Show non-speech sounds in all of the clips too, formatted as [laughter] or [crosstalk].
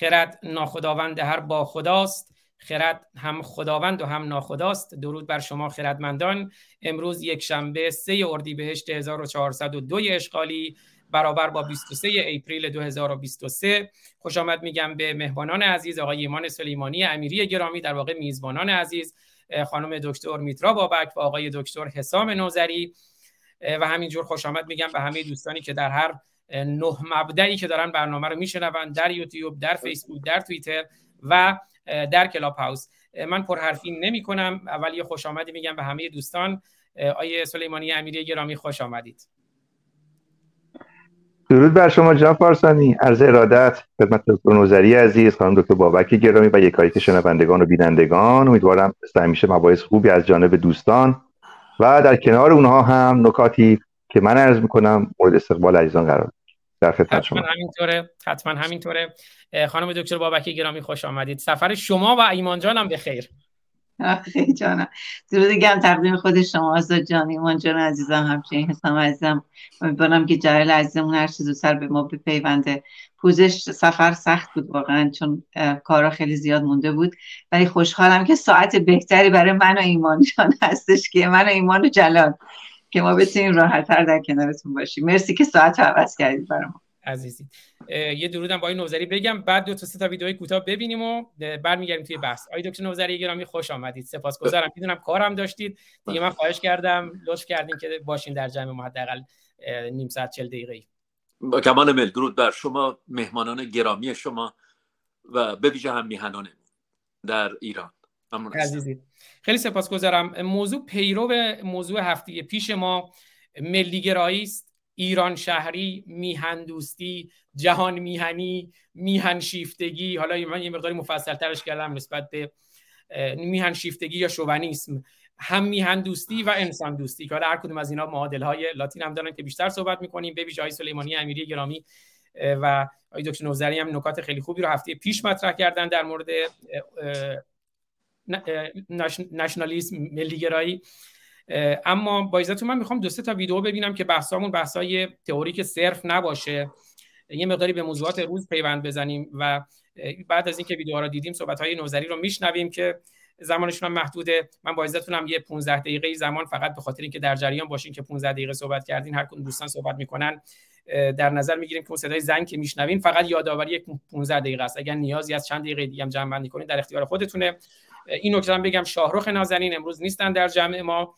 خرد ناخداوند هر با خداست. خرد هم خداوند و هم ناخداست. درود بر شما خردمندان. امروز یک شنبه 3 اردیبهشت 1402 اشغالی برابر با 23 اپریل 2023 خوش آمد میگم به مهمانان عزیز آقای ایمان سلیمانی امیری گرامی در واقع میزبانان عزیز خانم دکتر میترا بابک و آقای دکتر حسام نوزری. و همینجور خوش آمد میگم به همه دوستانی که در هر نه مبدعی که دارن برنامه رو میشنون در یوتیوب در فیسبوک در توییتر و در کلاب هاوس. من پرحرفی نمی کنم اول یه خوش آمدی میگم به همه دوستان. آیه سلیمانی امیری گرامی خوش آمدید. درود بر شما جناب فارسانی. عرض ارادت خدمت دکتر نوزری عزیز خانم دکتر بابک گرامی و یکایک شنوندگان و بینندگان. امیدوارم همیشه مباحث خوبی از جانب دوستان. و در کنار اونها هم نکاتی که من عرض می‌کنم مورد استقبال عزیزان قرار در خدمت شما. همینطوره حتما همینطوره. خانم دکتر بابک گرامی خوش آمدید. سفر شما و ایمان جانم به خیر. خیلی جانم. درود گم تقدیم خود شما آزاد جان ایمان جان عزیزم همچنین حسام عزیزم. امیدوارم که جایل عزیزمون هر چیز سر به ما بپیونده. پوزش سفر سخت بود واقعا چون کارا خیلی زیاد مونده بود. ولی خوشحالم که ساعت بهتری برای من و ایمان جان هستش که من و ایمان و جلال. که ما بتونیم راحتتر در کنارتون باشیم. مرسی که ساعت رو عوض کردید برای ما عزیزی یه درودم با این نوزری بگم. بعد دو تا سه تا ویدیوی کوتاه ببینیم و برمیگردیم توی بحث. آقای دکتر نوزری گرامی خوش آمدید. سپاسگزارم. می‌دونم کارم داشتید. دیگه من خواهش کردم. لطف کردین که باشین در جمع ما حداقل نیم ساعت 40 دقیقه با کمال مل درود بر شما مهمانان گرامی شما و به ویژه هم میهنان در ایران. خیلی سپاسگزارم. موضوع پیرو موضوع هفته پیش ما ملیگرایی است. ایران شهری میهن دوستی جهان میهنی میهن شیفتگی. حالا من یه مقداری مفصل ترش کردم نسبت به میهن شیفتگی یا شوونیسم. هم میهن دوستی و انسان دوستی که هر کدوم از اینا معادل های لاتین هم دارن که بیشتر صحبت می‌کنیم. به ویژه سلیمانی امیری گرامی و آقای دکتر نوزری هم نکات خیلی خوبی رو هفته پیش مطرح کردن در مورد نشنالیسم ملیگرایی. اما با عزتون من می‌خوام دو سه تا ویدیو ببینم که بحثامون بحثای تئوریک صرف نباشه. یه مقداری به موضوعات روز پیوند بزنیم و بعد از اینکه ویدیوها رو دیدیم صحبت های نوزری رو میشنویم که زمانشون هم محدوده. من با هم یه 15 دقیقه زمان فقط به خاطر اینکه در جریان باشین که 15 دقیقه صحبت کردین هر کدوم دوستان صحبت می‌کنن در نظر می‌گیریم که اون صدای زنگ که میشنوین فقط یادآوری یک 15 دقیقه است. اگر نیازی از چند دقیقه دیگه هم جمع بندی کنید در اختیار خودتونه. این نکته بگم شاهرخ نازنین امروز نیستن در جمع ما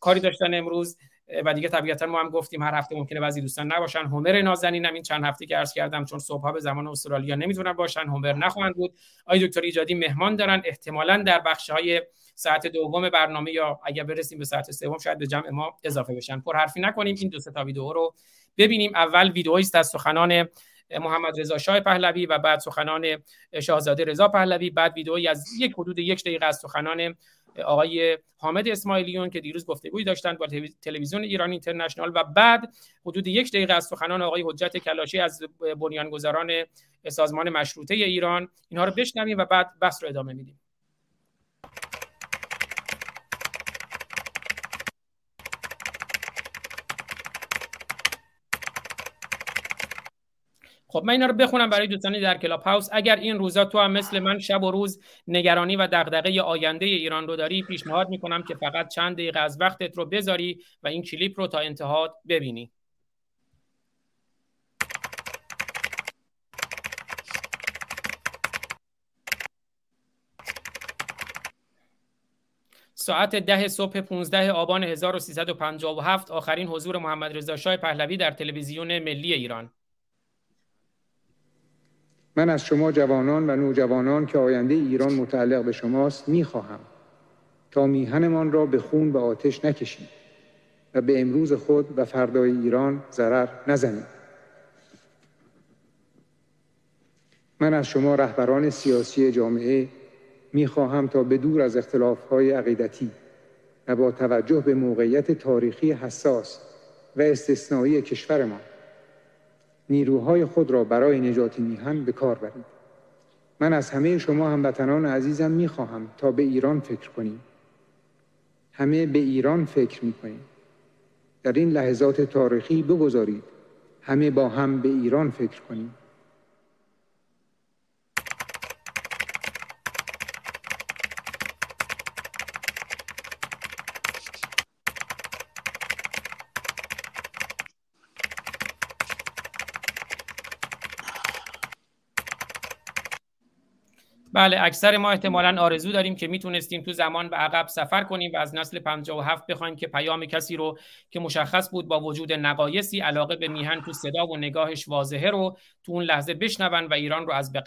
کاری داشتن امروز و دیگه طبیعتا ما هم گفتیم هر هفته ممکنه بعضی دوستان نباشن. هومر نازنین هم این چند هفته که عرض کردم چون صبحها به زمان استرالیا نمی‌تونن باشن هومر نخواهند بود. آقای دکتر ایجادی مهمان دارن احتمالا در بخش های ساعت دوم برنامه یا اگر برسیم به ساعت سوم شاید به جمع ما اضافه بشن. پر حرفی نکنیم این دو تا ویدیو رو ببینیم. اول ویدئویی است از سخنان محمد رضا شاه پهلوی و بعد سخنان شاهزاده رضا پهلوی. بعد ویدئویی از یک حدود یک دقیقه از سخنان آقای حامد اسماعیلیون که دیروز گفتگویی داشتند با تلویزیون ایران اینترنشنال و بعد حدود یک دقیقه از سخنان آقای حجت کلاشی از بنیانگذاران سازمان مشروطه ایران. اینها رو بشنویم و بعد بحث رو ادامه میدیم. خب من اینا رو بخونم برای دوستانی در کلاب هاوس اگر این روزا تو هم مثل من شب و روز نگرانی و دغدغه آینده ایران رو داری پیشنهاد می‌کنم که فقط چند دقیقه از وقتت رو بذاری و این کلیپ رو تا انتها ببینی. ساعت ده صبح 15 آبان 1357 آخرین حضور محمد رضا شاه پهلوی در تلویزیون ملی ایران. من از شما جوانان و نوجوانان که آینده ایران متعلق به شماست می‌خواهم تا میهنمان را به خون و آتش نکشیم و به امروز خود و فردای ایران ضرر نزنیم. من از شما رهبران سیاسی جامعه می خواهم تا به دور از های عقیدتی و با توجه به موقعیت تاریخی حساس و استثنایی کشورمان نیروهای خود را برای نجات میهن به کار برید. من از همه شما هموطنان عزیزم می خواهم تا به ایران فکر کنیم. همه به ایران فکر می کنیم در این لحظات تاریخی بگذارید. همه با هم به ایران فکر کنیم. بله اکثر ما احتمالا آرزو داریم که می‌تونستیم تو زمان به عقب سفر کنیم و از نسل 57 بخوایم که پیام کسی رو که مشخص بود با وجود نقایصی علاقه به میهن تو صدا و نگاهش واضحه رو تو اون لحظه بشنون و ایران رو از به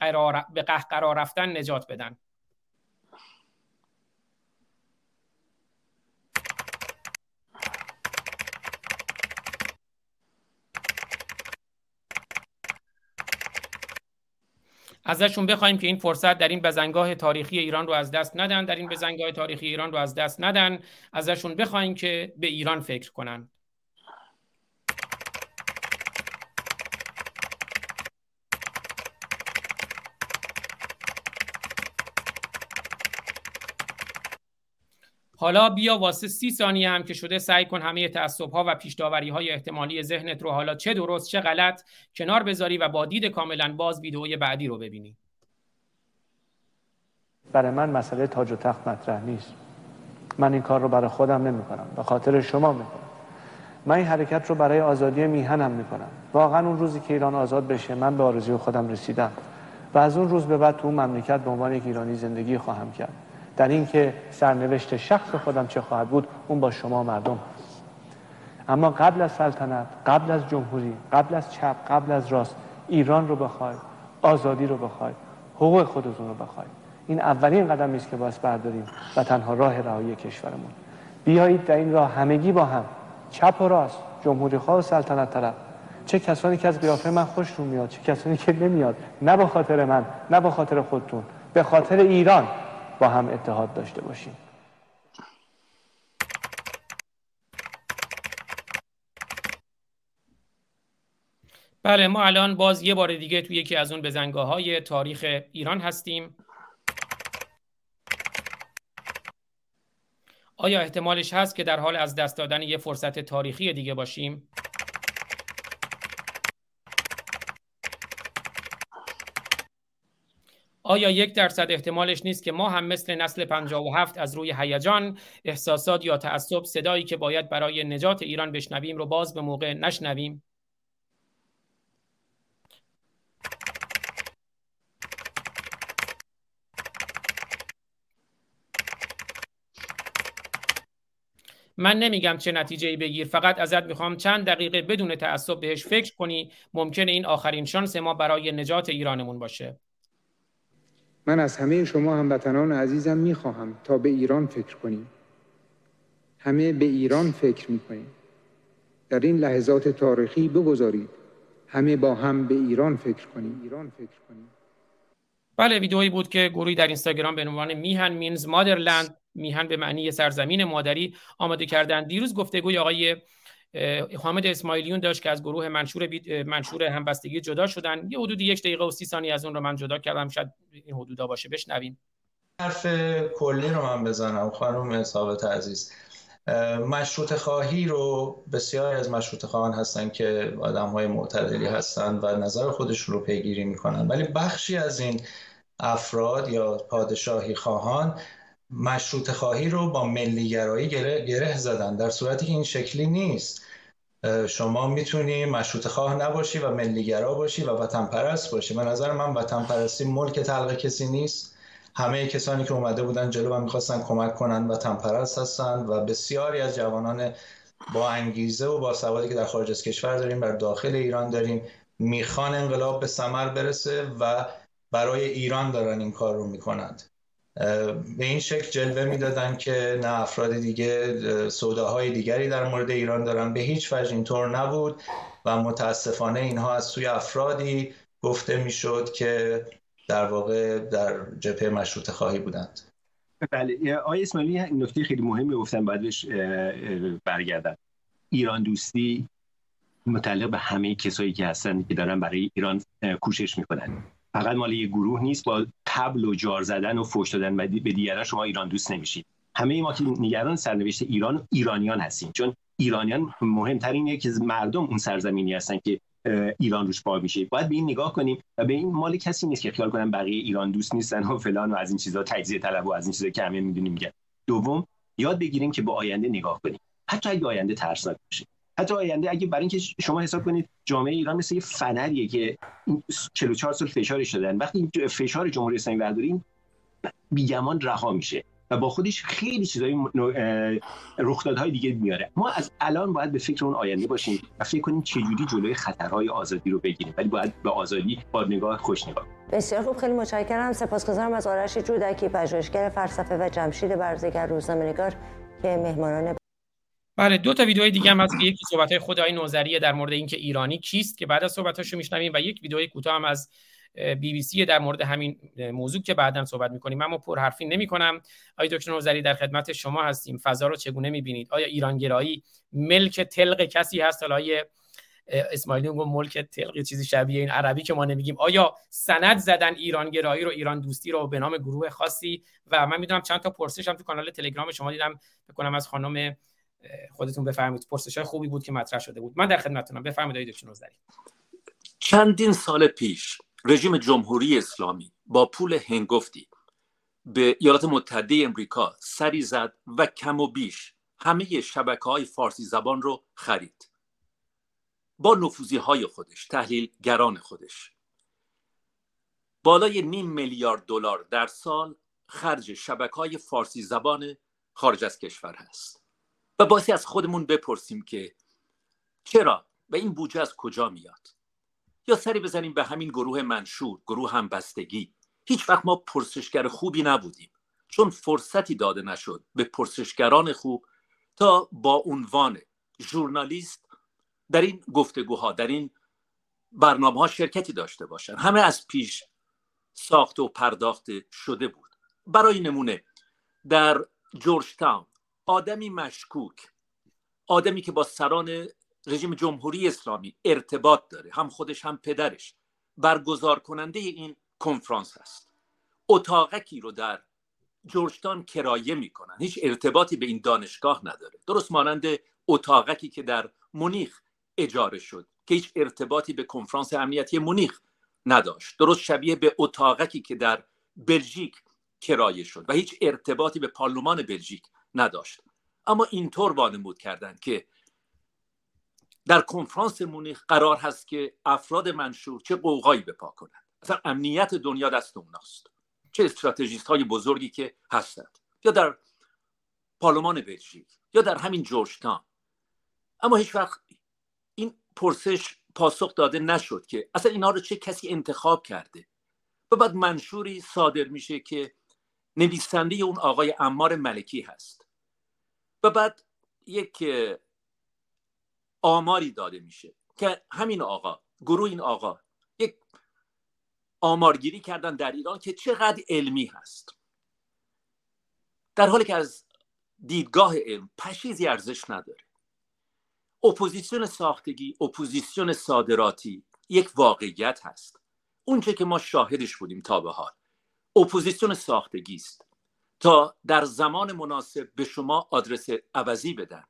قرار, به قرار رفتن نجات بدن. ازشون بخوایم که این فرصت در این بزنگاه تاریخی ایران رو از دست ندن در این بزنگاه تاریخی ایران رو از دست ندن ازشون بخوایم که به ایران فکر کنن. حالا بیا واسه سی ثانیه هم که شده سعی کن همه تعصب ها و پیشداوری های احتمالی ذهنت رو حالا چه درست چه غلط کنار بذاری و با دید کاملا باز ویدئوی بعدی رو ببینی. برای من مسئله تاج و تخت مطرح نیست. من این کار رو برای خودم نمی کنم به خاطر شما می کنم من این حرکت رو برای آزادی میهنم می کنم واقعا اون روزی که ایران آزاد بشه من به آرزوی خودم رسیدم و از اون روز به بعد تو اون مملکت به عنوان یک ایرانی زندگی خواهم کرد. در اینکه سرنوشت شخص خودم چه خواهد بود اون با شما مردم هست. اما قبل از سلطنت قبل از جمهوری قبل از چپ قبل از راست ایران رو بخوای آزادی رو بخوای حقوق خودتون رو بخوای. این اولین قدمی است که باید برداریم و تنها راه رهایی کشورمون. بیایید در این راه همگی با هم چپ و راست جمهوری خواه و سلطنت طرف. چه کسانی که از قیافه من خوشتون میاد چه کسانی که نمیاد نه به خاطر من نه به خاطر خودتون به خاطر ایران. با هم اتحاد داشته باشیم بله ما الان باز یه بار دیگه توی یکی از اون بزنگاه های تاریخ ایران هستیم آیا احتمالش هست که در حال از دست دادن یه فرصت تاریخی دیگه باشیم؟ آیا یک درصد احتمالش نیست که ما هم مثل نسل 57 از روی هیجان احساسات یا تعصب صدایی که باید برای نجات ایران بشنویم رو باز به موقع نشنویم؟ من نمیگم چه نتیجه ای بگیر فقط ازت می‌خوام چند دقیقه بدون تعصب بهش فکر کنی. ممکنه این آخرین شانس ما برای نجات ایرانمون باشه. من از همه شما هموطنان عزیزم می‌خواهم تا به ایران فکر کنیم. همه به ایران فکر می‌کنیم. در این لحظات تاریخی بگذارید. همه با هم به ایران فکر کنیم. ایران فکر کنیم. بله ویدئویی بود که گروهی در اینستاگرام به عنوان میهن مینز مادرلند میهن به معنی سرزمین مادری آماده کردن دیروز گفتگوی آقای حامد اسماعیلیون داشت که از گروه منشور منشور همبستگی جدا شدن. یه حدود یک دقیقه و سی ثانیه از اون رو من جدا کردم. شاید این حدودا باشه بشنویم. حرف کلی رو من بزنم خانم ثابت عزیز. مشروط خواهی رو بسیاری از مشروط خواهان هستن که آدم های معتدلی هستن و نظر خودشون رو پیگیری می‌کنن. ولی بخشی از این افراد یا پادشاهی خواهان مشروط خواهی رو با ملیگرایی گره, گره زدن. در صورتی که این شکلی نیست. شما می‌تونی مشروط خواه نباشی و ملیگرا باشی و وطن پرست باشی. به نظر من وطن پرستی ملک تلق کسی نیست. همه کسانی که اومده بودن جلو و می‌خواستن کمک کنن وطن پرست هستن و بسیاری از جوانان با انگیزه و با سوادی که در خارج از کشور داریم بر داخل ایران داریم می‌خوان انقلاب به ثمر برسه و برای ایران دارن این کار رو می‌کنند. به این شکل جلوه می‌دادن که نه افراد دیگه سوداهای دیگری در مورد ایران دارن. به هیچ وجه اینطور نبود و متاسفانه اینها از سوی افرادی گفته می‌شد که در واقع در جبهه مشروط خواهی بودند. بله آقای اسماعیلی نکته خیلی مهمی گفتن باید بهش برگردن ایران دوستی متعلق به همه کسایی که هستن که دارن برای ایران کوشش می‌کنن. فقط مال یه گروه نیست با تبل و جار زدن و فوش دادن به دیگران شما ایران دوست نمیشید همه ما که نگران سرنوشت ایران ایرانیان هستیم. چون ایرانیان مهمترین که مردم اون سرزمینی هستن که ایران روش پا میشه. باید به این نگاه کنیم و به این مال کسی نیست که خیال کنن بقیه ایران دوست نیستن و فلان و از این چیزا تجزیه طلب و از این چیزا که همه می‌دونیم میگن. دوم یاد بگیریم که به آینده نگاه کنیم. حتی اگه آینده ترسناک باشه حتی آینده اگه برای اینکه شما حساب کنید جامعه ایران مثل یه فنریه که 44 سال فشارش دادن. وقتی فشار جمهوری اسلامی برداریم بیگمان رها میشه و با خودش خیلی چیزای رخدادهای دیگه میاره. ما از الان باید به فکر اون آینده باشیم و فکر کنیم چجوری جلوی خطرهای آزادی رو بگیریم. ولی باید به آزادی با نگاه خوش نگاه. بسیار خوب. خیلی متشکرم. سپاسگزارم از آرش جودکی پژوهشگر فلسفه و جمشید برزگر روزنامه‌نگار که مهمانان بله دو تا ویدیو دیگه هم که یکی صحبت های خود آقای نوزریه در مورد اینکه ایرانی کیست که بعد از صحبتاشو میشنویم و یک ویدیو کوتاه هم از بی بی سی در مورد همین موضوع که بعدا صحبت می‌کنیم. اما پر حرفی نمی کنم آیا دکتر نوزری در خدمت شما هستیم. فضا رو چگونه می‌بینید؟ آیا ایرانگرایی ملک تلق کسی هست؟ حالا اسماعیلی گفت ملک تلق چیزی شبیه این عربی که ما نمیگیم. آیا سند زدن ایرانگرایی رو ایران دوستی رو به نام گروه خاصی؟ و من می‌دونم چند تا پرسش هم تو کانال تلگرام شما دیدم. بکنم از خانم خودتون بفرمایید. پرسش های خوبی بود که مطرح شده بود. من در خدمتتونم. بفرمایید دکتر نوزری چندین سال پیش رژیم جمهوری اسلامی با پول هنگفتی به ایالات متحده امریکا سری زد و کم و بیش همه شبکه های فارسی زبان رو خرید. با نفوزی های خودش تحلیل گران خودش. بالای نیم میلیارد دلار در سال خرج شبکه های فارسی زبان خارج از کشور هست. و باسی از خودمون بپرسیم که چرا و این بودجه از کجا میاد؟ یا سری بزنیم به همین گروه منشور گروه همبستگی. هیچ وقت ما پرسشگر خوبی نبودیم. چون فرصتی داده نشد به پرسشگران خوب تا با عنوان ژورنالیست در این گفتگوها در این برنامه ها شرکتی داشته باشن. همه از پیش ساخته و پرداخته شده بود. برای نمونه در جورج تاون آدمی مشکوک آدمی که با سران رژیم جمهوری اسلامی ارتباط داره هم خودش هم پدرش برگزار کننده این کنفرانس هست. اتاقکی رو در جورجتان کرایه می‌کنن. هیچ ارتباطی به این دانشگاه نداره. درست مانند اتاقکی که در مونیخ اجاره شد که هیچ ارتباطی به کنفرانس امنیتی مونیخ نداشت. درست شبیه به اتاقکی که در بلژیک کرایه شد و هیچ ارتباطی به پارلمان بلژیک نداشت. اما اینطور وانمود کردند که در کنفرانس مونیخ قرار هست که افراد منشور چه قوقایی بپا کنند. اصلا امنیت دنیا دست اوناست. چه استراتژیست های بزرگی که هستند. یا در پارلمان بلژیک یا در همین جورجتان. اما هیچ وقت این پرسش پاسخ داده نشد که اصلا اینا رو چه کسی انتخاب کرده. و بعد منشوری صادر میشه که نویسنده اون آقای امار ملکی هست. و بعد یک آماری داده میشه که همین آقا گروه این آقا یک آمارگیری کردن در ایران که چقدر علمی هست. در حالی که از دیدگاه علم پشیزی ارزش نداره. اپوزیسیون ساختگی اپوزیسیون صادراتی یک واقعیت هست. اونچه که ما شاهدش بودیم تا به حال. اپوزیسیون ساختگی است. تا در زمان مناسب به شما آدرس عوضی بدن.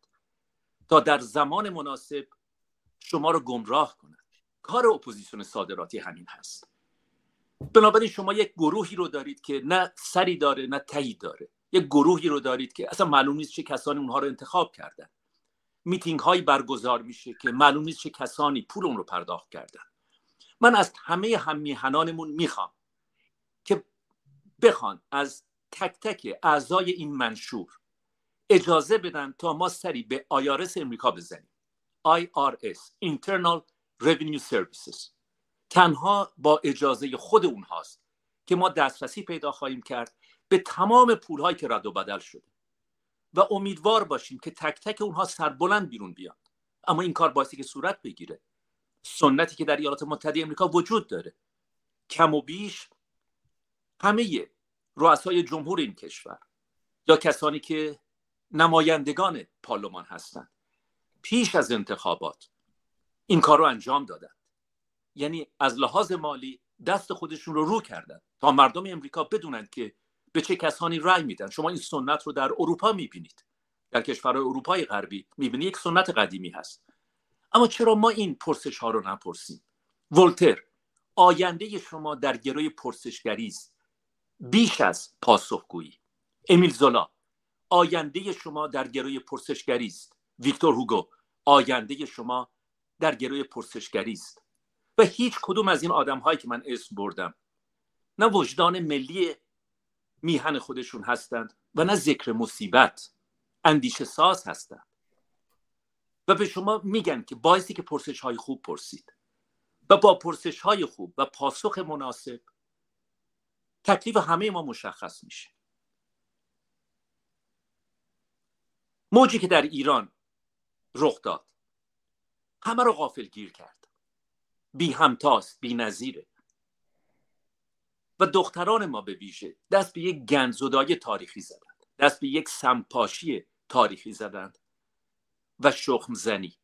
تا در زمان مناسب شما رو گمراه کنند کار اپوزیسیون صادراتی همین هست. بنابراین شما یک گروهی رو دارید که نه سری داره نه تهی داره. یک گروهی رو دارید که اصلا معلوم نیست چه کسانی اونها رو انتخاب کردن. میتینگ هایی برگزار میشه که معلوم نیست چه کسانی پول اون رو پرداخت کردن. من از همه هم میهنانمون می‌خوام که بخوان از تک تک اعضای این منشور. اجازه بدن تا ما سری به آیارس امریکا بزنیم. IRS Internal Revenue Services. تنها با اجازه خود اونهاست که ما دسترسی پیدا خواهیم کرد به تمام پولهایی که رد و بدل شده. و امیدوار باشیم که تک تک اونها سربلند بیرون بیان. اما این کار باعثی که صورت بگیره. سنتی که در ایالات متحده امریکا وجود داره. کم و بیش همه رؤسای جمهور این کشور یا کسانی که نمایندگان پارلمان هستند. پیش از انتخابات این کار رو انجام دادن یعنی از لحاظ مالی دست خودشون رو رو کردن تا مردم امریکا بدونند که به چه کسانی رأی میدن. شما این سنت رو در اروپا می‌بینید. در کشورهای اروپای غربی می‌بینید یک سنت قدیمی هست. اما چرا ما این پرسش ها رو نپرسیم؟ ولتر آینده شما در گروی پرسشگری است بیش از پاسخگویی. امیل زولا آینده شما در گروی پرسشگری است. ویکتور هوگو آینده شما در گروی پرسشگری است. و هیچ کدوم از این آدم هایی که من اسم بردم نه وجدان ملی میهن خودشون هستند و نه ذکر مصیبت اندیشه ساز هستند. و به شما میگن که باعثی که پرسش های خوب پرسید. و با پرسش های خوب و پاسخ مناسب تکلیف همه ما مشخص میشه. موجی که در ایران رخ داد همه رو غافل گیر کرد. بی همتاست بی نظیره. و دختران ما به ویژه دست به یک گنزدای تاریخی زدند دست به یک سمپاشی تاریخی زدند و شخم زنی.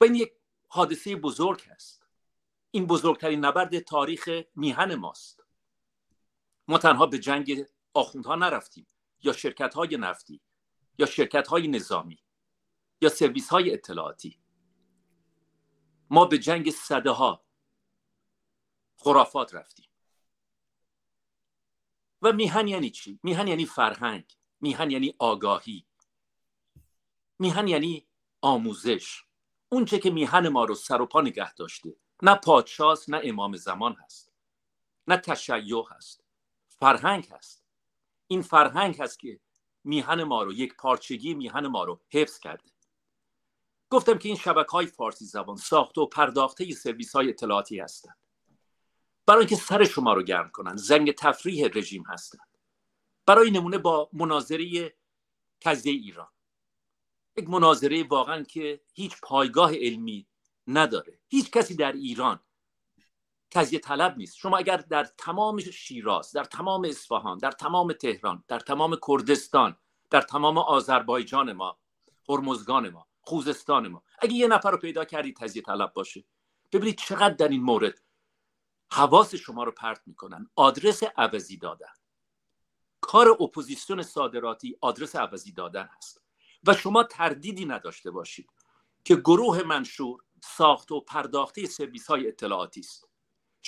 و این یک حادثه بزرگ است این بزرگترین نبرد تاریخ میهن ماست. ما تنها به جنگ آخوندها نرفتیم یا شرکت های نفتی یا شرکت های نظامی یا سرویس های اطلاعاتی. ما به جنگ صده ها خرافات رفتیم. و میهن یعنی چی؟ میهن یعنی فرهنگ میهن یعنی آگاهی. میهن یعنی آموزش. اونچه که میهن ما رو سر و پا نگه داشته. نه پادشاست نه امام زمان هست. نه تشیع هست. فرهنگ هست. این فرهنگ هست که میهن ما رو یک پارچگی میهن ما رو حفظ کرده. گفتم که این شبکه های فارسی زبان ساخته و پرداخته سرویس های اطلاعاتی هستند. برای اینکه سر شما رو گرم کنن زنگ تفریح رژیم هستند. برای نمونه با مناظره تجزیه ایران. یک مناظره واقعا که هیچ پایگاه علمی نداره. هیچ کسی در ایران تجزیه طلب نیست. شما اگر در تمام شیراز در تمام اصفهان در تمام تهران در تمام کردستان در تمام آذربایجان ما هرمزگان ما خوزستان ما اگه یه نفر رو پیدا کردید تجزیه طلب باشه. ببینید چقدر در این مورد حواس شما رو پرت می‌کنن. آدرس عوضی دادن. کار اپوزیسیون صادراتی آدرس عوضی دادن هست. و شما تردیدی نداشته باشید که گروه منشور ساخت و پرداخته سرویس های اطلاعاتی است.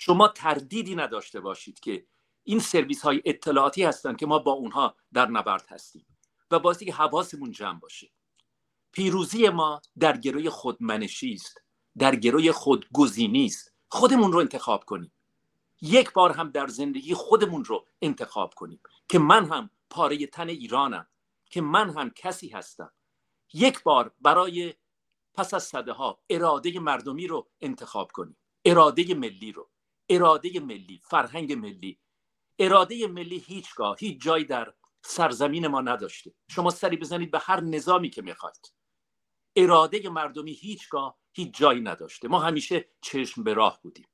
شما تردیدی نداشته باشید که این سرویس های اطلاعاتی هستند که ما با اونها در نبرد هستیم و بایستی که حواسمون جمع باشه. پیروزی ما در گروی خردمنشی است در گروی خودگزینی است. خودمون رو انتخاب کنیم. یک بار هم در زندگی خودمون رو انتخاب کنیم که من هم پاره تن ایرانم که من هم کسی هستم. یک بار برای پس از صده ها اراده مردمی رو انتخاب کنیم اراده ملی رو. اراده ملی فرهنگ ملی. اراده ملی هیچگاه هیچ جایی در سرزمین ما نداشته. شما سری بزنید به هر نظامی که می‌خواید. اراده مردمی هیچگاه هیچ جایی نداشته. ما همیشه چشم به راه بودیم.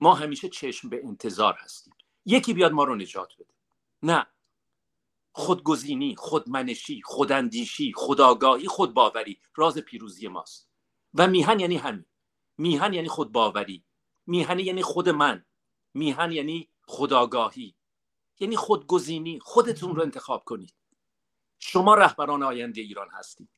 ما همیشه چشم به انتظار هستیم. یکی بیاد ما رو نجات بده. نه. خودگزینی خودمنشی خوداندیشی خداگاهی خودباوری راز پیروزی ماست. و میهن یعنی همین. میهن یعنی خودباوری. میهن یعنی خود من. میهن یعنی خداگاهی. یعنی خودگزینی. خودتون رو انتخاب کنید. شما رهبران آینده ایران هستید.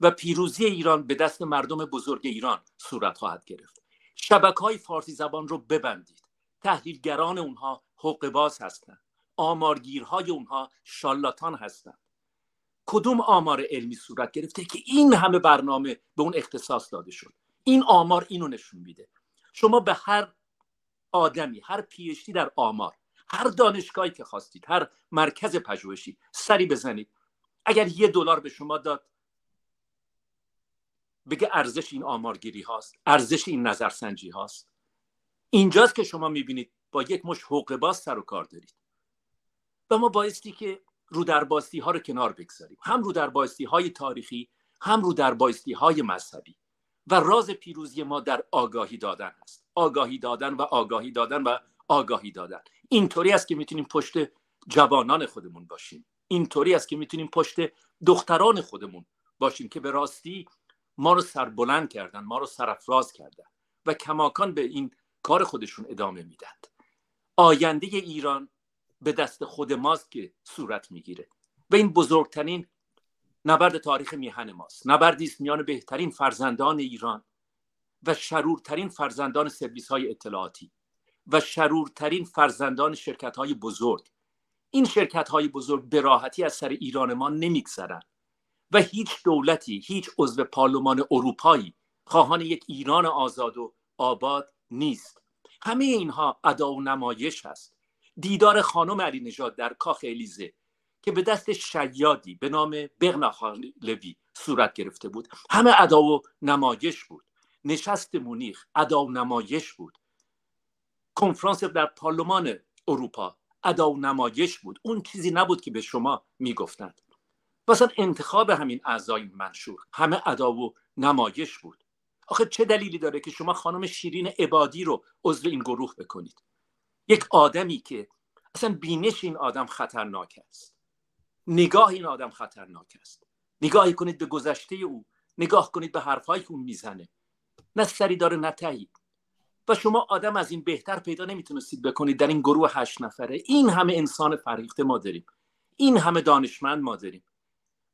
و پیروزی ایران به دست مردم بزرگ ایران صورت خواهد گرفت. شبکه های فارسی زبان رو ببندید. تحلیلگران اونها حق باز هستند. آمارگیرهای اونها شالاتان هستند. کدوم آمار علمی صورت گرفته که این همه برنامه به اون اختصاص داده شد؟ این آمار اینو نشون میده. شما به هر آدمی هر پیشتی در آمار هر دانشگاهی که خواستید هر مرکز پژوهشی سری بزنید. اگر یه دلار به شما داد بگه ارزش این آمارگیری هاست ارزش این نظرسنجی هاست. اینجاست که شما می‌بینید با یک مش حقوق باز سر و کار دارید. و ما بایستی که رو در ها رو کنار بگذاریم. هم رو در های تاریخی هم رو در های مذهبی. و راز پیروزی ما در آگاهی دادن است. آگاهی دادن و آگاهی دادن و آگاهی دادن. اینطوری است که می‌تونیم پشت جوانان خودمون باشیم. اینطوری است که می‌تونیم پشت دختران خودمون باشیم که به راستی ما رو سربلند کردن ما رو سرفراز کردن و کماکان به این کار خودشون ادامه میدند آینده ایران به دست خود ماست که صورت می‌گیره. و این بزرگترین نبرد تاریخ میهن ماست. نبردی است میان بهترین فرزندان ایران و شرورترین فرزندان سرویس های اطلاعاتی و شرورترین فرزندان شرکت های بزرگ. این شرکت های بزرگ به راحتی از سر ایران ما نمیگذرند و هیچ دولتی هیچ عضو پارلمان اروپایی خواهان یک ایران آزاد و آباد نیست. همه اینها ادا و نمایش هست دیدار خانم علی نژاد در کاخ الیزه که به دست شیادی به نام لوی صورت گرفته بود. همه ادا و نمایش بود. نشست مونیخ ادا و نمایش بود. کنفرانس در پارلمان اروپا ادا و نمایش بود. اون چیزی نبود که به شما می‌گفتند. مثلا انتخاب همین اعضای منشور همه ادا و نمایش بود. آخه چه دلیلی داره که شما خانم شیرین عبادی رو عضو این گروه بکنید؟ یک آدمی که اصلا بینش این آدم خطرناک است. نگاه این آدم خطرناک است. نگاهی کنید به گذشته او. نگاه کنید به حرفهایی که اون می‌زنه. نه سری داره نه و شما آدم از این بهتر پیدا نمی‌تونستید بکنید در این گروه هشت نفره. این همه انسان فریخته ما داریم. این همه دانشمند ما داریم.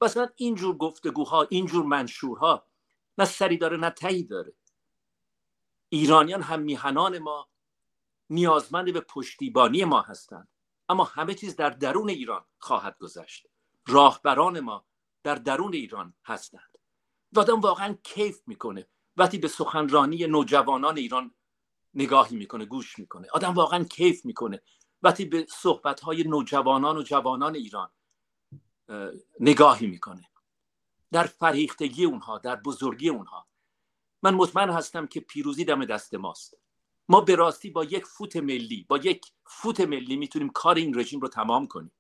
مثلا اینجور گفتگوها اینجور منشورها نه سری داره نه داره. ایرانیان هم میهنان ما نیازمند به پشتیبانی ما هستند. اما همه چیز در درون ایران خواهد گذشت. راهبران ما در درون ایران هستند. آدم واقعا کیف می‌کنه. وقتی به سخنرانی نوجوانان ایران نگاهی می‌کنه گوش می‌کنه. آدم واقعا کیف می‌کنه. وقتی به صحبت های نوجوانان و جوانان ایران نگاهی می‌کنه. در فریختگی اونها در بزرگی اونها. من مطمئن هستم که پیروزی دم دست ماست. ما به راستی با یک فوت ملی با یک فوت ملی می‌تونیم کار این رژیم رو تمام کنیم.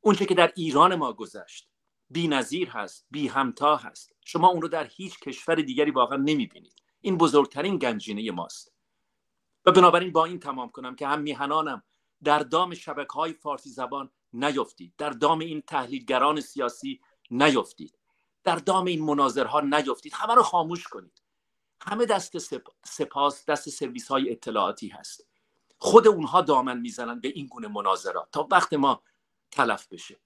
اونچه که در ایران ما گذشت بی نظیر هست بی همتا هست. شما اون رو در هیچ کشور دیگری واقعا نمی‌بینید. این بزرگترین گنجینه ماست. و بنابراین با این تمام کنم که هم میهنانم در دام شبکه های فارسی زبان نیفتید. در دام این تحلیلگران سیاسی نیفتید. در دام این مناظرها نیفتید. همه رو خاموش کنید. همه دست سپاس دست سرویس های اطلاعاتی هست. خود اونها دامن می‌زنن به این گونه مناظرات تا وقت ما تلف بشه.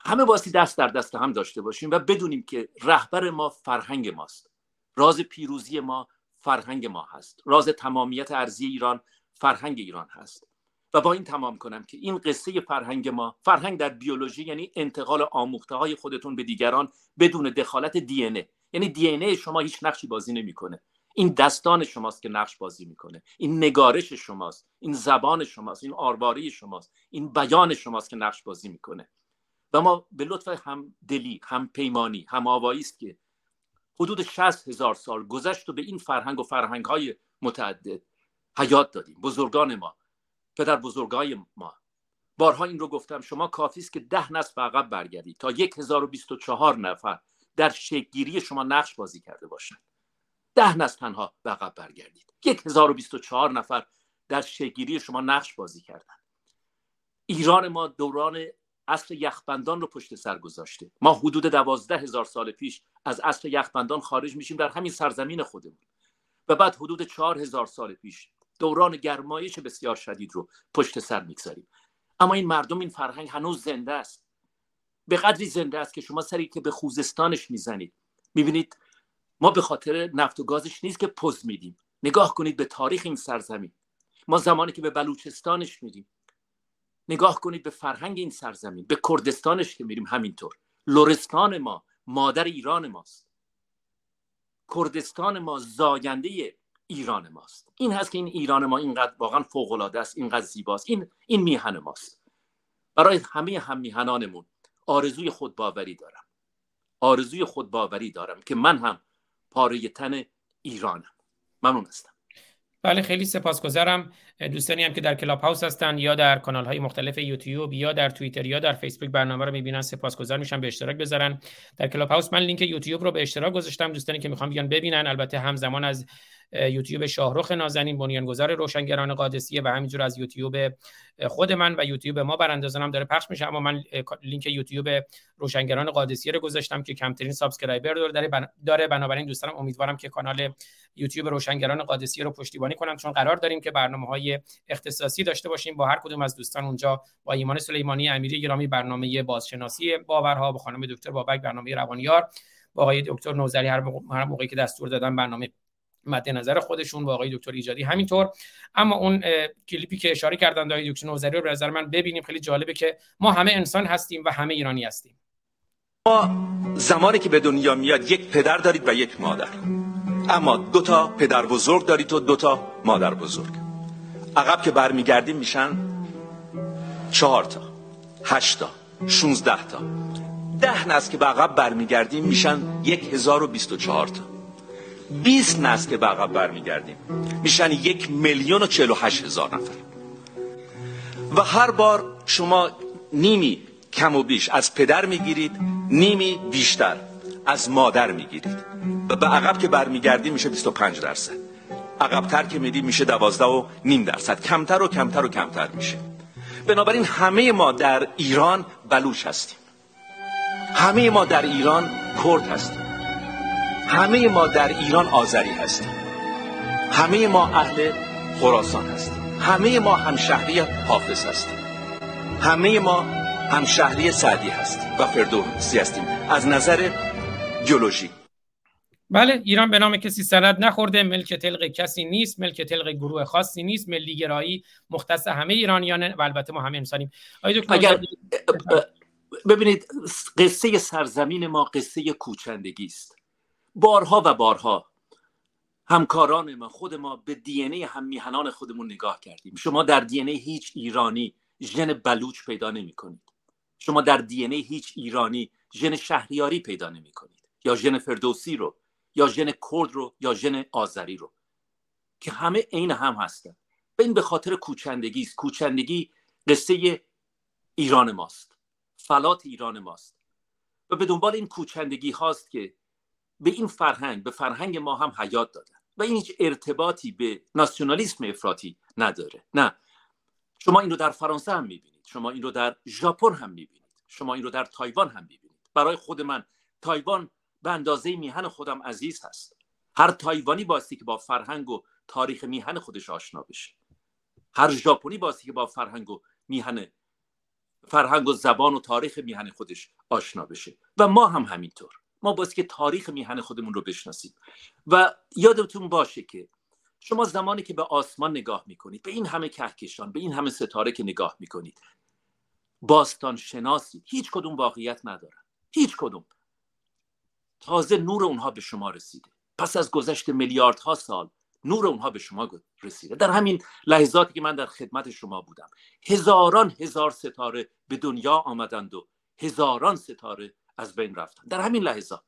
همه باسی دست در دست هم داشته باشیم و بدونیم که رهبر ما فرهنگ ماست. راز پیروزی ما فرهنگ ما هست. راز تمامیت ارزی ایران فرهنگ ایران هست. و با این تمام کنم که این قصه فرهنگ ما فرهنگ در بیولوژی یعنی انتقال آموخته های خودتون به دیگران بدون دخالت دی ای. یعنی دی ای شما هیچ نقشی بازی نمی‌کنه. این دستان شماست که نقش بازی می‌کنه. این نگارش شماست. این زبان شماست. این آرواری شماست. این بیان شماست که نقش بازی می‌کنه. و ما به لطف هم دلی هم پیمانی هم آوایی است که حدود 60 هزار سال گذشت و به این فرهنگ و فرهنگ های متعدد حیات دادیم. بزرگان ما پدر بزرگای ما. بارها این رو گفتم. شما کافی است که ده نسل به عقب برگردید. تا 1024 نفر در شکلگیری شما نقش بازی کرده باشند ده نسل تنها به عقب برگردید 1024 نفر در شکلگیری شما نقش بازی کردن. ایران ما دوران عصر یخبندان رو پشت سر گذاشته. ما حدود دوازده هزار سال پیش از عصر یخبندان خارج میشیم در همین سرزمین خودمون. و بعد حدود چهار هزار سال پیش دوران گرمایش بسیار شدید رو پشت سر می‌گذاریم. اما این مردم این فرهنگ هنوز زنده است. به قدری زنده است که شما سری که به خوزستانش می‌زنید. می‌بینید ما به خاطر نفت و گازش نیست که پوز میدیم. نگاه کنید به تاریخ این سرزمین. ما زمانی که به بلوچستانش میریم. نگاه کنید به فرهنگ این سرزمین. به کردستانش که میریم همینطور. لورستان ما مادر ایران ماست. کردستان ما زاینده ایران ماست. این هست که این ایران ما اینقدر واقعا فوق العاده است اینقدر زیباست. این این میهن ماست. برای همه هم میهنانمون آرزوی خودباوری دارم. آرزوی خودباوری دارم که من هم پاره تن ایرانم. ممنون هستم. بله خیلی سپاسگزارم. دوستانی هم که در کلاب هاوس هستن یا در کانال های مختلف یوتیوب یا در توییتر یا در فیسبوک برنامه رو می‌بینن سپاسگزار میشم به اشتراک بذارن. در Clubhouse من لینک یوتیوب رو به اشتراک گذاشتم. دوستانی که می‌خوان بیان ببینن البته همزمان از یوتیوب شاهرخ نازنین بنیانگذار روشنگران قادسیه و همینجور از یوتیوب خود من و یوتیوب ما براندازان هم داره پخش میشه اما من لینک یوتیوب روشنگران قادسیه رو گذاشتم که کمترین subscriber داره داره. بنابراین دوستانم امیدوارم که کانال یوتیوب روشنگران قادسیه رو پشتیبانی کنن چون قرار داریم که برنامه های اختصاصی داشته باشیم. با هر کدوم از دوستان اونجا با ایمان سلیمانی امیری گرامی برنامه بازشناسی باورها با خانم دکتر بابک برنامه روانیار با آقای دکتر نوزری هر موقعی که دستور دادن برنامه مد نظر خودشون با آقای دکتر ایجادی همینطور. اما اون کلیپی که اشاره کردن آقای دکتر نوزری رو به نظر من ببینیم. خیلی جالبه که ما همه انسان هستیم و همه ایرانی هستیم. ما زمانی که به دنیا میاد یک پدر دارید و یک مادر. اما دو تا پدر بزرگ دارید و دو تا مادر بزرگ. عقب که برمیگردیم میشن چهار تا هشت تا شونزده تا. ده نسل که به عقب برمیگردیم میشن یک هزار و بیست و چهار تا. 20 نسل که به عقب برمیگردیم. میشن یک میلیون و چهل و هشت هزار نفر. و هر بار شما نیمی کم و بیش از پدر می‌گیرید نیمی بیشتر از مادر می‌گیرید. و به عقب که برمیگردیم میشه 25 درصد. عقبتر که میدیم میشه دوازده و نیم درصد. کمتر و کمتر و کمتر میشه. بنابراین همه ما در ایران بلوش هستیم. همه ما در ایران کرد هستیم. همه ما در ایران آذری هستیم. همه ما اهل خراسان هستیم. همه ما همشهری حافظ هستیم. همه ما همشهری سعدی هستیم و فردوسی هستیم. از نظر جیولوژی. بله ایران به نام کسی سند نخورده ملک تلق کسی نیست ملک تلق گروه خاصی نیست ملی گرایی مختص همه ایرانیان و البته ما همه انسانیم. اگر ببینید قصه سرزمین ما قصه کوچندگی است. بارها و بارها همکاران ما خود ما به دی ای هم میهنان خودمون نگاه کردیم. شما در دی هیچ ایرانی ژن بلوچ پیدا نمی کنید شما در دی هیچ ایرانی ژن شهریاری پیدا نمی کنید یا ژن فردوسی رو یا ژن کرد رو یا ژن آذری رو. که همه عین هم هستن. به این به خاطر کوچندگی است. کوچندگی قصه ایران ماست. فلات ایران ماست. و به دنبال این کوچندگی هاست که به این فرهنگ به فرهنگ ما هم حیات دادن. و این هیچ ارتباطی به ناسیونالیسم افراطی نداره. نه. شما این رو در فرانسه هم می‌بینید. شما این رو در ژاپن هم می‌بینید. شما این رو در تایوان هم می‌بینید. برای خود من تایوان به اندازه میهن خودم عزیز هست. هر تایوانی باستی که با فرهنگ و تاریخ میهن خودش آشنا بشه. هر ژاپنی باستی که با فرهنگ و میهن فرهنگ و زبان و تاریخ میهن خودش آشنا بشه. و ما هم همینطور. ما باید که تاریخ میهن خودمون رو بشناسیم. و یادتون باشه که شما زمانی که به آسمان نگاه می‌کنید به این همه کهکشان به این همه ستاره که نگاه می‌کنید باستان شناسی هیچ کدوم واقعیت ندارن. هیچ کدوم. تازه نور اونها به شما رسیده. پس از گذشت میلیاردها سال نور اونها به شما رسیده. در همین لحظاتی که من در خدمت شما بودم هزاران هزار ستاره به دنیا آمدند و هزاران ستاره از بین رفتن. در همین لحظات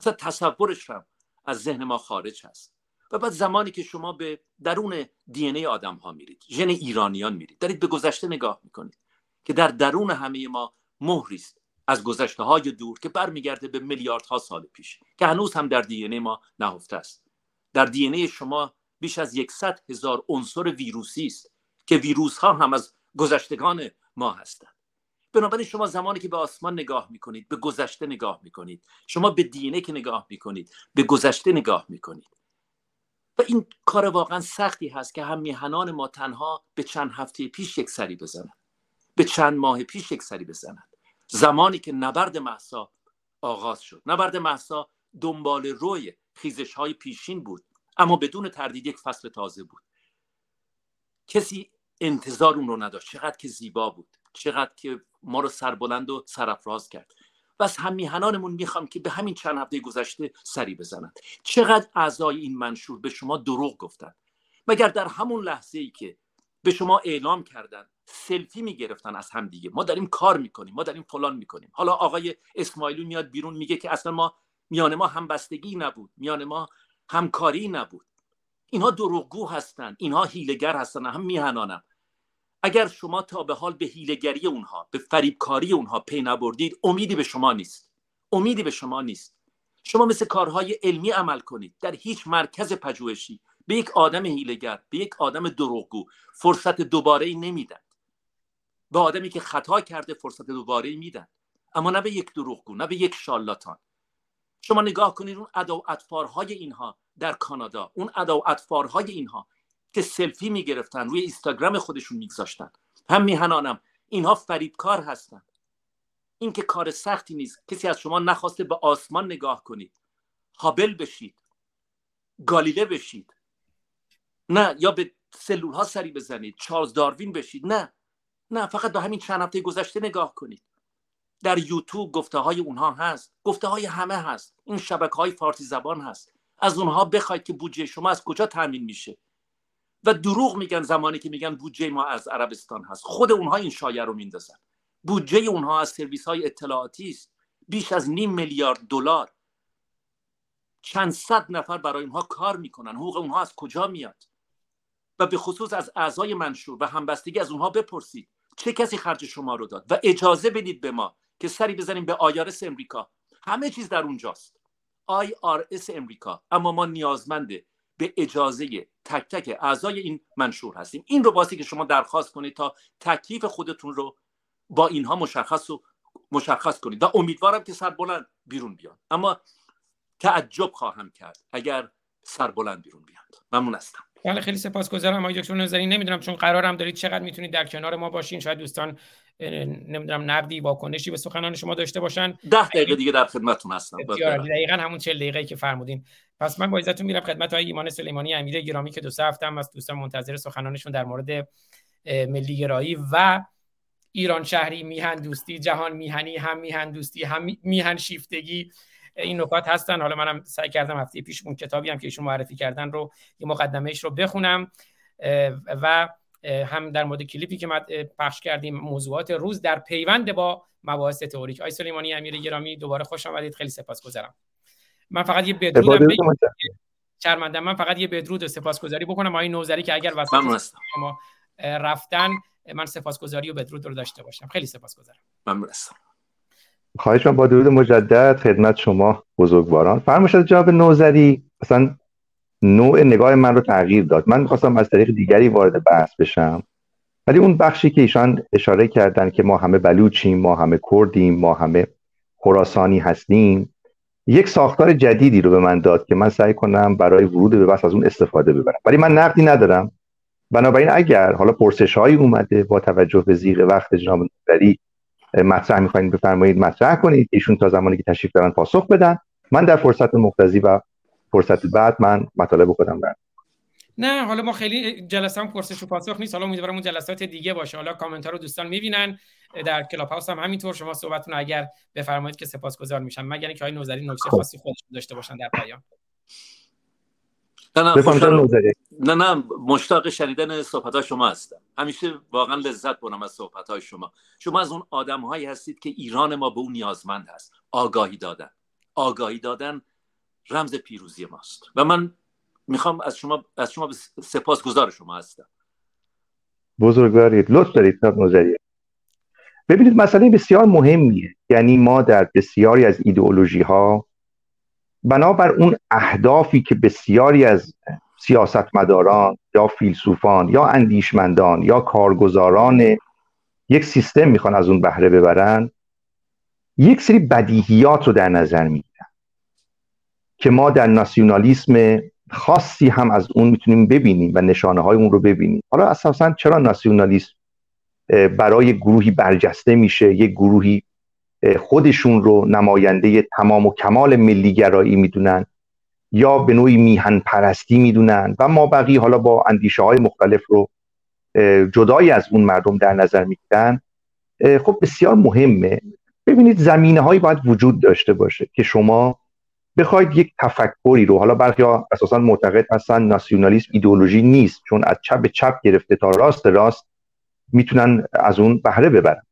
اصلا تصورش هم از ذهن ما خارج هست. و بعد زمانی که شما به درون دی ای آدم ها میرید ژن ایرانیان میرید دارید به گذشته نگاه می‌کنید که در درون همه ما مهری است از گذشته های دور که برمیگرده به میلیاردها سال پیش که هنوز هم در دی ای ما نهفته است. در دی ای شما بیش از یکصد هزار عنصر ویروسی است که ویروس ها هم از گذشتگان ما هستند. بنابراین شما زمانی که به آسمان نگاه می‌کنید به گذشته نگاه می‌کنید. شما به دینه که نگاه می‌کنید به گذشته نگاه می‌کنید. و این کار واقعا سختی هست که هم میهنان ما تنها به چند هفته پیش یک سری بزنند. به چند ماه پیش یک سری بزنند. زمانی که نبرد محسا آغاز شد. نبرد محسا دنبال روی خیزش های پیشین بود اما بدون تردید یک فصل تازه بود. کسی انتظار اون رو نداشت. چقدر که زیبا بود. چقدر که ما رو سربلند و سرافراز کرد. و از هم میهنانمون می‌خوام که به همین چند هفته گذشته سری بزنند. چقدر اعضای این منشور به شما دروغ گفتند. مگر در همون لحظه ای که به شما اعلام کردن سلفی می‌گرفتن از هم دیگه. ما داریم کار می‌کنیم ما داریم فلان می‌کنیم. حالا آقای اسماعیلو میاد بیرون میگه که اصلا ما میان ما همبستگی نبود میان ما همکاری نبود. اینها دروغگو هستند اینها هیلگر هستند هم میهنانم. اگر شما تا به حال به هیلگری اونها به فریبکاری اونها پی نبردید امیدی به شما نیست. امیدی به شما نیست. شما مثل کارهای علمی عمل کنید. در هیچ مرکز پژوهشی. به یک آدم هیلگر به یک آدم دروغگو فرصت دوباره ای نمیدن. به آدمی که خطا کرده فرصت دوباره ای میدن. اما نه به یک دروغگو نه به یک شالاتان. شما نگاه کنید اون ادا و اطفارهای اینها در کانادا. اون ادا و اطفارهای اینها که سلفی می‌گرفتن روی اینستاگرام خودشون میگذاشتن. هم میهنانم. اینها فریبکار هستن. این که کار سختی نیست. کسی از شما نخواسته به آسمان نگاه کنید. هابل بشید. گالیله بشید. نه یا به سلول ها سری بزنید. چارلز داروین بشید. نه. نه فقط به همین چند هفته گذشته نگاه کنید. در یوتیوب گفته های اونها هست. گفته های همه هست. این شبکه های فارسی زبان هست. از اونها بخواید که بودجه شما از کجا تامین میشه؟ و دروغ میگن زمانی که میگن بودجه ما از عربستان هست. خود اونها این شایعه رو میندازن. بودجه اونها از سرویس های اطلاعاتی است. بیش از نیم میلیارد دلار. چند صد نفر برای اونها کار می‌کنن. حقوق اونها از کجا میاد؟ و به خصوص از اعضای منشور و همبستگی از اونها بپرسید. چه کسی خرج شما رو داد؟ و اجازه بدید به ما که سری بزنیم به آیارس امریکا. همه چیز در اونجاست. IRS امریکا. اما ما نیازمند به اجازه تک تک اعضای این منشور هستیم. این رو باسی که شما درخواست کنید تا تکلیف خودتون رو با اینها مشخص و مشخص کنید و امیدوارم که سربلند بیرون بیان اما تعجب خواهم کرد اگر سربلند بیرون بیاد. ممنون هستم. بله خیلی سپاسگزارم آقای دکتر نظری. نمی‌دونم چون قرارم دارید چقدر می‌تونید در کنار ما باشین. شاید دوستان نمی‌دونم نقدی واکنشی به سخنان شما داشته باشن. ده دقیقه دیگه در خدمتتون هستم. دقیقا همون 40 دقیقه که فرمودین. پس من با عزتون میرم خدمت های ایمان سلیمانی امیر گرامی که دو سه هفته هم از دوستان منتظر سخنانشون در مورد ملی گرایی و ایران شهری میهن دوستی جهان میهنی هم میهن دوستی هم میهن شیفتگی این نکات هستن. حالا منم سعی کردم هفته پیش اون کتابی هم که ایشون معرفی کردن رو یه مقدمهش رو بخونم. و هم در مورد کلیپی که ما پخش کردیم موضوعات روز در پیوند با مباحث تئوریک. آی سلیمانی امیر گرامی دوباره خوش آمدید. خیلی سپاسگزارم. من فقط یه بدرودم شرمنده من فقط یه بدرود و سپاسگزاری بکنم. آقای نوزری که اگر وسط شما رفتن من سپاسگزاری و بدرود رو داشته باشم. خیلی سپاسگزارم. ممنون خواهش من با درود مجدد خدمت شما بزرگواران. فرمایشات جناب نوزری اصلا نوع نگاه من رو تغییر داد. من می‌خواستم از طریق دیگری وارد بحث بشم. ولی اون بخشی که ایشان اشاره کردن که ما همه بلوچیم ما همه کردیم ما همه خراسانی هستیم یک ساختار جدیدی رو به من داد که من سعی کنم برای ورود به بحث از اون استفاده ببرم. ولی من نقدی ندارم. بنابراین اگر حالا پرسش هایی اومده با توجه به زیغ وقت جناب نوزری مطرح می‌خواین بفرمایید مطرح کنید ایشون تا زمانی که تشریف دارن پاسخ بدن. من در فرصت مقتضی و فرصت بعد من مطالب خودم برم نه حالا ما خیلی جلسه هم پرسش و پاسخ نیست. حالا امیدوارم اون جلسات دیگه باشه. حالا کامنت ها رو دوستان می‌بینن. در کلاب هاوس هم همینطور. شما صحبتتون اگر بفرمایید که سپاسگزار میشم. مگر اینکه های نوزری نکته خب. خاصی خودشون داشته باشن در پیام. نه نه, نه نه مشتاق شنیدن صحبت های شما هستم. همیشه واقعا لذت برم از صحبت های شما. شما از اون آدم هایی هستید که ایران ما به اون نیازمند هست. آگاهی دادن. آگاهی دادن رمز پیروزی ماست. و من می‌خوام از شما از شما سپاس گذار شما هستم. بزرگوارید لطف دارید نظریه ببینید مسئله بسیار مهمیه. یعنی ما در بسیاری از ایدئولوژی ها بنابر اون اهدافی که بسیاری از سیاستمداران یا فیلسوفان یا اندیشمندان یا کارگزاران یک سیستم می‌خوان از اون بهره ببرن یک سری بدیهیات رو در نظر می‌گیرن. که ما در ناسیونالیسم خاصی هم از اون می‌تونیم ببینیم و نشانه های اون رو ببینیم. حالا اساسا چرا ناسیونالیسم برای گروهی برجسته میشه یک گروهی خودشون رو نماینده تمام و کمال ملیگرایی می‌دونن یا به نوعی میهن پرستی می‌دونن و ما بقیه حالا با اندیشه های مختلف رو جدای از اون مردم در نظر می‌گیرن. خب بسیار مهمه. ببینید زمینه هایی باید وجود داشته باشه که شما بخواید یک تفکری رو حالا برخی ها اساسا معتقد هستن ناسیونالیسم ایدئولوژی نیست چون از چپ به چپ گرفته تا راست راست می‌تونن از اون بهره ببرن.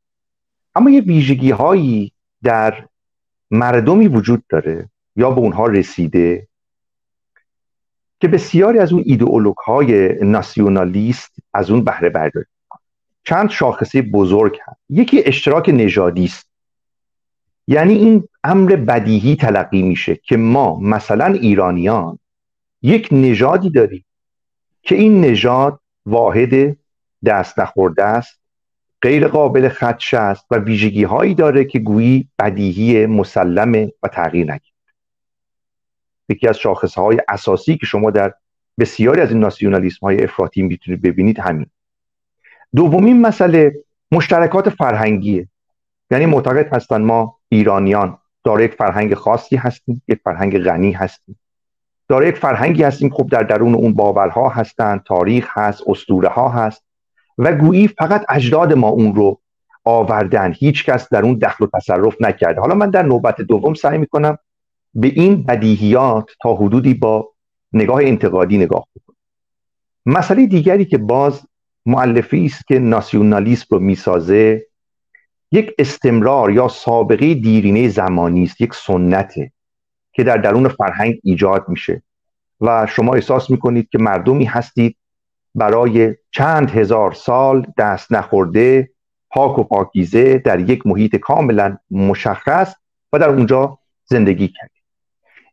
اما یه ویژگی هایی در مردمی وجود داره یا به اونها رسیده که بسیاری از اون ایدئولوگ های ناسیونالیست از اون بهره برداری چند شاخصه بزرگ هست. یکی اشتراک نژادی است. یعنی این امر بدیهی تلقی میشه که ما مثلا ایرانیان یک نژادی داریم که این نژاد واحد دست نخورده است غیر قابل خدشه است و ویژگی هایی داره که گویی بدیهی مسلمه و تغییر نکرد یکی از شاخص های اساسی که شما در بسیاری از این ناسیونالیسم های افراطی می‌تونید ببینید همین. دومین مسئله مشترکات فرهنگیه. یعنی معتقد هستن ما ایرانیان دارای یک فرهنگ خاصی هستیم یک فرهنگ غنی هستیم. دارای یک فرهنگی هستیم خب در درون اون باورها هستند تاریخ هست اسطوره ها هست و گویی فقط اجداد ما اون رو آوردن. هیچ کس در اون دخل و تصرف نکرده. حالا من در نوبت دوم سعی می‌کنم به این بدیهیات تا حدودی با نگاه انتقادی نگاه بکنم. مسئله دیگری که باز معلفی است که ناسیونالیسم رو می‌سازه یک استمرار یا سابقه دیرینه زمانی است یک سنته که در درون فرهنگ ایجاد میشه. و شما احساس می‌کنید که مردمی هستید برای چند هزار سال دست نخورده پاک و پاکیزه در یک محیط کاملا مشخص و در اونجا زندگی کردید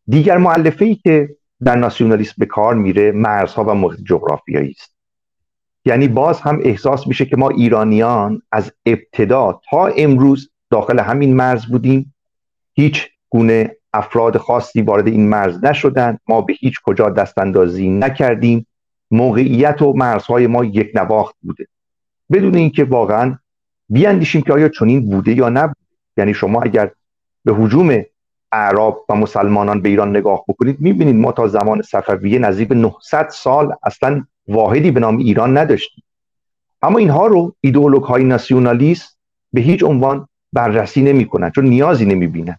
دیگر معلفه ای که در ناسیونالیسم به کار میره مرزها و محیط جغرافیایی است. یعنی باز هم احساس میشه که ما ایرانیان از ابتدا تا امروز داخل همین مرز بودیم. هیچ گونه افراد خاصی وارد این مرز نشدن. ما به هیچ کجا دستاندازی نکردیم. موقعیت و مرزهای ما یک نواخت بوده. بدون اینکه واقعا بیاندیشیم که آیا چنین بوده یا نبوده. یعنی شما اگر به حجوم اعراب و مسلمانان به ایران نگاه بکنید می‌بینید ما تا زمان صفویه نزدیک به 900 سال اصلا واحدی به نام ایران نداشتیم. اما اینها رو ایدئولوگ های ناسیونالیست به هیچ عنوان بررسی نمی‌کنن چون نیازی نمی‌بینن.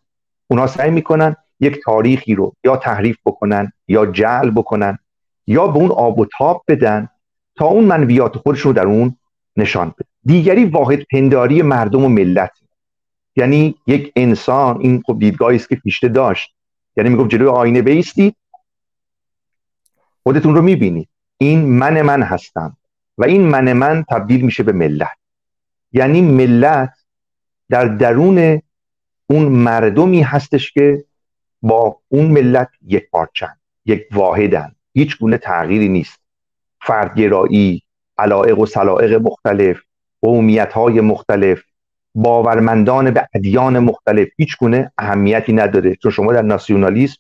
اونا سعی می‌کنن یک تاریخی رو یا تحریف بکنن یا جعل بکنن یا به اون آب و تاب بدن تا اون منویات خودش رو در اون نشان بده. دیگری واحد پنداری مردم و ملت. یعنی یک انسان این خب دیدگاهی است که پیشته داشت. یعنی می‌گفت جلوی آینه بیستید خودتون رو می‌بینید. این من من هستم و این من من تبدیل میشه به ملت. یعنی ملت در درون اون مردمی هستش که با اون ملت یک پارچن یک واحدن. هیچ گونه تغییری نیست. فردگرایی علائق و سلائق مختلف قومیت های مختلف باورمندان به ادیان مختلف. هیچ گونه اهمیتی نداره. چون شما در ناسیونالیسم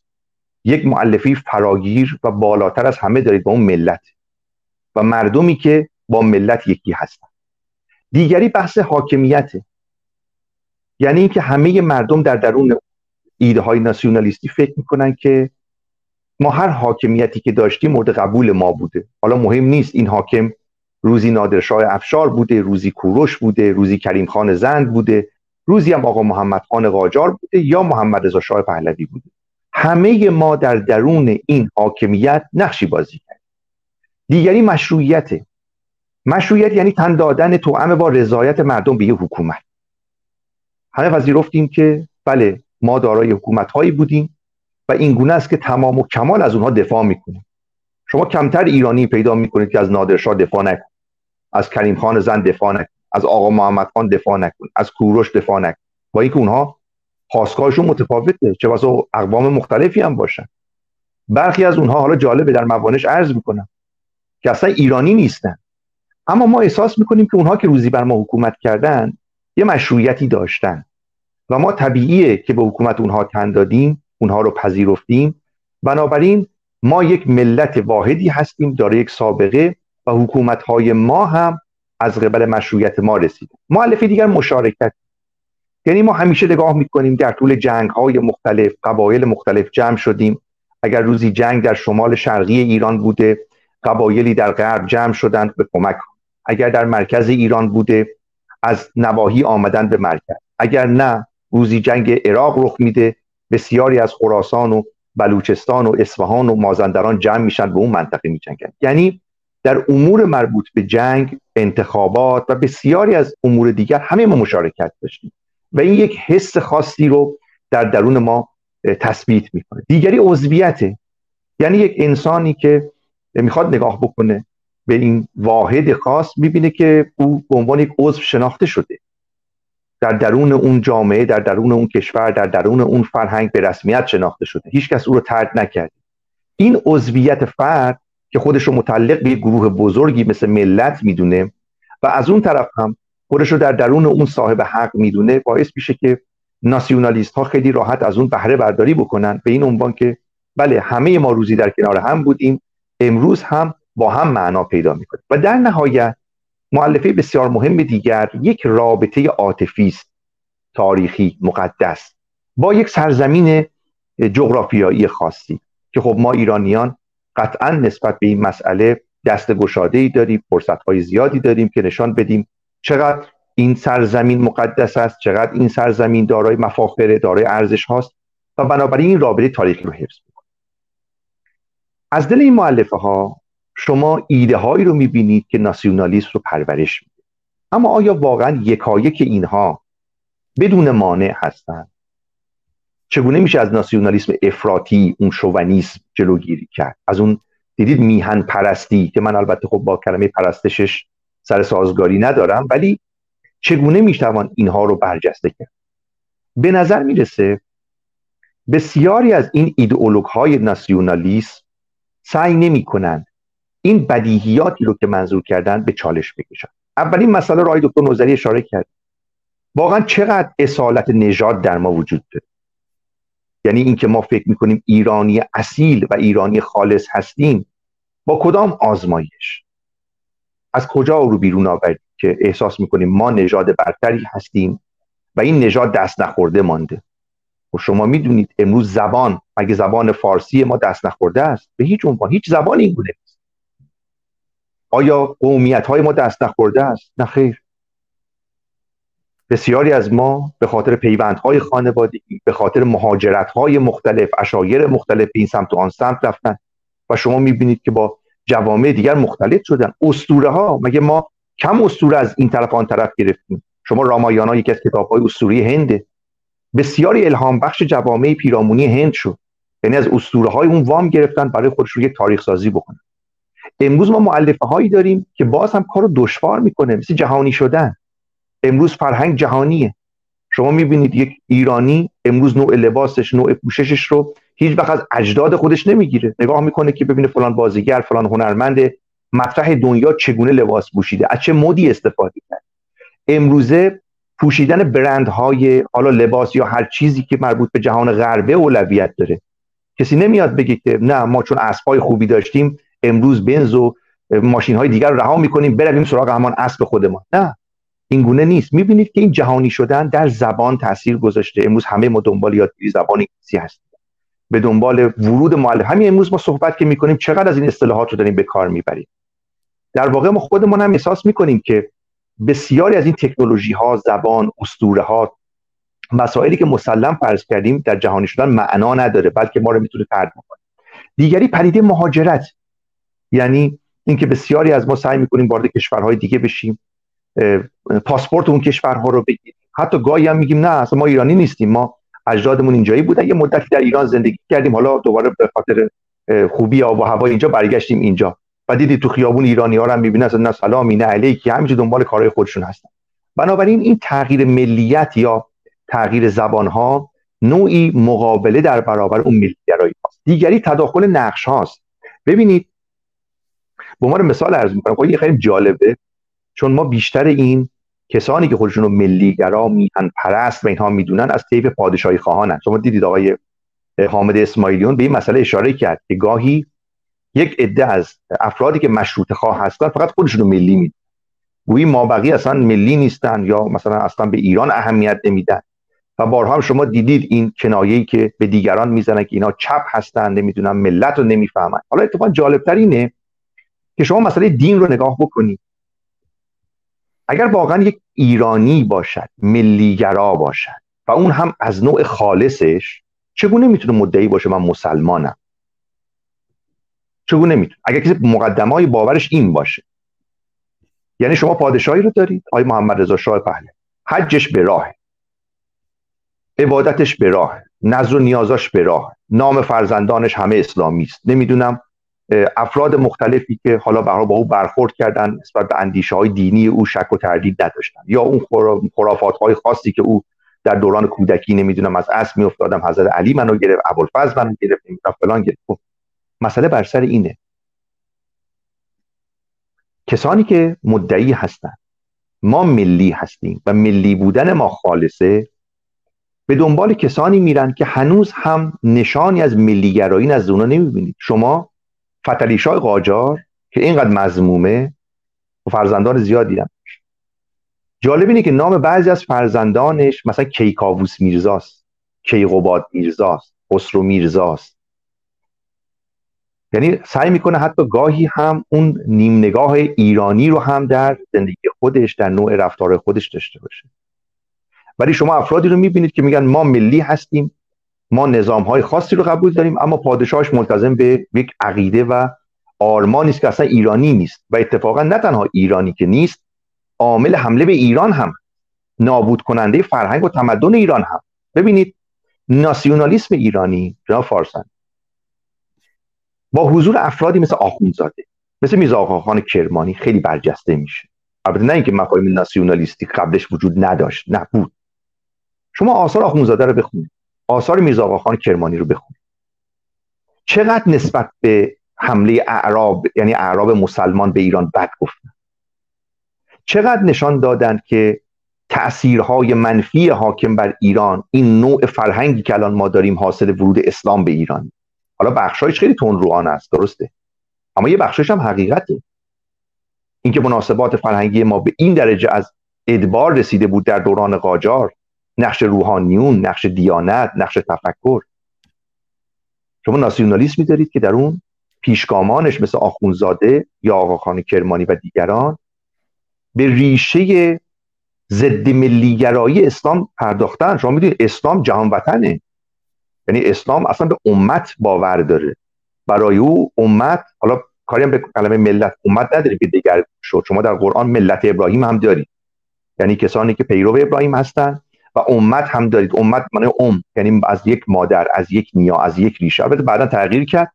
یک معلفی فراگیر و بالاتر از همه دارید با اون ملت و مردمی که با ملت یکی هستن. دیگری بحث حاکمیته. یعنی اینکه همه مردم در درون ایده های ناسیونالیستی فکر می‌کنن که ما هر حاکمیتی که داشتیم مورد قبول ما بوده. حالا مهم نیست این حاکم روزی نادرشاه افشار بوده روزی کوروش بوده روزی کریم خان زند بوده. روزی هم آقا محمد خان قاجار بوده یا محمد رضا شاه پهلوی بوده. همه ما در درون این حاکمیت نقشی بازی کرد دیگری مشروعیت مشروعیت یعنی تن دادن توأم با رضایت مردم به یه حکومت. همه پذیرفتیم که بله ما دارای حکومت هایی بودیم و این گونه است که تمام و کمال از اونها دفاع می‌کنیم. شما کمتر ایرانی پیدا می‌کنید که از نادرشاه دفاع نکن. از کریم خان زن دفاع نکن. از آقا محمد خان دفاع نکن. از کوروش دفاع نکن. با اینکه اونها خواستگاهشون متفاوته چه واسه اقوام مختلفی هم باشن. برخی از اونها حالا جالبه در موانش عرض می‌کنم که اصلا ایرانی نیستن. اما ما احساس می‌کنیم که اونها که روزی بر ما حکومت کردن یه مشروعیتی داشتن و ما طبیعیه که به حکومت اونها تن دادیم اونها رو پذیرفتیم. بنابراین ما یک ملت واحدی هستیم داره یک سابقه و حکومت های ما هم از قبل مشروعیت ما رسیده. معلفی دیگر مشارکت یعنی ما همیشه نگاه می‌کنیم در طول جنگ های مختلف قبایل مختلف جمع شدیم. اگر روزی جنگ در شمال شرقی ایران بوده قبایلی در غرب جمع شدند به کمک. اگر در مرکز ایران بوده از نواحی آمدن به مرکز. اگر نه روزی جنگ عراق رخ میده بسیاری از خراسان و بلوچستان و اصفهان و مازندران جمع میشن به اون منطقه میجنگن. یعنی در امور مربوط به جنگ انتخابات و بسیاری از امور دیگر همه ما مشارکت داشتیم. و این یک حس خاصی رو در درون ما تثبیت می‌کنه. دیگری عضویته. یعنی یک انسانی که می‌خواد نگاه بکنه به این واحد خاص می‌بینه که او به عنوان یک عضو شناخته شده. در درون اون جامعه در درون اون کشور در درون اون فرهنگ به رسمیت شناخته شده. هیچکس او رو ترد نکرد این عضویت فرد که خودش رو متعلق به گروه بزرگی مثل ملت می‌دونه و از اون طرف هم خودش رو در درون اون صاحب حق می‌دونه باعث میشه که ناسیونالیست ها خیلی راحت از اون بهره برداری بکنن. به این عنوان که بله همه ما روزی در کنار هم بودیم امروز هم با هم معنا پیدا می‌کنه و در نهایت معلفه بسیار مهم دیگر یک رابطه عاطفی است تاریخی مقدس با یک سرزمین جغرافیایی خاصی که خب ما ایرانیان قطعا نسبت به این مسئله دست گشاده ای داریم فرصت های زیادی داریم که نشان بدیم. چقدر این سرزمین مقدس است چقدر این سرزمین دارای مفاخره دارای ارزش هاست و بنابراین این رابطه تاریخی رو حفظ می‌کنه. از دل این معلفه ها شما ایده هایی رو می‌بینید که ناسیونالیسم رو پرورش میده. اما آیا واقعا یکایک اینها بدون مانع هستند؟ چگونه میشه از ناسیونالیسم افراطی اون شوونیسم جلوگیری کرد؟ از اون دیدید میهن پرستی که من البته خب با کلمه پرستشش سر سازگاری ندارم ولی چگونه می‌توان اینها رو برجسته کرد؟ به نظر می‌رسه بسیاری از این ایدئولوگ های ناسیونالیسم سعی نمی کنند این بدیهیاتی رو که منظور کردن به چالش بکشن. اولین مسئله رو دکتر نوزری اشاره کرد. واقعا چقدر اصالت نژاد در ما وجود داره؟ یعنی اینکه ما فکر می‌کنیم ایرانی اصیل و ایرانی خالص هستیم با کدام آزمایش؟ از کجا رو بیرون آوردیم که احساس می‌کنیم ما نژاد برتری هستیم و این نژاد دست نخورده مانده؟ و خب شما می‌دونید امروز زبان اگه زبان فارسی ما دست نخورده است به هیچ عنوان هیچ زبانی این گونه نیست. آیا قومیت های ما دست نخورده است؟ نه خیر. بسیاری از ما به خاطر پیوندهای خانوادگی به خاطر مهاجرت مختلف اشایر مختلف این سمت و آن سمت رفتن. و شما می‌بینید که با جوامع دیگر مختلف شدن. اسطوره ها مگه ما کم اسطوره از این طرف آن طرف گرفتیم؟ شما رامایانا یکی از کتاب های اسطوره هنده بسیاری الهام بخش جوامع پیرامونی هند شد. یعنی از اسطوره های اون وام گرفتن برای خودشون یک تاریخ سازی بکنن. امروز ما معلفه هایی داریم که باز هم کارو دشوار می‌کنه. مثل جهانی شدن. امروز فرهنگ جهانیه. شما می‌بینید یک ایرانی امروز نوع لباسش نوع پوششش رو هیچ وقت از اجداد خودش نمی‌گیره. نگاه می‌کنه که ببینه فلان بازیگر فلان هنرمند مطرح دنیا چگونه لباس پوشیده از چه مدی استفاده کرد امروزه پوشیدن برندهای حالا لباس یا هر چیزی که مربوط به جهان غربه اولویت داره. کسی نمیاد بگه که نه ما چون اسبای خوبی داشتیم امروز بنز و ماشین های دیگر رو رها می‌کنیم برویم سراغ همان اسب خودمان. نه. این گونه نیست. می‌بینید که این جهانی شدن در زبان تاثیر گذاشته. امروز همه ما دنبال یادگیری زبان انگلیسی هستیم. به دنبال ورود معلم. همین امروز ما صحبت که می‌کنیم چقدر از این اصطلاحات رو داریم به کار می‌بریم. در واقع ما خودمون هم احساس می‌کنیم که بسیاری از این تکنولوژی ها زبان اسطوره ها مسائلی که مسلم فرض کردیم در جهانی شدن معنا نداره بلکه ما رو می‌تونه ترد کنه دیگری پدیده مهاجرت یعنی اینکه بسیاری از ما سعی می‌کنیم وارد کشورهای دیگه بشیم پاسپورت اون کشورها رو بگیریم. حتی گاهی هم میگیم نه اصلا ما ایرانی نیستیم ما اجدادمون اینجایی بودن. یه مدتی در ایران زندگی کردیم. حالا دوباره به خاطر خوبی آب و هوا اینجا برگشتیم اینجا. و دیدی تو خیابون ایرانی ها هم می‌بینن نه سلامی نه علیکی همینجور دنبال کارهای خودشون هستن. بنابراین این تغییر ملیت یا تغییر زبان ها نوعی مقابله در برابر اون ملیگرایی هاست. دیگری تداخل نقش هاست. ببینید به عنوان مثال عرض می‌کنم یه خیلی جالبه. چون ما بیشتر این کسانی که خودشون رو ملیگرا میهن پرست و اینها می‌دونن از طیف پادشاهی خواهانن. شما دیدید آقای حامد اسماعیلیون به این مسئله اشاره کرد که گاهی یک عده از افرادی که مشروط خواه هستن فقط خودشون رو ملی می‌دونن. گویی ما بقیه اصلا ملی نیستن یا مثلا اصلا به ایران اهمیت نمیدن. و بارها هم شما دیدید این کنایه‌ای که به دیگران می‌زنن که اینا چپ هستن نمی‌دونن ملت رو نمی‌فهمن. حالا اتفاقا جالبتر اینه که شما مسئله دین رو نگاه بکنید. اگر واقعا یک ایرانی باشد ملیگرا باشد و اون هم از نوع خالصش چگونه می‌تونه مدعی باشه من مسلمانم؟ چگونه می‌تونه؟ اگر کسی مقدمه های باورش این باشه. یعنی شما پادشاهی رو دارید آقای محمد رضا شاه پهلوی. حجش به راه. عبادتش به راه. نظر و نیازاش به راه. نام فرزندانش همه اسلامی است. نمی‌دونم افراد مختلفی که حالا برای با او برخورد کردن نسبت به اندیشه های دینی او شک و تردید نداشتن. یا اون خرافات های خاصی که او در دوران کودکی نمی‌دونم از اسب میافتادم حضرت علی منو گرفت ابوالفضل منو گرفت فلان گرفت. خب، مسئله بر سر اینه. کسانی که مدعی هستند ما ملی هستیم و ملی بودن ما خالصه به دنبال کسانی میرن که هنوز هم نشانی از ملیگرایی نزد اونا نمی‌بینید. شما فتلیشای قاجار که اینقدر مزمومه و فرزندان زیادی هم. جالب اینه که نام بعضی از فرزندانش مثلا کیکاووس میرزاست کیقوباد میرزاست خسرو میرزاست. یعنی سعی می‌کنه حتی گاهی هم اون نیم نگاه ایرانی رو هم در زندگی خودش در نوع رفتار خودش داشته باشه. ولی شما افرادی رو می‌بینید که میگن ما ملی هستیم ما نظام های خاصی رو قبول داریم اما پادشاهش ملتزم به یک عقیده و آرمانی است که اصلا ایرانی نیست و اتفاقا نه تنها ایرانی که نیست عامل حمله به ایران هم نابود کننده فرهنگ و تمدن ایران هم. ببینید ناسیونالیسم ایرانی جناب فارسن با حضور افرادی مثل آخوندزاده مثل میرزا خان کرمانی خیلی برجسته میشه. البته نه اینکه مفاهیم ناسیونالیستی قبلش وجود نداشت نبود. شما آثار آخوندزاده رو بخونید. آثار میرزا خان کرمانی رو بخونید چقدر نسبت به حمله اعراب یعنی اعراب مسلمان به ایران بد گفتن؟ چقدر نشان دادند که تأثیرهای منفی حاکم بر ایران این نوع فرهنگی که الان ما داریم حاصل ورود اسلام به ایران. حالا بخشایش خیلی تون است درسته؟ اما یه بخشش هم حقیقته. اینکه مناسبات فرهنگی ما به این درجه از ادبار رسیده بود در دوران قاجار نقش روحانیون نقش دیانت نقش تفکر. شما ناسیونالیسمی دارید که در اون پیشگامانش مثل آخونزاده یا آقاخان کرمانی و دیگران به ریشه ضد ملیگرایی اسلام پرداختن. شما می‌دونید اسلام جهان وطنه یعنی اسلام اصلا به امت باور داره. برای او امت حالا کاری هم به کلمه ملت امت نداریم که دیگر شد. شما در قرآن ملت ابراهیم هم دارید. یعنی کسانی که پیرو ابراهیم هستند و امت هم دارید. امت معنی ام یعنی از یک مادر از یک نیا از یک ریشه. البته بعدا تغییر کرد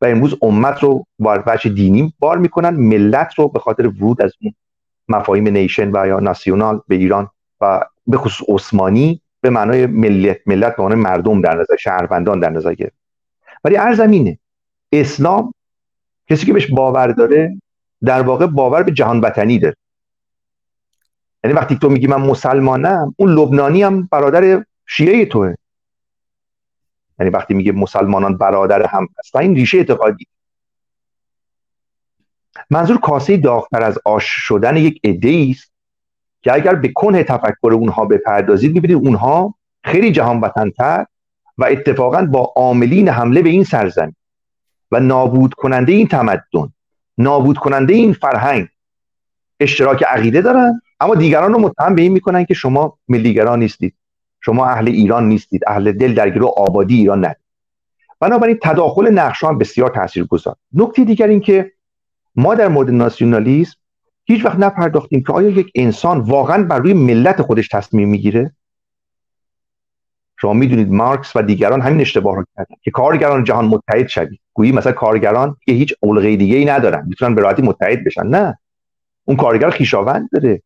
و امروز امت رو بار بچه دینی بار می‌کنن ملت رو به خاطر ورود از اون مفاهیم نیشن و یا ناسیونال به ایران و به خصوص عثمانی به معنای ملت ملت به معنای مردم در نظر شهروندان در نظر گرفت. ولی ارزمینه اسلام کسی که بهش باور داره در واقع باور به جهان وطنی داره. یعنی وقتی تو میگی من مسلمانم اون لبنانی هم برادر شیعه توه. یعنی وقتی میگه مسلمانان برادر هم هست. این ریشه اعتقادی. منظور کاسه داغتر از آش شدن یک عده است که اگر به کنه تفکر اونها بپردازید می‌بینید اونها خیلی جهان وطنتر و اتفاقا با عاملین حمله به این سرزمین و نابود کننده این تمدن نابود کننده این فرهنگ اشتراک عقیده دارن اما دیگران رو متهم به این می‌کنن که شما ملیگران نیستید. شما اهل ایران نیستید. اهل دل در گروه آبادی ایران ندید بنابراین تداخل نقش بسیار تاثیرگذار. نکته دیگر این که ما در مورد ناسیونالیسم هیچ وقت نپرداختیم که آیا یک انسان واقعا بر روی ملت خودش تصمیم می‌گیره؟ شما می‌دونید مارکس و دیگران همین اشتباه رو کردن که کارگران جهان متحد شوید. گویی مثلا کارگران که هیچ اولغه دیگه ای ندارن. می‌تونن به راحتی متحد بشن. نه. اون کارگر خیشاوند داره.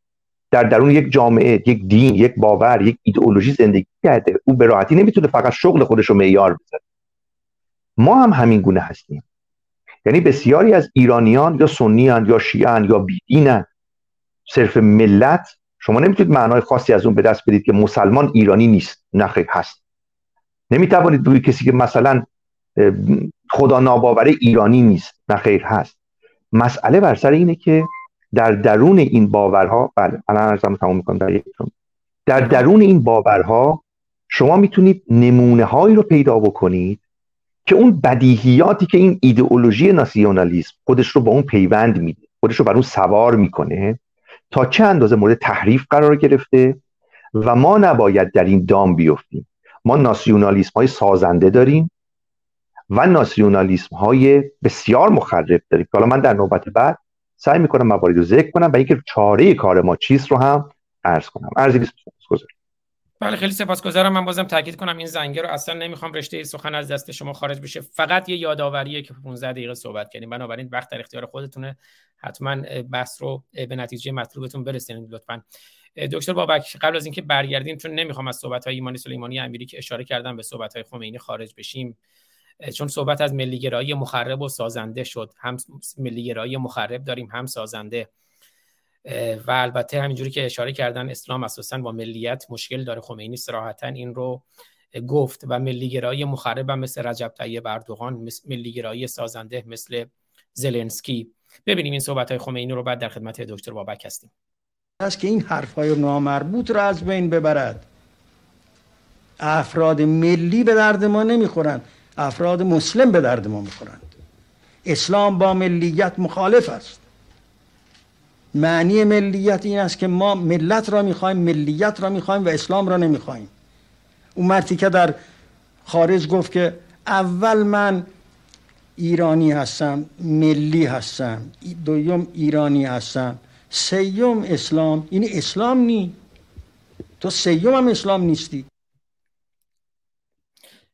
در درون یک جامعه یک دین یک باور یک ایدئولوژی زندگی کرده. او به راحتی نمی‌تونه فقط شغل خودش رو معیار بزنه ما هم همین گونه هستیم. یعنی بسیاری از ایرانیان یا سنیان یا شیعان یا بیدینن. صرف ملت شما نمی‌تونید معنای خاصی از اون به دست بدید که مسلمان ایرانی نیست. نه هست. نمی‌توانید بگید کسی که مثلا خدا ناباوره ایرانی نیست. نه خیر هست. مسئله بر سر اینه که در درون این باورها بله الان ارزم تمام می‌کنم در در درون این باورها شما می‌تونید نمونه هایی رو پیدا بکنید که اون بدیهیاتی که این ایدئولوژی ناسیونالیسم خودش رو با اون پیوند میده خودش رو بر اون سوار می‌کنه تا چه اندازه مورد تحریف قرار گرفته و ما نباید در این دام بیفتیم. ما ناسیونالیسم های سازنده داریم و ناسیونالیسم های بسیار مخرب داریم. حالا من در نوبت بعد سعی می‌کنم مواردی رو ذکر کنم و اینکه چاره کار ما چیست رو هم عرض کنم. عرضی گذارم بله خیلی سپاسگزارم. من بازم تاکید کنم این زنگه رو. اصلا نمی‌خوام رشته سخن از دست شما خارج بشه. فقط یه یادآوریه که 15 دقیقه صحبت کردیم. بنابراین وقت در اختیار خودتونه حتما بحث رو به نتیجه مطلوبتون برسونید لطفا. دکتر بابک قبل از اینکه برگردیم چون نمی‌خوام از صحبت های ایمانی سلیمانی امیری که اشاره کردم به صحبت های خمینی خارج بشیم. چون صحبت از ملیگرایی مخرب و سازنده شد. هم ملیگرایی مخرب داریم هم سازنده. و البته همینجوری که اشاره کردن اسلام اساسا با ملیت مشکل داره. خمینی صراحتا این رو گفت. و ملیگرایی مخرب هم مثل رجب طیب اردوغان ملیگرایی سازنده مثل زلنسکی. ببینیم این صحبت های خمینی رو بعد در خدمت دکتر بابک هستیم. است که این حرف های نامربوط رو از بین ببرد. افراد ملی به درد ما نمی‌خورند. افراد مسلم به درد ما می‌خورند. اسلام با ملیت مخالف است. معنی ملیت این است که ما ملت را می‌خوایم ملیت را می‌خوایم و اسلام را نمی‌خوایم. اون مرتی که در خارج گفت که اول من ایرانی هستم ملی هستم دوم ایرانی هستم سیوم اسلام. این اسلام نی. تو سیوم هم اسلام نیستی.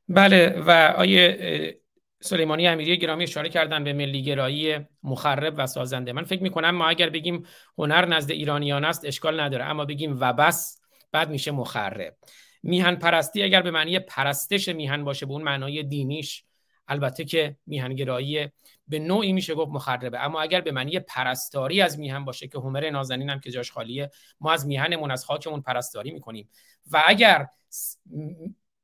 بله و آیه سلیمانی امیری گرامی اشاره کردن به ملیگرایی مخرب و سازنده. من فکر می‌کنم ما اگر بگیم هنر نزد ایرانیان است اشکال نداره. اما بگیم و بس بعد میشه مخرب. میهن پرستی اگر به معنی پرستش میهن باشه به اون معنای دینیش البته که میهنگرایی به نوعی میشه گفت مخربه. اما اگر به معنی پرستاری از میهن باشه که هومر نازنین هم که جاش خالیه ما از میهنمون از خاکمون پرستاری می‌کنیم. و اگر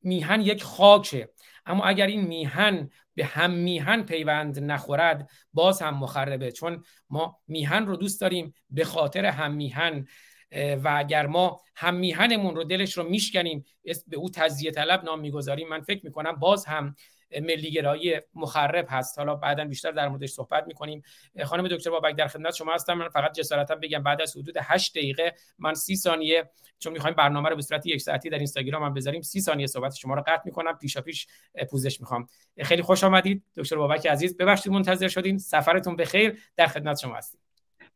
میهن یک خاکه. اما اگر این میهن به هم میهن پیوند نخورد باز هم مخربه چون ما میهن رو دوست داریم به خاطر هم میهن. و اگر ما هم میهنمون رو دلش رو میشکنیم به او تزیه طلب نام می‌گذاریم. من فکر می‌کنم باز هم ملیگرایی مخرب هست. حالا بعدا بیشتر در موردش صحبت می‌کنیم. خانم دکتر بابک در خدمت شما هستم. من فقط جسارتا بگم بعد از حدود 8 دقیقه من 30 ثانیه چون می‌خوایم برنامه رو به صورت یک ساعتی در اینستاگرام هم بذاریم 30 ثانیه صحبت شما رو قطع می‌کنم. پیشا پیش پوزش می‌خوام. خیلی خوش آمدید دکتر بابک عزیز. ببخشید منتظر شدین. سفرتون به خیر در خدمت شما هستیم.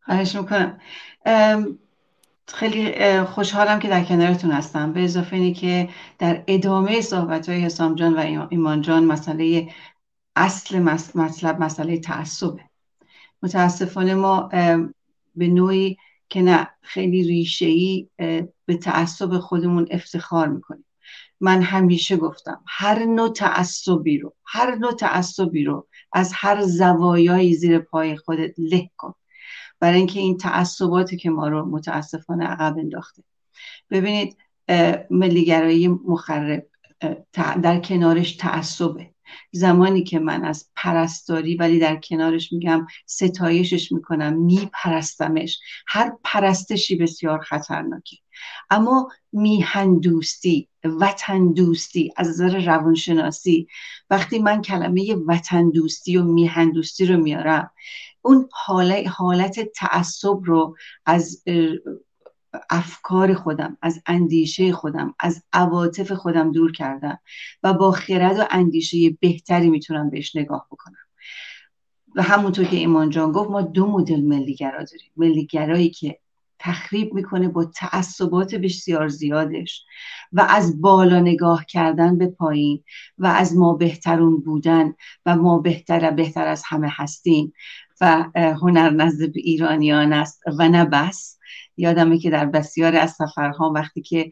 خواهش می‌کنم. خیلی خوشحالم که در کنارتون هستم. به اضافه اینی که در ادامه صحبت های حسام جان و ایمان جان مسئله اصل مطلب مسئله تعصبه. متاسفانه ما به نوعی که نه خیلی ریشه به تعصب خودمون افتخار می‌کنیم. من همیشه گفتم هر نوع تعصبی رو هر نوع تعصبی رو از هر زوایایی زیر پای خودت له کن. برای اینکه این تعصباتی که ما رو متاسفانه عقب انداخته. ببینید ملیگرایی مخرب در کنارش تعصبه. زمانی که من از پرستاری ولی در کنارش میگم ستایشش می‌کنم میپرستمش. هر پرستشی بسیار خطرناکه. اما میهن دوستی وطن دوستی از نظر روانشناسی وقتی من کلمه وطن دوستی و میهن دوستی رو میارم اون حالت, تعصب رو از افکار خودم از اندیشه خودم از عواطف خودم دور کردم و با خرد و اندیشه بهتری می‌تونم بهش نگاه بکنم. و همونطور که ایمان جان گفت ما دو مدل ملیگرا داریم. ملیگرایی که تخریب می‌کنه با تعصبات بسیار زیادش و از بالا نگاه کردن به پایین و از ما بهترون بودن و ما بهتر بهتر از همه هستیم و هنر نزد ایرانیان است و نه بس. یادمه که در بسیار از سفرها وقتی که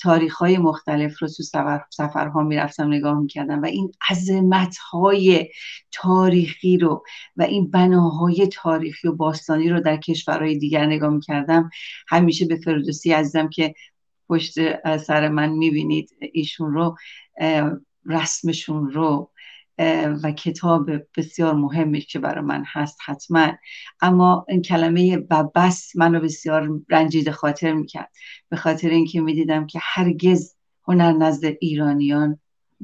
تاریخ های مختلف رو تو سفر، سفرها می‌رفتم نگاه می‌کردم و این عظمت های تاریخی رو و این بناهای تاریخی و باستانی رو در کشورهای دیگر نگاه می‌کردم. همیشه به فردوسی عزیزم که پشت سر من می‌بینید ایشون رو رسمشون رو و کتاب بسیار مهمی که برای من هست حتما. اما این کلمه بس منو بسیار رنجیده خاطر می‌کرد. به خاطر اینکه می‌دیدم که هرگز هنر نزد ایرانیان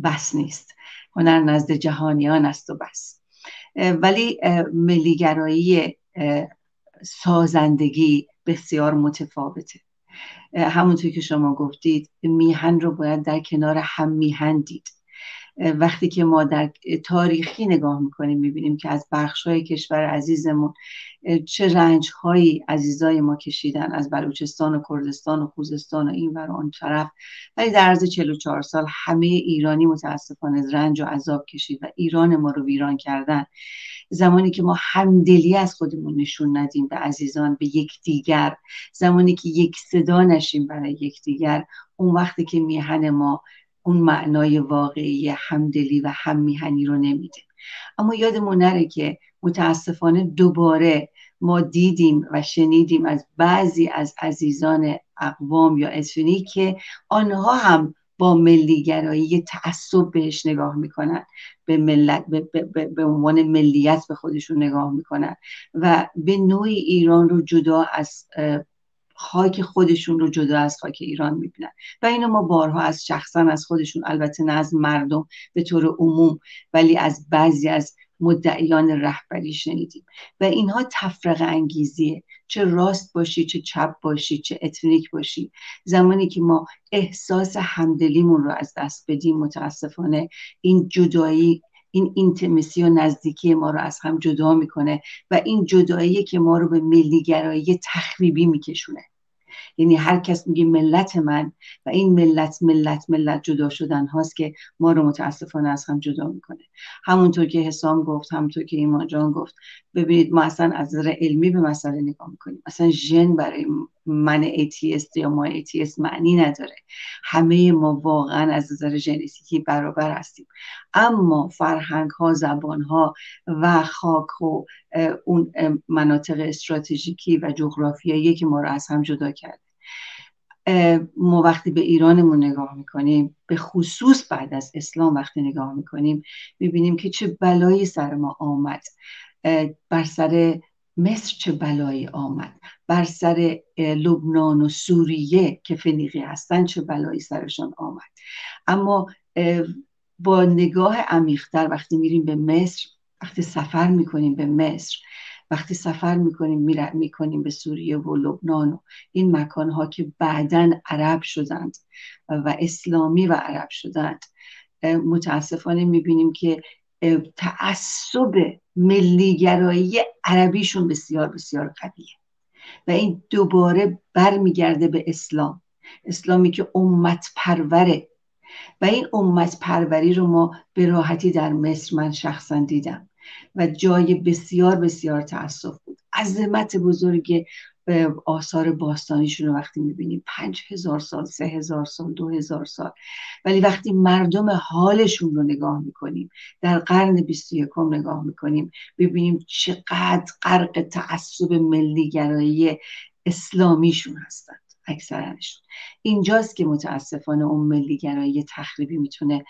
بس نیست. هنر نزد جهانیان است و بس. ولی ملیگرایی سازندگی بسیار متفاوته. همونطور که شما گفتید میهن رو باید در کنار هم میهن دید وقتی که ما در تاریخی نگاه می‌کنیم می‌بینیم که از بخش های کشور عزیزمون چه رنج هایی عزیزای ما کشیدن از بلوچستان و کردستان و خوزستان و این و آن طرف. ولی در عرض 44 سال همه ایرانی متاسفانه رنج و عذاب کشید و ایران ما رو ویران کردن. زمانی که ما همدلی از خودمون نشون ندیم به عزیزان به یکدیگر. زمانی که یک صدا نشیم برای یکدیگر. اون وقتی که میهن ما اون معنای واقعی همدلی و هم میهنی رو نمیده. اما یادمون نره که متاسفانه دوباره ما دیدیم و شنیدیم از بعضی از عزیزان اقوام یا اتنی که آنها هم با ملیگرایی تعصب بهش نگاه می‌کنن. به ملت به, عنوان ملیت به خودشون نگاه می‌کنن. و به نوعی ایران رو جدا از خاک خودشون رو جدا از خاک ایران می‌بینن. و اینو ما بارها از شخصا از خودشون البته نه از مردم به طور عموم ولی از بعضی از مدعیان رهبری شنیدیم. و اینها تفرق انگیزیه. چه راست باشی چه چپ باشی چه اتنیک باشی. زمانی که ما احساس همدلیمون رو از دست بدیم متاسفانه این جدایی این اینتمسی و نزدیکی ما رو از هم جدا می‌کنه و این جدایی که ما رو به ملیگرایی تخریبی میکشونه. یعنی هر کس میگه ملت من و این ملت ملت ملت جدا شدن هاست که ما رو متاسفانه از هم جدا می‌کنه. همونطور که حسام گفت همونطور که ایمان جان گفت ببینید ما اصلا از نظر علمی به مسئله نگاه می‌کنیم. اصلا ژن برای من atheist یا ما atheist معنی نداره. همه ما واقعا از نظر ژنتیکی برابر هستیم. اما فرهنگ ها زبان ها و خاک و اون مناطق استراتژیکی و جغرافیایی که ما رو از هم جدا کرده. ما وقتی به ایرانمون نگاه می‌کنیم به خصوص بعد از اسلام وقتی نگاه می‌کنیم می‌بینیم که چه بلایی سر ما آمد. بر سر مصر چه بلایی آمد. بر سر لبنان و سوریه که فنیقی هستن چه بلایی سرشان آمد. اما با نگاه عمیقتر وقتی میریم به مصر وقتی سفر می‌کنیم به مصر وقتی سفر می‌کنیم می‌کنیم به سوریه و لبنان و این مکانها که بعدا عرب شدند و اسلامی و عرب شدند متاسفانه می‌بینیم که تعصب ملیگرایی عربیشون بسیار بسیار قویه. و این دوباره برمیگرده به اسلام. اسلامی که امت پروره. و این امت پروری رو ما به راحتی در مصر من شخصا دیدم. و جای بسیار بسیار تاسف بود. عظمت بزرگ آثار باستانیشون رو وقتی می‌بینیم پنج هزار سال سه هزار سال دو هزار سال. ولی وقتی مردم حالشون رو نگاه می‌کنیم در قرن بیست یکم نگاه می‌کنیم ببینیم چقدر غرق تعصب ملیگرایی اسلامیشون هستند اکثرانشون. اینجاست که متاسفانه اون ملیگرایی تخریبی می‌تونه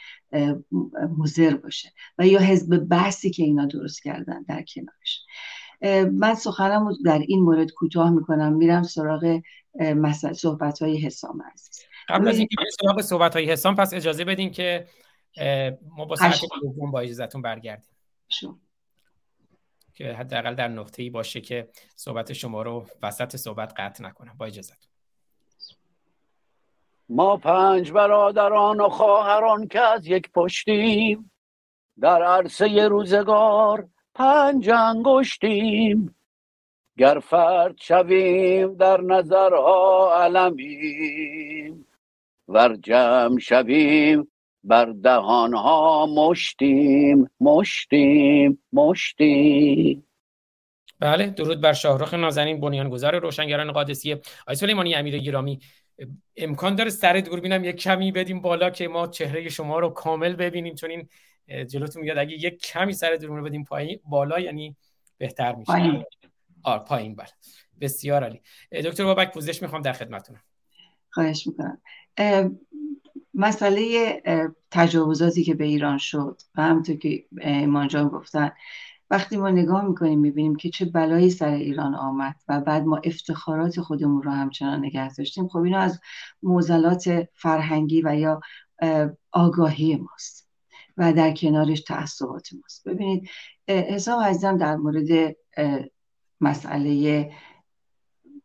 مزر باشه. و یا حزب بحثی که اینا درست کردن در کنارش. من سخنم در این مورد کوتاه می‌کنم. میرم سراغ صحبت های حسام عزیز. قبل از اینکه سراغ صحبت های حسام پس اجازه بدین که ما با ساعت دوم با اجازهتون برگردیم. شو. که حداقل در نقطه ای باشه که صحبت شما رو وسط صحبت قطع نکنم. با اجازهتون. ما پنج برادران و خواهران که از یک پشتیم در عرصه روزگار پنج انگشتیم. گر فرد شویم در نظرها علمیم ور جمع شویم بر دهانها مشتیم مشتیم مشتیم. بله درود بر شاهرخ نازنین بنیانگذار روشنگران قادسیه. آقای سلیمانی امیر گرامی. امکان داره سر دوربینم یک کمی بدیم بالا که ما چهره شما رو کامل ببینیم چون این جلوتون میاد. اگه یک کمی سر رو بدیم پایین بالا یعنی بهتر میشه. پایین. آر پایین بله. بسیار عالی. دکتر بابک پوزش می‌خوام در خدمتتونم خواهش می‌کنم. مسئله تجاوزاتی که به ایران شد و همونطور که ایمان جان گفتن وقتی ما نگاه می‌کنیم می‌بینیم که چه بلایی سر ایران آمد و بعد ما افتخارات خودمون رو همچنان نگه داشتیم. خب اینا از موزلات فرهنگی و یا آگاهی ماست. و در کنارش تعصبات ماست. ببینید حساب عزیزم در مورد مسئله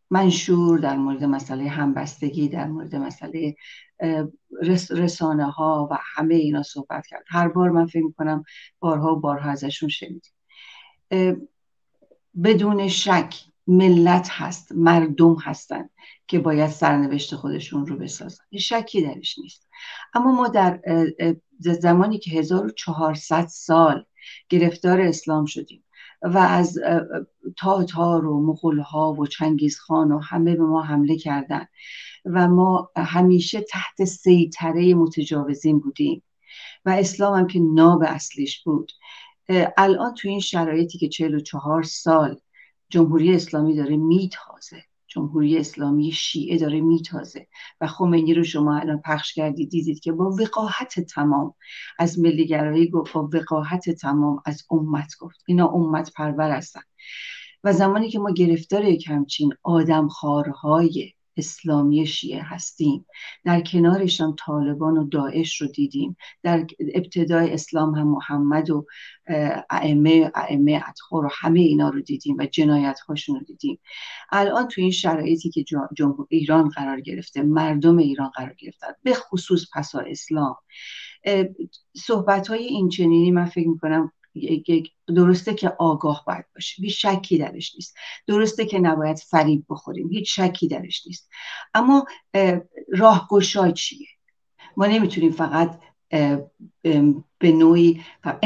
منشور در مورد مسئله همبستگی در مورد مسئله رسانه ها و همه اینا صحبت کرد. هر بار من فکر می‌کنم بارها و بارها ازشون شنیدیم. بدون شک ملت هست مردم هستند که باید سرنوشت خودشون رو بسازن. شکی درش نیست. اما ما در زمانی که 1400 سال گرفتار اسلام شدیم و از تاتار و مغول ها و چنگیز خان و همه به ما حمله کردن و ما همیشه تحت سیطره متجاوزین بودیم و اسلام هم که ناب اصلیش بود. الان تو این شرایطی که 44 سال جمهوری اسلامی داره میتازه. جمهوری اسلامی شیعه داره میتازه. و خمینی رو شما الان پخش کردید دیدید که با وقاحت تمام از ملیگرایی گفت با وقاحت تمام از امت گفت. اینا امت پرور هستن. و زمانی که ما گرفتار یک همچین آدمخوارهای اسلامی شیعه هستیم. در کنارشان طالبان و داعش رو دیدیم. در ابتدای اسلام هم محمد و ائمه ائمه اطهار و همه اینا رو دیدیم و جنایت هاشون رو دیدیم. الان تو این شرایطی که جمهور ایران قرار گرفته مردم ایران قرار گرفتن به خصوص پسا اسلام. صحبت های این چنینی من فکر می‌کنم درسته که آگاه باید باشیم. هیچ شکی درش نیست. درسته که نباید فریب بخوریم. هیچ شکی درش نیست. اما راهگشای چیه؟ ما نمی‌تونیم فقط به نوعی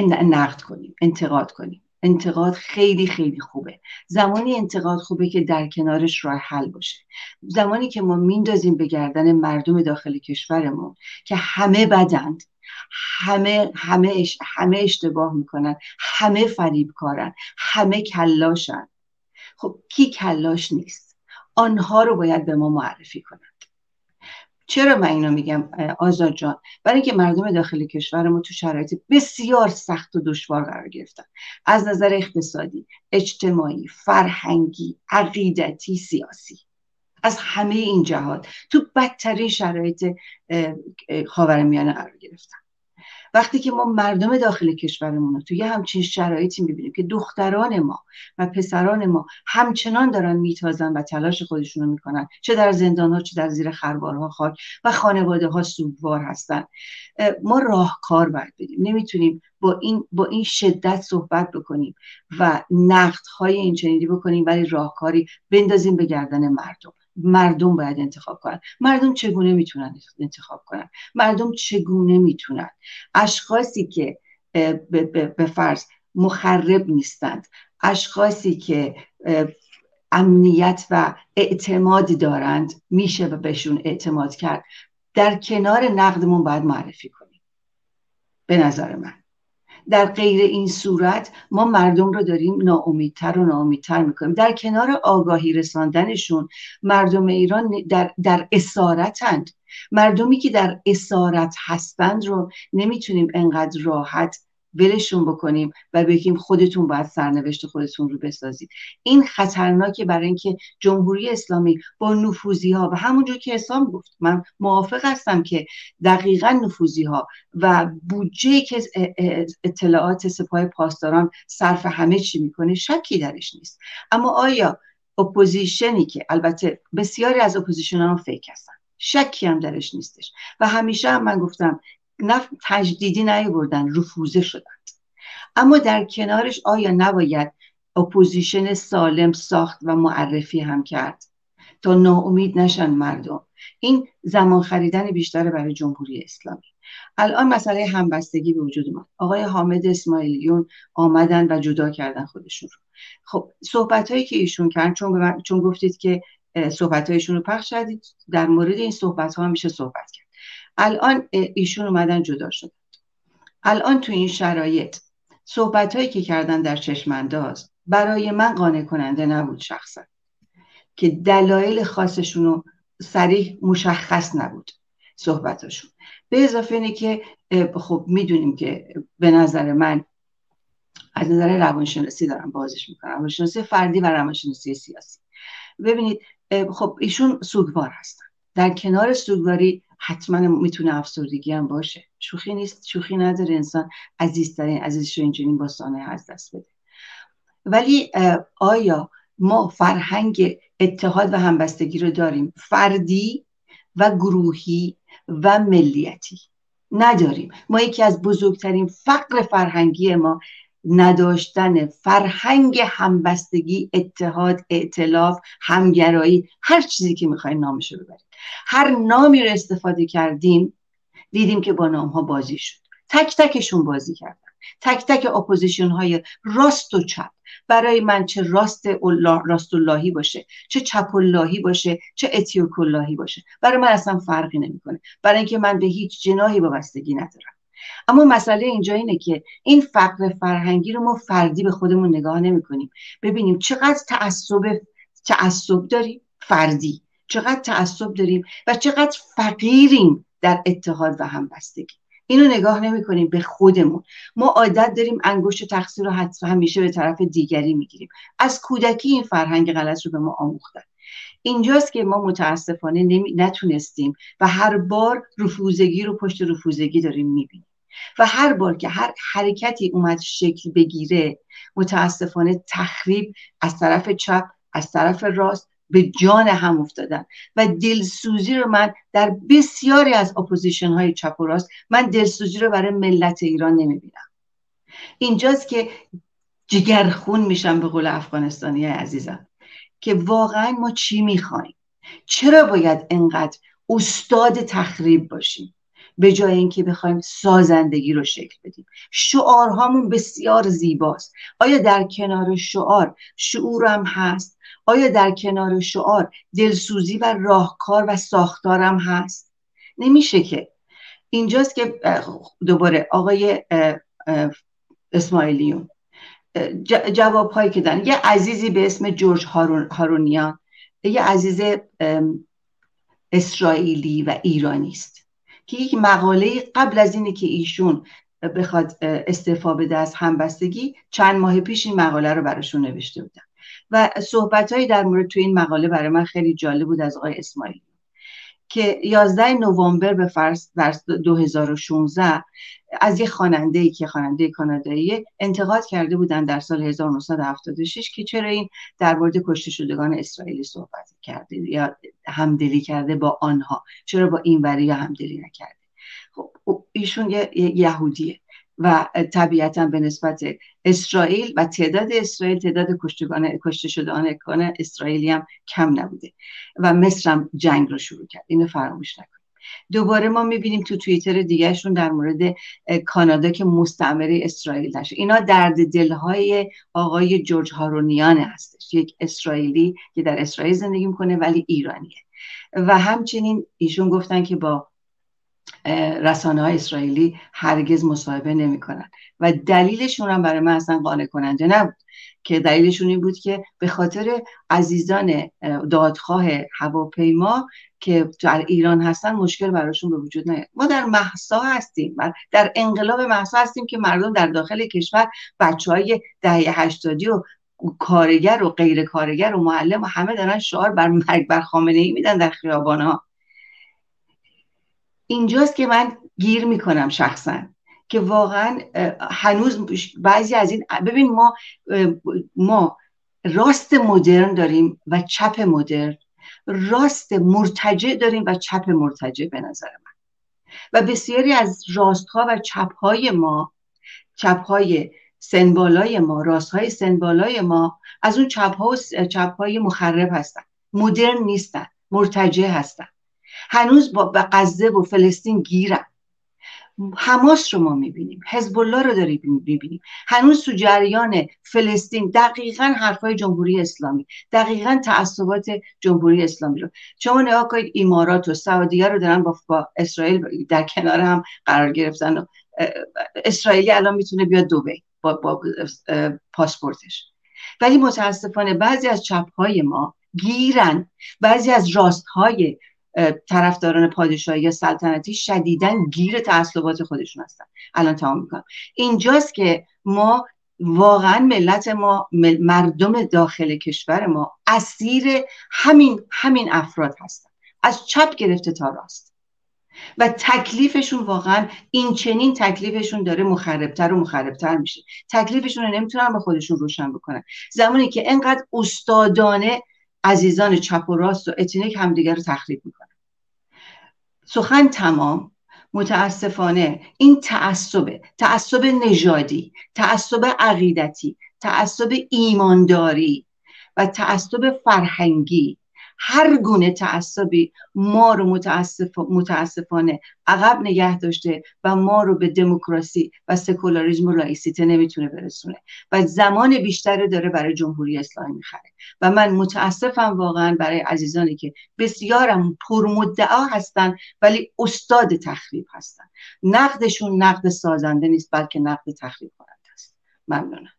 نقد کنیم انتقاد کنیم. انتقاد خیلی خیلی خوبه. زمانی انتقاد خوبه که در کنارش راه حل باشه. زمانی که ما میندازیم به گردن مردم داخل کشورمون که همه بدند همه همه همه اشتباه می‌کنن همه فریب کارن همه کلاشن. خب کی کلاش نیست؟ آنها رو باید به ما معرفی کنند چرا من اینو میگم آزاد جان؟ برای اینکه مردم داخل کشور ما تو شرایط بسیار سخت و دشوار قرار گرفتن. از نظر اقتصادی اجتماعی فرهنگی عقیدتی سیاسی. از همه این جهات تو بدترین شرایط خاورمیانه قرار گرفتن. وقتی که ما مردم داخل کشورمون رو توی همچین شرایطی می‌بینیم که دختران ما و پسران ما همچنان دارن میتازن و تلاش خودشون رو می‌کنن چه در زندان ها چه در زیر خربارها خاک و خانواده ها سوگوار هستن. ما راهکار باید بدیم. نمی‌تونیم با این با این شدت صحبت بکنیم و نقد های این چنینی بکنیم ولی راهکاری بندازیم به گردن مردم. مردم باید انتخاب کنن. مردم چگونه می‌تونن انتخاب کنن؟ مردم چگونه می‌تونن؟ اشخاصی که به فرض مخرب نیستند. اشخاصی که امنیت و اعتماد دارند میشه و بهشون اعتماد کرد. در کنار نقدمون باید معرفی کنیم. به نظر من. در غیر این صورت ما مردم رو داریم ناامیدتر و ناامیدتر می‌کنیم. در کنار آگاهی رساندنشون مردم ایران در, در اسارتند. مردمی که در اسارت هستند رو نمی‌تونیم انقدر راحت ولشون بکنیم و بگیم خودتون باید سرنوشت خودتون رو بسازید. این خطرناکه برای اینکه جمهوری اسلامی با نفوذی ها و همونجور که اسلام گفت من موافق هستم که دقیقا نفوذی ها و بودجه که اطلاعات سپاه پاسداران صرف همه چی می‌کنه شکی درش نیست. اما آیا opposition ی که البته بسیاری از opposition ها fake هستن شکی هم درش نیستش. و همیشه هم من گفتم نه تجدیدی نیاوردن رفوزه شدند اما در کنارش آیا نباید opposition سالم ساخت و معرفی هم کرد؟ تا ناامید نشن مردم. این زمان خریدن بیشتر برای جمهوری اسلامی. الان مسئله همبستگی به وجود اومد. آقای حامد اسماعیلیون آمدن و جدا کردن خودشون رو. خب صحبت هایی که ایشون کردن چون, چون گفتید که صحبت هایشون رو پخش کردید در مورد این صحبت ها میشه صحبت کرد. الان ایشون اومدن جدا شد الان تو این شرایط صحبت هایی که کردن در چشمانداز برای من قانع کننده نبود شخصا که دلایل خاصشون رو سریح مشخص نبود صحبتاشون. به اضافه اینه که خب می‌دونیم که به نظر من از نظر روانشناسی دارم بازش می‌کنم. روانشناسی فردی و روانشناسی سیاسی. ببینید خب ایشون سوگوار هستن. در کنار سوگواری حتما می‌تونه افسردگی هم باشه. شوخی نیست شوخی نداره. انسان عزیزترین عزیزش رو اینجوری با سانه از دست بده. ولی آیا ما فرهنگ اتحاد و همبستگی رو داریم؟ فردی و گروهی و ملیتی نداریم. ما یکی از بزرگترین فقر فرهنگی ما نداشتن فرهنگ همبستگی اتحاد ائتلاف همگرایی هر چیزی که می‌خوایم نامشو ببریم هر نامی رو استفاده کردیم دیدیم که با نام ها بازی شد. تک تکشون بازی کردن. تک تک opposition های راست و چپ. برای من چه راست راست اللهی باشه چه چپ اللهی باشه چه اتیوک اللهی باشه. برای من اصلا فرقی نمی‌کنه. برای اینکه من به هیچ جناحی وابستگی ندارم. اما مسئله اینجا اینه که این فقر فرهنگی رو ما فردی به خودمون نگاه نمی کنیم ببینیم چقدر تعصب تعصب داریم؟ فردی. چقدر تعصب داریم و چقدر فقیریم در اتحاد و همبستگی. اینو نگاه نمی کنیم به خودمون. ما عادت داریم انگشت تقصیر رو همیشه به طرف دیگری می‌گیریم. از کودکی این فرهنگ غلط رو به ما آموختن. اینجاست که ما متاسفانه نمی... نتونستیم و هر بار رفوزگی رو پشت رفوزگی داریم می‌بینیم. و هر بار که هر حرکتی اومد شکل بگیره متاسفانه تخریب از طرف چپ از طرف راست به جان هم افتادن و دلسوزی رو من در بسیاری از opposition های چپ و راست من دلسوزی رو برای ملت ایران نمی‌بینم. اینجاست که جگرخون میشم به قول افغانستانی عزیزم که واقعا ما چی می‌خوایم؟ چرا باید انقدر استاد تخریب باشیم؟ به جای اینکه بخوایم سازندگی رو شکل بدیم. شعارهامون بسیار زیباست. آیا در کنار شعار شعورم هست؟ آیا در کنار شعار دلسوزی و راهکار و ساختارم هست؟ نمیشه که. اینجاست که دوباره آقای اسماعیلیون جواب هایی که دارن یه عزیزی به اسم جورج هارونیان یه عزیز اسرائیلی و ایرانی است که یک مقاله قبل از اینه که ایشون بخواد استعفا بده از همبستگی چند ماه پیش این مقاله رو براشون نوشته بودن و صحبت در مورد توی این مقاله برای من خیلی جالب بود از آقای اسماعیلی. که 11 نوامبر به فرض در 2016 از یه خواننده ای که خواننده کانادایی انتقاد کرده بودن در سال 1976 که چرا این در مورد کشته شدگان اسرائیلی صحبت کرده یا همدلی کرده با آنها؟ چرا با این وری همدلی نکرده؟ خب ایشون یه یهودیه. و طبیعتا به نسبت اسرائیل و تعداد اسرائیل تعداد کشته شدگان اسرائیلی هم کم نبوده و مصر هم جنگ رو شروع کرد. اینو فراموش نکنیم دوباره ما می‌بینیم تو توییتر دیگهشون در مورد کانادا که مستعمره اسرائیل نشه. اینا درد دلهای آقای جورج هارونیان هستش. یک اسرائیلی که در اسرائیل زندگی می‌کنه ولی ایرانیه. و همچنین ایشون گفتن که با رسانه های اسرائیلی هرگز مصاحبه نمی‌کنن. و دلیلشون هم برای من اصلا قانع کننده نبود که دلیلشون این بود که به خاطر عزیزان دادخواه هواپیما که در ایران هستن مشکل براشون به وجود نیاد. ما در محسا هستیم در انقلاب محسا هستیم که مردم در داخل کشور بچه های دهه هشتادی و کارگر و غیر کارگر و معلم و همه دارن شعار بر مرگ بر خامنه ای میدن در خیابان ها اینجاست که من گیر می‌کنم شخصا که واقعا هنوز بعضی از این ببین ما ما راست مدرن داریم و چپ مدرن. راست مرتجع داریم و چپ مرتجع به نظر من. و بسیاری از راستها و چپهای ما چپهای سنبالای ما راستهای سنبالای ما از اون چپها و چپهای مخرب هستن. مدرن نیستن مرتجع هستن. هنوز با غزه و فلسطین گیرن. حماس رو ما می‌بینیم حزب الله رو داریم می‌بینیم. هنوز تو جریان فلسطین دقیقا حرفای جمهوری اسلامی دقیقا تعصبات جمهوری اسلامی رو. شما نگاه کنید امارات و سعودیه رو دارن با, اسرائیل در کنار هم قرار گرفتن و اسرائیلی الان می‌تونه بیاد دوبه با, با پاسپورتش. ولی متاسفانه بعضی از چپهای ما گیرن بعضی از راستهای طرفداران پادشاهی یا سلطنتی شدیدن گیر تعصبات خودشون هستن. الان تمام می‌کنم. اینجاست که ما واقعا ملت ما مردم داخل کشور ما اسیر همین همین افراد هستن. از چپ گرفته تا راست. و تکلیفشون واقعا این چنین تکلیفشون داره مخربتر و مخربتر میشه. تکلیفشون رو نمی‌تونن به خودشون روشن بکنن. زمانی که انقدر استادانه عزیزان چپ و راست و اتنیک همدیگر رو تخریب می‌کنن. سخن تمام. متاسفانه این تعصبه تعصب نژادی تعصب عقیدتی تعصب ایمانداری و تعصب فرهنگی هر گونه تعصبی ما رو متاسف متاسفانه عقب نگه داشته و ما رو به دموکراسی و سکولاریسم و لایسیته نمی‌تونه برسونه. و زمان بیشتری داره برای جمهوری اسلامی می‌خره. و من متاسفم واقعا برای عزیزانی که بسیارم پرمدعا هستن ولی استاد تخریب هستن. نقدشون نقد سازنده نیست بلکه نقد تخریب کننده است. ممنونم.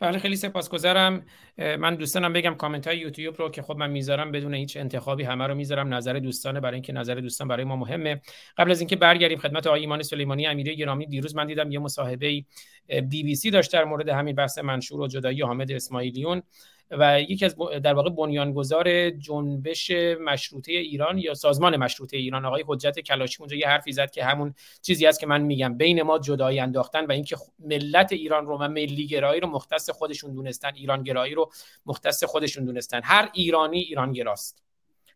بله خیلی سپاسگزارم. من دوستانم بگم کامنت های یوتیوب رو که خب من می‌ذارم بدون هیچ انتخابی همه رو می‌ذارم. نظر دوستانه برای اینکه نظر دوستان برای ما مهمه. قبل از اینکه برگردیم خدمت آقای ایمان سلیمانی امیری گرامی دیروز من دیدم یه مصاحبه بی بی سی داشت در مورد همین بحث منشور و جدایی حامد اسماعیلیون. و یکی از در واقع بنیانگذار جنبش مشروطه ایران یا سازمان مشروطه ایران آقای حجت کلاشی اونجا یه حرفی زد که همون چیزی است که من میگم. بین ما جدایی انداختن و اینکه ملت ایران رو و ملی گرایی رو مختص خودشون دونستن ایران گرایی رو مختص خودشون دونستن. هر ایرانی ایران گراست.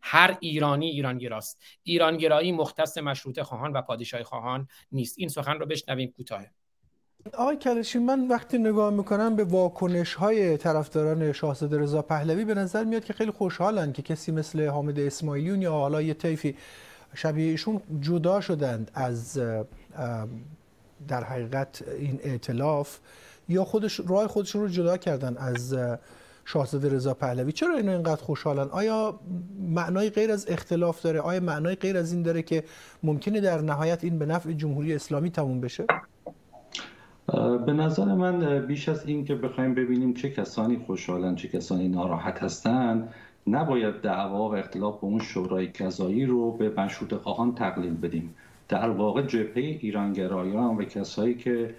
هر ایرانی ایران گراست. ایران گرایی مختص مشروطه خواهان و پادشاه خواهان نیست. این سخن رو بشنویم کوتاه. آقای کلشی من وقتی نگاه می‌کنم به واکنش های طرفداران شاهزاده رضا پهلوی به نظر میاد که خیلی خوشحالن که کسی مثل حامد اسماعیلیون یا حالا یه طیفی شبیه ایشون جدا شدند از در حقیقت این ائتلاف یا خودش راه خودشون رو جدا کردن از شاهزاده رضا پهلوی. چرا اینا اینقدر خوشحالن؟ آیا معنای غیر از اختلاف داره؟ آیا معنای غیر از این داره که ممکنه در نهایت این به نفع جمهوری اسلامی تموم بشه؟ به نظر من بیش از این که بخوایم ببینیم چه کسانی خوشحالن چه کسانی ناراحت هستند نباید دعوا و اختلاف به اون شورای کذایی رو به مشروط خواهان تقلیل بدیم. در واقع جبهه ایرانگرایان و کسایی که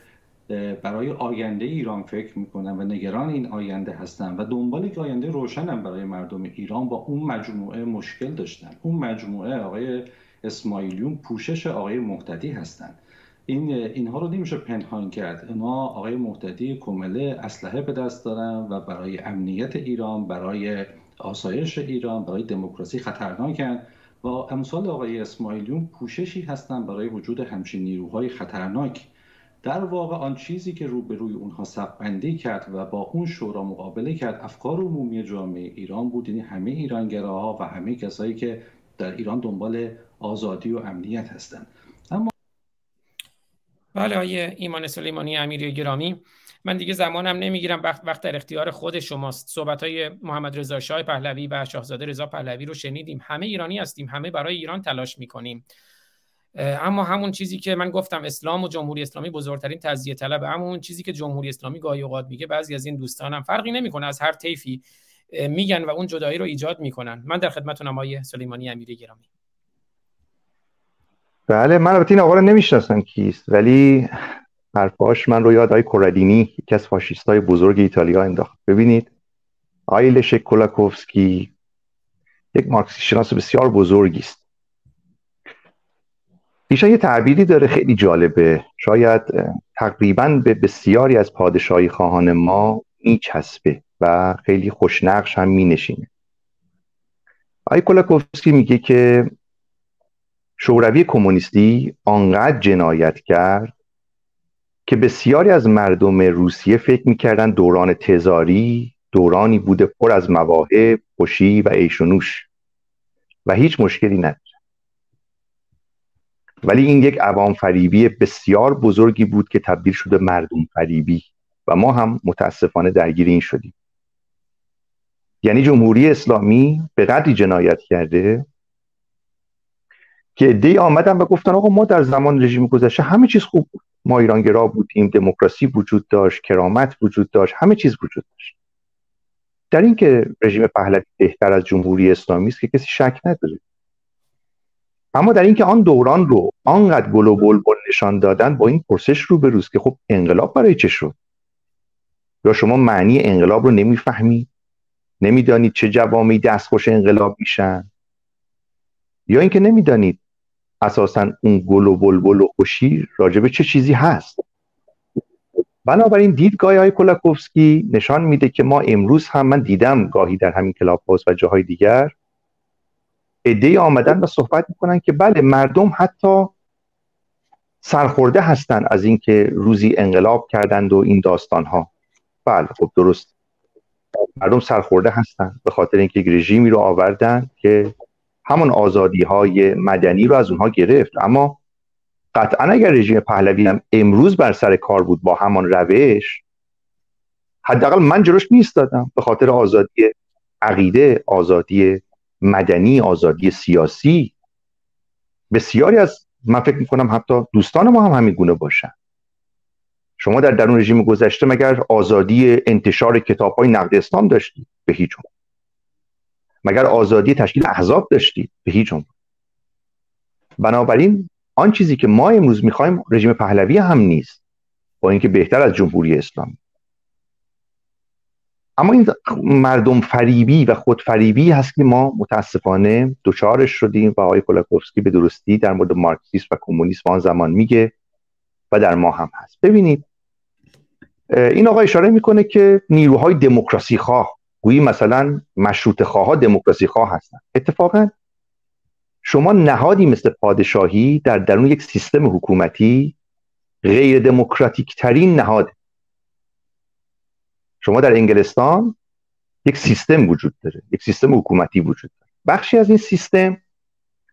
برای آینده ایران فکر می‌کنن و نگران این آینده هستن و دنبال یک آینده روشنن برای مردم ایران با اون مجموعه مشکل داشتن. اون مجموعه آقای اسماعیلیون پوشش آقای مقتدی هستند این اینها رو نمیشه پنهان کرد. اینا آقای محتدی کمله اسلحه به دست دارن و برای امنیت ایران برای آسایش ایران برای دموکراسی خطرناکن و امثال آقای اسماعیلیون پوششی هستند برای وجود همچین نیروهای خطرناک. در واقع آن چیزی که روبروی اونها بندی کرد و با اون شورا مقابله کرد افکار عمومی جامعه ایران بود. یعنی همه ایرانگراها و همه کسایی که در ایران دنبال آزادی و امنیت هستند. بله آیه ایمان سلیمانی امیری گرامی. من دیگه زمانم نمی‌گیرم. وقت وقت در اختیار خود شماست. صحبت های محمد رضا شاه پهلوی و شاهزاده رضا پهلوی رو شنیدیم. همه ایرانی هستیم. همه برای ایران تلاش می‌کنیم. اما همون چیزی که من گفتم اسلام و جمهوری اسلامی بزرگترین تزیه طلب اما اون چیزی که جمهوری اسلامی گاهی اوقات میگه بعضی از این دوستانم فرقی نمی‌کنه. از هر طیفی میگن و اون جدایی رو ایجاد می‌کنن. من در خدمتتونم آیه سلیمانی امیری گرامی. بله من البته این آقا رو نمی‌شناسم کیست ولی حرفاش من رو یاد آقای کورادینی یکی از فاشیست های بزرگ ایتالیا انداخت. ببینید آیل کولاکوفسکی یک مارکسی شناس بسیار بزرگی است. ایشان یه تعبیری داره خیلی جالبه. شاید تقریبا به بسیاری از پادشاهی خواهان ما میچسبه و خیلی خوشنقش هم مینشینه. آی کولاکوفسکی میگه که شوروی کمونیستی آنقدر جنایت کرد که بسیاری از مردم روسیه فکر می‌کردن دوران تزاری دورانی بوده پر از مواهب خوشی و عیش و و هیچ مشکلی نداره ولی این یک عوام فریبی بسیار بزرگی بود که تبدیل شده مردم فریبی و ما هم متاسفانه درگیر این شدیم. یعنی جمهوری اسلامی به قدری جنایت کرده که ادهی آمدن و گفتن آقا ما در زمان رژیم گذشته همه چیز خوب بود. ما ایرانگرا بودیم دموکراسی وجود داشت کرامت وجود داشت همه چیز وجود داشت. در اینکه رژیم پهلوی بهتر از جمهوری اسلامی است که کسی شک نداره. اما در اینکه آن دوران رو آنقدر گل و بلبل نشان دادن با این پرسش رو بروز که خب انقلاب برای چه شد؟ یا شما معنی انقلاب رو نمی‌فهمی؟ نمی‌دانید چه جوامعی دستخوش انقلاب میشن؟ یا اینکه نمی‌دانید اساسا اون گل و بلبل و خوشی راجبه چه چیزی هست. بنابراین دیدگاه های کولاکوفسکی نشان میده که ما امروز هم من دیدم گاهی در همین کلاب هاوس و جاهای دیگر ایده آمدن و صحبت می‌کنن که بله مردم حتی سرخورده هستند از اینکه روزی انقلاب کردند و این داستان ها بله خب درست. مردم سرخورده هستند به خاطر اینکه رژیمی رو آوردن که همون آزادی های مدنی رو از اونها گرفت. اما قطعا اگر رژیم پهلوی هم امروز بر سر کار بود با همان روش حداقل من جلوش میستادم به خاطر آزادی عقیده آزادی مدنی آزادی سیاسی. بسیاری از من فکر می‌کنم حتی دوستان ما هم همین گونه باشن. شما در درون رژیم گذشته مگر آزادی انتشار کتاب های نقد اسلام داشتید؟ به هیچ مگر آزادی تشکیل احزاب داشتید؟ به هیچ بنابراین آن چیزی که ما امروز می‌خوایم رژیم پهلوی هم نیست با اینکه بهتر از جمهوری اسلامی اما این مردم فریبی و خودفریبی هست که ما متاسفانه دوچارش شدیم و آقای کولاکوفسکی به درستی در مورد مارکسیسم و کمونیسم آن زمان میگه و در ما هم هست. ببینید این آقا اشاره می‌کنه که نیروهای دموکراسی خواه گویی مثلا مشروط خواه دموکراسی خواه هستن. اتفاقا شما نهادی مثل پادشاهی در درون یک سیستم حکومتی غیر دموکراتیک ترین نهاد. شما در انگلستان یک سیستم وجود داره یک سیستم حکومتی وجود داره. بخشی از این سیستم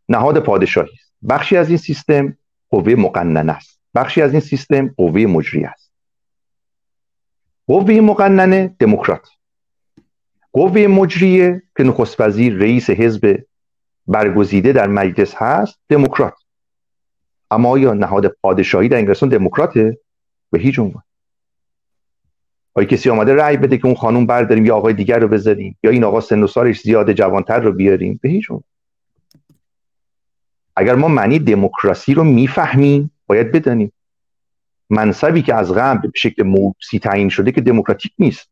نهاد پادشاهی است. بخشی از این سیستم قوه مقننه است. بخشی از این سیستم قوه مجری است. قوه مقننه دموکرات. قوه مجریه که نخست وزیر رئیس حزب برگزیده در مجلس هست دموکرات. اما یا نهاد پادشاهی در انگلستان دموکراته؟ به هیچ عنوان. آیا کسی آمده رأی بده که اون خانم برداریم یا آقای دیگر رو بذاریم یا این آقا سن و سالش زیاد جوانتر رو بیاریم؟ به هیچ عنوان. اگر ما معنی دموکراسی رو می‌فهمیم باید بدانیم. منصبی که از قبل به شکل موسی تعیین شده که دموکراتیک نیست.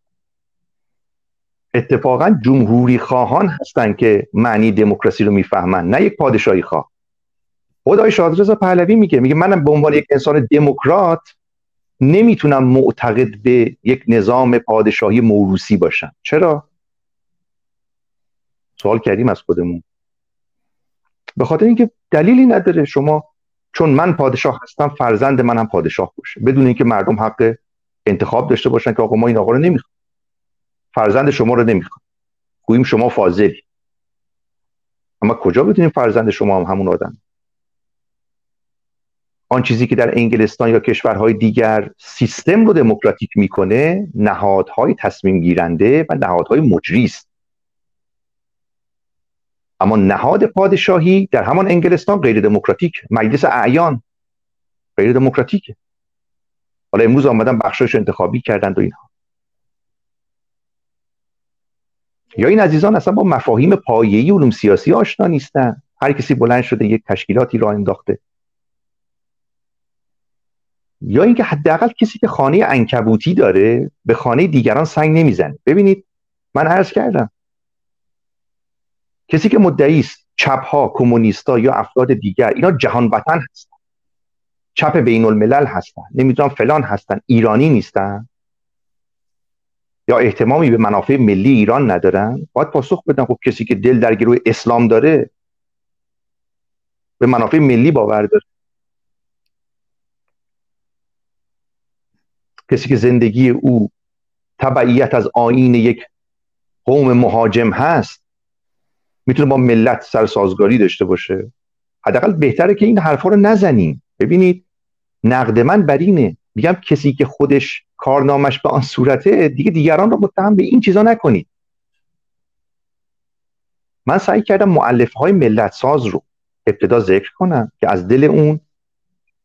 اتفاقا جمهوری خواهان هستند که معنی دموکراسی رو می‌فهمن نه یک پادشاهی خواه. خدای شادرضا پهلوی میگه میگه منم به عنوان یک انسان دموکرات نمی‌تونم معتقد به یک نظام پادشاهی موروسی باشم. چرا؟ سوال کردیم از خودمون. به خاطر اینکه دلیلی نداره شما چون من پادشاه هستم فرزند منم پادشاه باشه. بدون اینکه مردم حق انتخاب داشته باشن که آقا ما این آقا رو فرزند شما رو نمی‌خوام. گوییم شما فاضلی. اما کجا بدونیم فرزند شما هم همون آدم؟ آن چیزی که در انگلستان یا کشورهای دیگر سیستم رو دموکراتیک می‌کنه نهادهای تصمیم گیرنده و نهادهای مجری است. اما نهاد پادشاهی در همان انگلستان غیر دموکراتیک. مجلس اعیان غیر دموکراتیکه. حالا امروز آمدن بخشایش انتخابی کردند و اینها. یا این عزیزان اصلا با مفاهیم پایه‌ای علوم سیاسی آشنا نیستن؟ هر کسی بلند شده یک تشکیلاتی را انداخته. یا اینکه حداقل کسی که خانه انکبوتی داره به خانه دیگران سنگ نمی‌زنه. ببینید من عرض کردم. کسی که مدعی است چپ ها کمونیستا یا افراد دیگر اینا جهان وطن هستن. چپ بین الملل هستن. نمی‌دونم فلان هستن. ایرانی نیستن. یا احتمامی به منافع ملی ایران ندارن؟ باید پاسخ بدن. خب کسی که دل در گروه اسلام داره به منافع ملی باور داره. کسی که زندگی او تبعیت از آین یک قوم مهاجم هست می‌تونه با ملت سر سازگاری داشته باشه. حداقل بهتره که این حرفا رو نزنیم. ببینید نقد من بر اینه. میگم کسی که خودش کارنامش به آن صورته دیگه دیگران رو متهم به این چیزا نکنید. من سعی کردم معلف های ملت ساز رو ابتدا ذکر کنم که از دل اون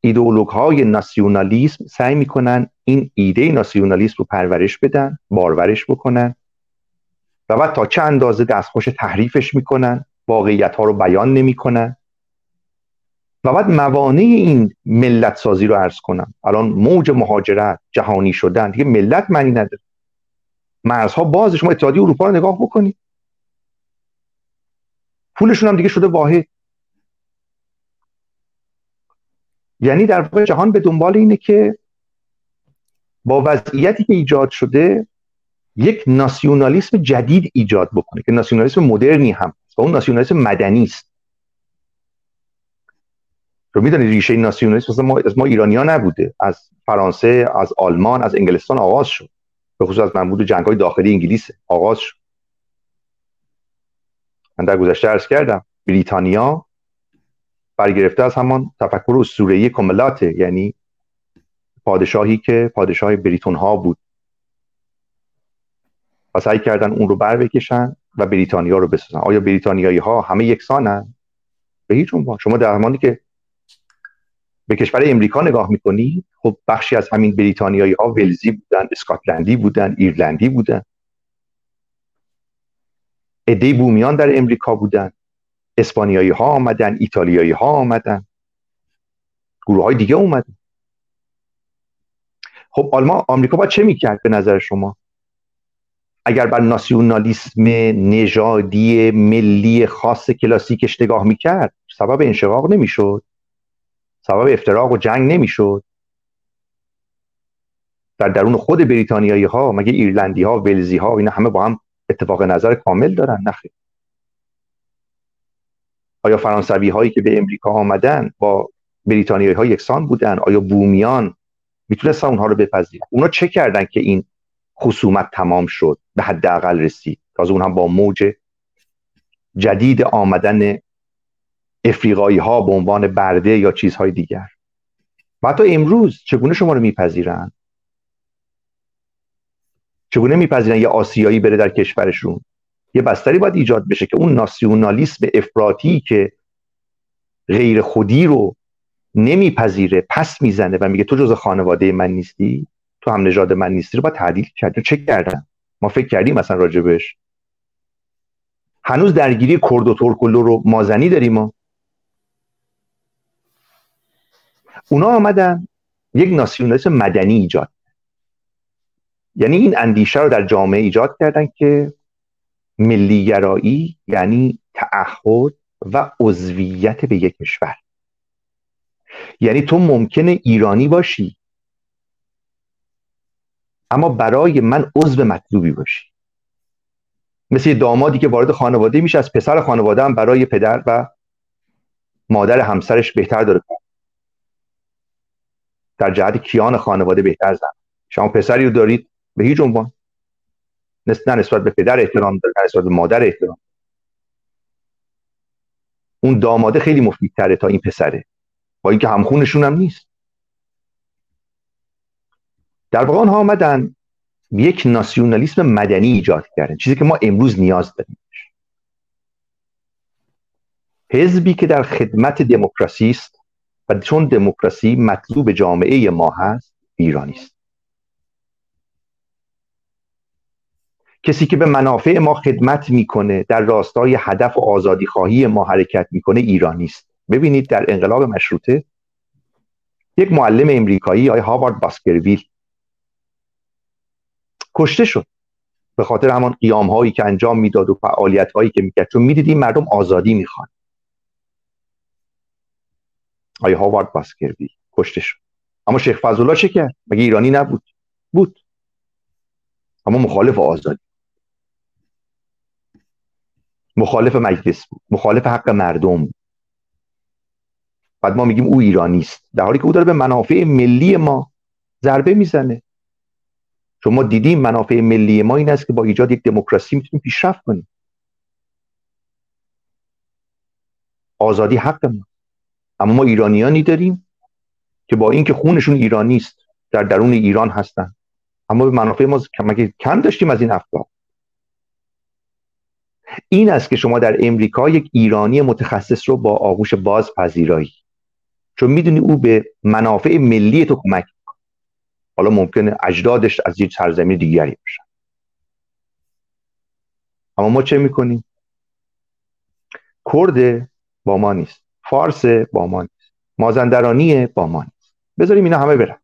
ایدئولوگ های ناسیونالیسم سعی می‌کنن این ایده ناسیونالیسم رو پرورش بدن بارورش بکنن و بعد تا چه اندازه دستخوش تحریفش می‌کنن واقعیت ها رو بیان نمی‌کنن. و بعد موانع این ملت سازی رو عرض کنم. الان موج مهاجرت جهانی شدن دیگه ملت معنی نداره. مرزها باز شما اتحادیه اروپا رو نگاه بکنید. پولشون هم دیگه شده واحد. یعنی در واقع جهان به دنبال اینه که با وضعیتی که ایجاد شده یک ناسیونالیسم جدید ایجاد بکنه که ناسیونالیسم مدرنی هم و اون ناسیونالیسم مدنی است. رو می‌دونید ریشه ناسیونالیسم ما از ما ایرانی ها نبوده. از فرانسه از آلمان از انگلستان آغاز شد. به خصوص از منبود جنگ های داخلی انگلیس آغاز شد. من در گذشته ارز کردم بریتانیا برگرفته از همان تفکر اسطوره‌ای کملاته یعنی پادشاهی که پادشاه بریتون ها بود. و سعی کردن اون رو بر بکشن و بریتانیا رو بسازن. آیا بریتانیایی ها همه یکسانن؟ به هیچ عنوان. شما در که به کشور امریکا نگاه می‌کنی خب بخشی از همین بریتانیایی ها ولزی بودن اسکاتلندی بودن ایرلندی بودن. عده بومیان در امریکا بودن. اسپانیایی ها آمدن ایتالیایی ها آمدن. گروه های دیگه اومدن. خب آلمان آمریکا با چه می‌کرد به نظر شما؟ اگر بر ناسیونالیسم نژادی ملی خاص کلاسیکش نگاه می‌کرد سبب انشقاق نمی‌شد؟ سبب افتراق و جنگ نمی‌شد. در درون خود بریتانیایی ها مگه ایرلندی ها ولزی ها اینا همه با هم اتفاق نظر کامل دارن؟ نخیر آیا فرانسوی هایی که به امریکا آمدن با بریتانیایی ها یکسان بودن؟ آیا بومیان می‌تونستن اونها رو بپذیرن؟ اونا چه کردن که این خصومت تمام شد؟ به حداقل رسید. تازه اون هم با موج جدید آمدن افریقایی ها به عنوان برده یا چیزهای دیگر. و حتی امروز چگونه شما رو میپذیرن؟ چگونه میپذیرن یه آسیایی بره در کشورشون؟ یه بستری باید ایجاد بشه که اون ناسیونالیسم افراطی که غیر خودی رو نمیپذیره پس می‌زنه و میگه تو جز خانواده من نیستی تو هم نژاد من نیستی رو باید تعدیل کرد. چه کردن؟ ما فکر کردیم مثلا راجبش. هنوز درگیری کرد و ترک و رو مازنی داریم ما. اونا آمدن یک ناسیونالیسم مدنی ایجاد یعنی این اندیشه رو در جامعه ایجاد کردن که ملیگرایی یعنی تعهد و عضویت به یک کشور. یعنی تو ممکنه ایرانی باشی اما برای من عضو مطلوبی باشی. مثل دامادی که وارد خانواده میشه از پسر خانواده هم برای پدر و مادر همسرش بهتر داره. در جهت کیان خانواده بهتر زن. شما پسری رو دارید به هیچ عنوان. نه نسبت به پدر احترام داره نسبت به مادر احترام. اون داماده خیلی مفیدتره تا این پسره. با اینکه همخونشون هم نیست. در واقع آنها آمدن یک ناسیونالیسم مدنی ایجاد کردن. چیزی که ما امروز نیاز داریم. حزبی که در خدمت دموکراسی است و چون دموکراسی مطلوب جامعه ما هست ایرانی است. کسی که به منافع ما خدمت می‌کنه در راستای هدف و آزادی خواهی ما حرکت می‌کنه ایرانی است. ببینید در انقلاب مشروطه یک معلم امریکایی آقای هاوارد باسکرویل کشته شد. به خاطر همان قیام هایی که انجام می‌داد و فعالیت هایی که می‌کرد. چون می‌دیدیم مردم آزادی می‌خوان. آیا هاوارد باسکرویل کشته شد اما شیخ فضلالله چه کرد؟ مگه ایرانی نبود؟ بود. اما مخالف آزادی. مخالف مجلس بود. مخالف حق مردم بود. بعد ما میگیم او ایرانی است. در حالی که او داره به منافع ملی ما ضربه می‌زنه. چون ما دیدیم منافع ملی ما این است که با ایجاد یک دموکراسی می‌تونیم پیشرفت کنیم. آزادی حق ما. اما ما ایرانیانی داریم که با اینکه خونشون ایرانی است در درون ایران هستن. اما به منافع ما کم داشتیم از این افراد این است که شما در امریکا یک ایرانی متخصص رو با آغوش باز پذیرایی چون می‌دونی او به منافع ملی تو کمک حالا ممکنه اجدادش از یک سرزمین دیگری باشن. اما ما چه می‌کنیم؟ کرد با ما نیست. فارس با ما نیست. مازندرانی با ما نیست. بذاریم اینا همه برن.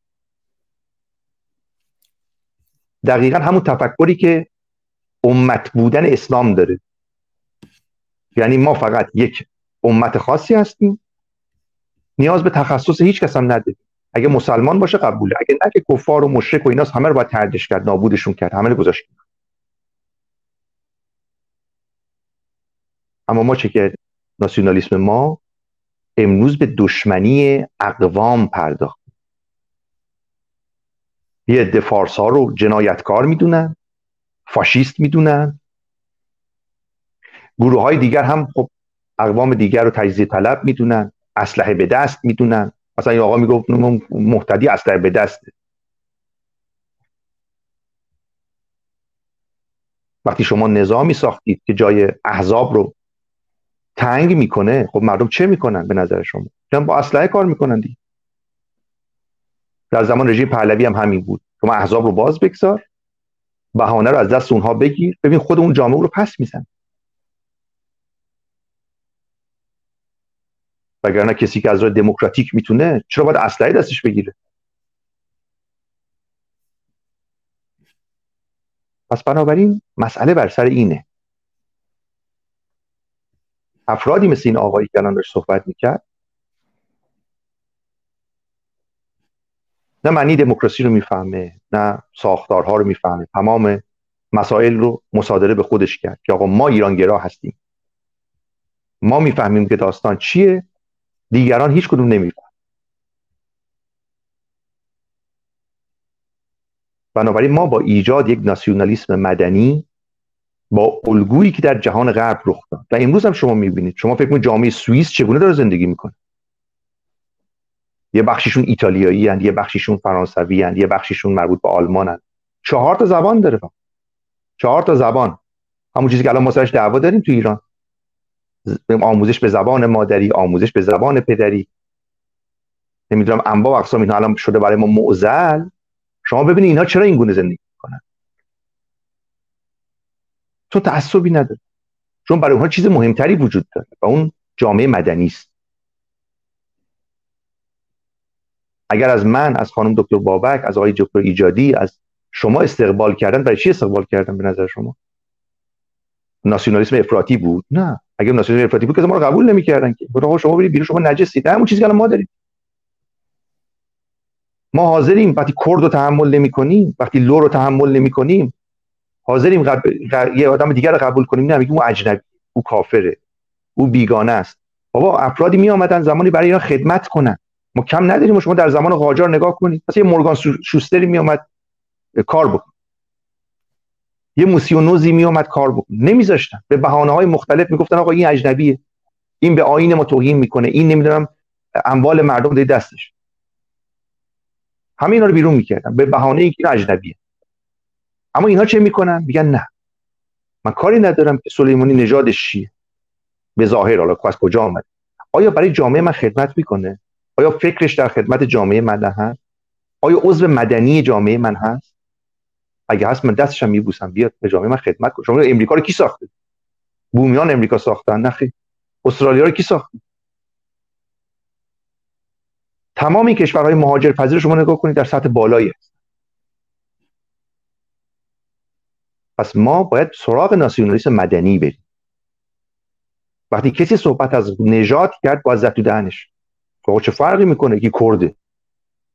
دقیقا همون تفکری که امت بودن اسلام داره. یعنی ما فقط یک امت خاصی هستیم. نیاز به تخصص هیچ کس هم نداریم. اگه مسلمان باشه قبوله. اگه نه که کفار و مشرک و ایناست همه رو باید تردش کرد نابودشون کرد همه رو گذاشت اما ما چه کردیم ناسیونالیسم ما امروز به دشمنی اقوام پرداخت. یه عده فارس ها رو جنایتکار می‌دونن فاشیست می‌دونن. گروه های دیگر هم خب اقوام دیگر رو تجزیه طلب می‌دونن اسلحه به دست می‌دونن. مثلا این آقا می‌گفت محتدی اسلحه به دسته وقتی شما نظامی ساختید که جای احزاب رو تنگ می‌کنه. خب مردم چه می‌کنن به نظر شما؟ با اسلحه کار می‌کنن دیگه. در زمان رژیم پهلوی هم همین بود. شما احزاب رو باز بگذار بهانه رو از دست اونها بگیر. ببین خود اون جامعه رو پس میزن وگرنه کسی که از راه دموکراتیک می‌تونه چرا باید اسلحه دستش بگیره؟ پس بنابراین مسئله بر سر اینه. افرادی مثل این آقایی که الان داشت صحبت می‌کرد؟ نه معنی دموکراسی رو می‌فهمه نه ساختارها رو می‌فهمه. تمام مسائل رو مصادره به خودش کرد که آقا ما ایرانگرا هستیم. ما می‌فهمیم که داستان چیه دیگران هیچ کدوم نمیفهم بنابراین ما با ایجاد یک ناسیونالیسم مدنی با الگویی که در جهان غرب رخ داد. و امروز هم شما می‌بینید. شما فکر کنید جامعه سوئیس چگونه داره زندگی می‌کنه؟ یه بخشیشون ایتالیایی هن، یه بخشیشون فرانسوی هن، یه بخشیشون مربوط به آلمان هن. چهار تا زبان داره چهار تا زبان. همون چیزی که الان ما سرش دعوا داریم تو ایران. آموزش به زبان مادری آموزش به زبان پدری. نمی‌دونم انواع و اقسام اینها الان شده برای ما معزل. شما ببینید اینها چرا این گونه زندگی می‌کنن تو تعصبی نداره چون برای اونها چیز مهمتری وجود داره و اون جامعه مدنی است. اگر از من از خانم دکتر بابک از آقای دکتر ایجادی از شما استقبال کردن برای چی استقبال کردن به نظر شما؟ ناسیونالیسم افراطی بود؟ نه. اگه ناسیونالیسم افراطی بود که ما رو قبول نمی‌کردن که. آقا شما برید بیرون شما نجسید همون چیزی که ما داریم. ما حاضریم. وقتی کرد رو تحمل نمی کنیم وقتی لو رو تحمل نمی کنیم حاضریم قب... یه آدم دیگر رو قبول کنیم نه میگیم او اجنبی او کافره او بیگانه است. بابا افرادی می آمدن زمانی برای اینا خدمت کنن. ما کم نداریم و شما در زمان قاجار نگاه کنید. مثلا یه مورگان شوستری می آمد کار بکن. یه موسیونوزی می آمد کار بکن. نمیذاشتن. به بهانه های مختلف می‌گفتن آقا این اجنبیه. این به آین ما توهین می‌کنه. این نمی‌دونم اموال مردم ده دستش. همه اینا رو بیرون می‌کردن. به بهانه اینکه این اجنبیه. اما اینها چه می‌کنن؟ میگن نه. من کاری ندارم که سلیمانی نژادش چیه. به ظاهر حالا از کجا آمد؟ آیا برای جامعه من خدمت می‌کنه؟ آیا فکرش در خدمت جامعه من هست؟ آیا عضو مدنی جامعه من هست؟ اگه هست من دستش هم میبوسم. بیاد به جامعه من خدمت کنه. شما امریکا رو کی ساخته؟ بومیان امریکا ساختن؟ نخی استرالیا رو کی ساخته؟ تمام کشورهای مهاجر پذیر شما نگاه کنید در سطح بالایی. پس ما باید سراغ ناسیونالیسم مدنی بریم. وقتی کسی صحبت از نجات کرد باید زد تو دهنش. چه فرقی می‌کنه؟ که کرده.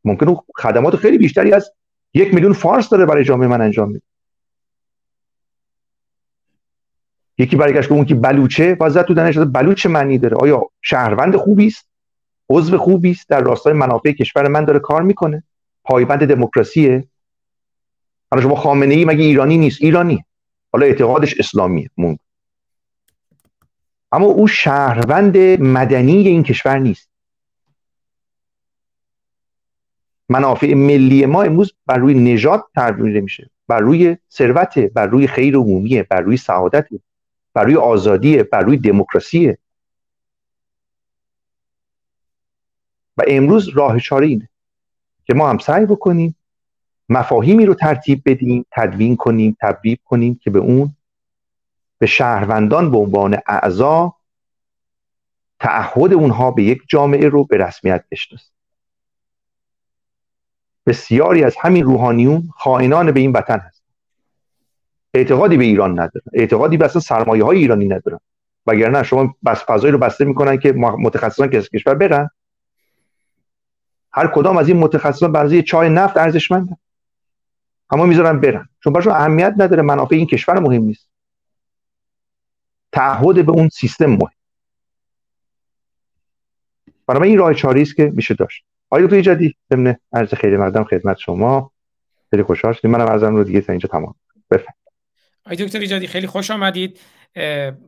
ممکن خدمات خیلی بیشتری از یک میلیون فارس داره برای جامعه من انجام میده. یکی برگشت که اون که بلوچه باز تو دانش بلوچ معنی داره. آیا شهروند خوبی است؟ عضو خوبی است؟ در راستای منافع کشور من داره کار می‌کنه. پایبند دموکراسیه. حالا شما خامنه ای مگه ایرانی نیست؟ ایرانی. حالا اعتقادش اسلامیه مون اما او شهروند مدنی این کشور نیست. منافع ملی ما امروز بر روی نژاد تعبیر میشه. بر روی ثروت بر روی خیر عمومی بر روی سعادت بر روی آزادی بر روی دموکراسی و امروز راه چاره اینه که ما هم سعی بکنیم مفاهیمی رو ترتیب بدیم تدوین کنیم تبریب کنیم که به اون به شهروندان به عنوان اعضا تعهد اونها به یک جامعه رو به رسمیت بشناسیم. بسیاری از همین روحانیون خائنان به این وطن هست اعتقادی به ایران ندارن. اعتقادی به اصلا سرمایه های ایرانی ندارن. وگرنه شما بس فضایی رو بسته می‌کنن که متخصصان کشور برن. هر کدام از این متخصصان برای چای نفت ارزشمندن. اما می‌ذارن برن چون براشون اهمیت نداره منافع این کشور مهم نیست. تعهد به اون سیستم مهم. برای این راه چاری است که میشه داشت. آیا دکتر ایجادی ضمن عرض خیلی مردم خدمت شما. خیلی خوشحال شدیم. منم ازم رو دیگه تا اینجا تمام. بفرمایید. آقای دکتر ایجادی خیلی خوش آمدید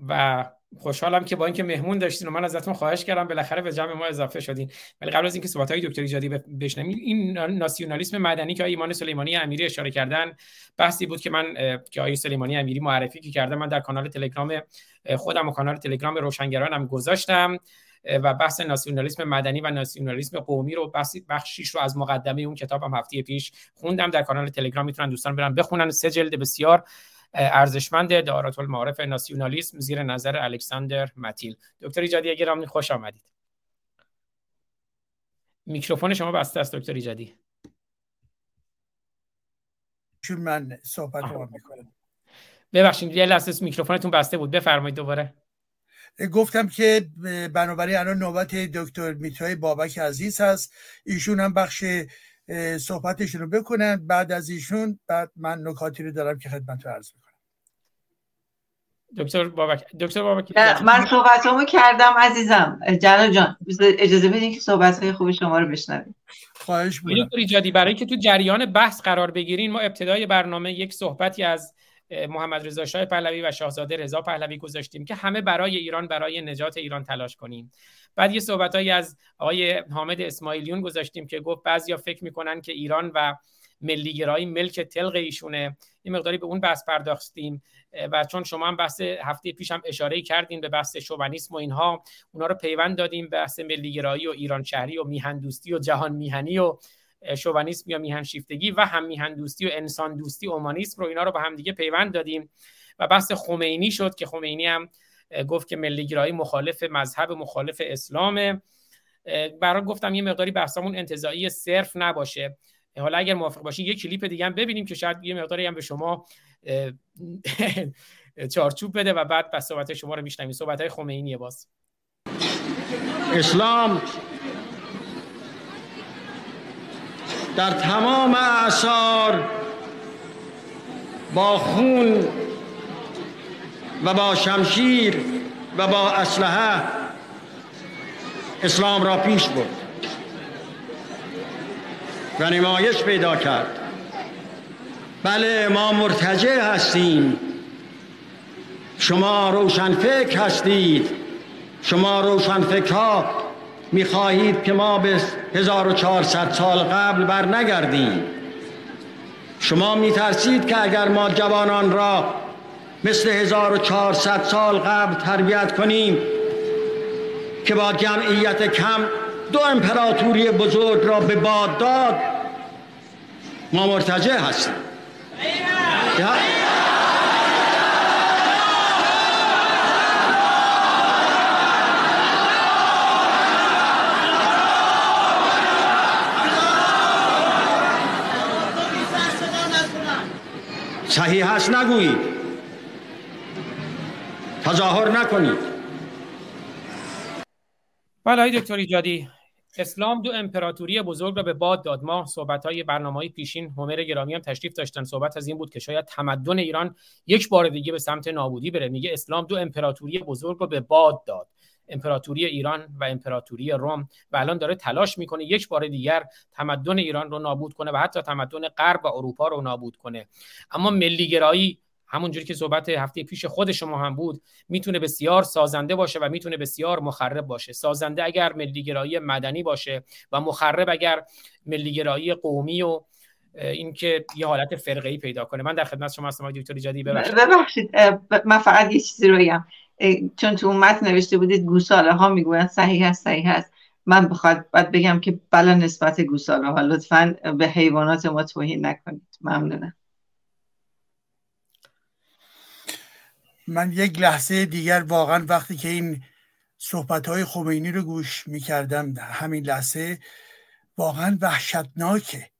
و خوشحالم که با اینکه مهمون داشتین و من ازتون خواهش کردم بالاخره به جمع ما اضافه شدین. ولی قبل از اینکه صحبت های دکتر ایجادی بشنویم این ناسیونالیسم مدنی که ایمان سلیمانی امیری اشاره کردن بحثی بود که من که آقای سلیمانی امیری معرفی که کردم من در کانال تلگرام خودم و کانال تلگرام روشنگرانم گذاشتم و بحث ناسیونالیسم مدنی و ناسیونالیسم قومی رو بخشیش رو از مقدمه اون کتابم هفته پیش خوندم. در کانال تلگرام می‌تونن دوستان برن بخونن. سه جلد بسیار ارزشمند دارات المعارف ناسیونالیسم زیر نظر الکساندر متیل. دکتر ایجادی گرامی خوش آمدید. میکروفون شما بسته است دکتر ایجادی. چون من صحبت رو می‌کنم. ببخشید یه لحظه میکروفونتون بسته بود. بفرمایید دوباره. گفتم که بنابراین الان نوبت دکتر میترای بابک عزیز هست. ایشون هم بخش صحبتشون رو بکنن. بعد از ایشون بعد من نکاتی رو دارم که خدمت رو عرض می‌کنم. دکتر بابک دکتر بابک. من صحبتامو کردم عزیزم. جلال جان اجازه بدین که صحبت های خوب شما رو بشنویم. خواهش می‌کنم. دکتر ایجادی برای که تو جریان بحث قرار بگیرین ما ابتدای برنامه یک صحبتی از محمد رضا شاه پهلوی و شاهزاده رضا پهلوی گذاشتیم که همه برای ایران برای نجات ایران تلاش کنیم. بعد یه صحبتهایی از آقای حامد اسماعیلیون گذاشتیم که گفت بعضیا فکر می‌کنن که ایران و ملیگرایی ملک تلق ایشونه. یه مقداری به اون بحث پرداختیم و چون شما هم بحث هفته پیش هم اشاره کردین به بحث شوونیسم و اینها اونا رو پیوند دادیم بحث ملیگرایی و ایران شهری و میهن دوستی و جهان میهنی و شوونیسم یا میهن شیفتگی و هم میهن دوستی و انسان دوستی اومانیسم رو اینا رو به هم دیگه پیوند دادیم و بحث خمینی شد که خمینی هم گفت که ملیگرایی مخالف مذهب مخالف اسلامه. برای گفتم یه مقداری بحثمون انتزاعی صرف نباشه. حالا اگر موافق باشین یه کلیپ دیگه هم ببینیم که شاید یه مقداری هم به شما [laughs] چارچوب بده و بعد بس صحبت شما رو میشنویم. صحبت های خمینی باز. اسلام در تمام اعثار با خون و با شمشیر و با اسلحه اسلام را پیش برد و نمایش پیدا کرد. بله ما مرتجع هستیم. شما روشنفکر هستید. شما روشنفکرها می‌خواهید که ما به 1400 سال قبل بر نگردیم شما میترسید که اگر ما جوانان را مثل 1400 سال قبل تربیت کنیم که با جمعیت کم دو امپراتوری بزرگ را به باد داد ما مرتجع هستیم. صحیح هست نگویید. تظاهر نکنید. بله دکتر ایجادی اسلام دو امپراتوری بزرگ را به باد داد. ما صحبت های برنامه های پیشین همر گرامی هم تشریف داشتن. صحبت از این بود که شاید تمدن ایران یک بار دیگه به سمت نابودی بره. میگه اسلام دو امپراتوری بزرگ را به باد داد. امپراتوری ایران و امپراتوری روم و الان داره تلاش می‌کنه یک بار دیگر تمدن ایران رو نابود کنه و حتی تمدن غرب و اروپا رو نابود کنه. اما ملیگرایی همونجوری که صحبت هفته پیش خود شما هم بود می‌تونه بسیار سازنده باشه و می‌تونه بسیار مخرب باشه. سازنده اگر ملیگرایی مدنی باشه و مخرب اگر ملیگرایی قومی و اینکه یه حالت فرقه پیدا کنه. من در خدمت شما هستم دکتر ایجادی ببخشید. ببخشید من فقط یه چیزی رو بگم. چون تو متن نوشته بودید گوساله ها می‌گویند صحیح هست صحیح هست من بخواد باید بگم که بلا نسبت گوساله ها لطفا به حیوانات ما توهین نکنید. ممنونم. من یک لحظه دیگر واقعا وقتی که این صحبت های خمینی رو گوش می‌کردم همین لحظه واقعا وحشتناکه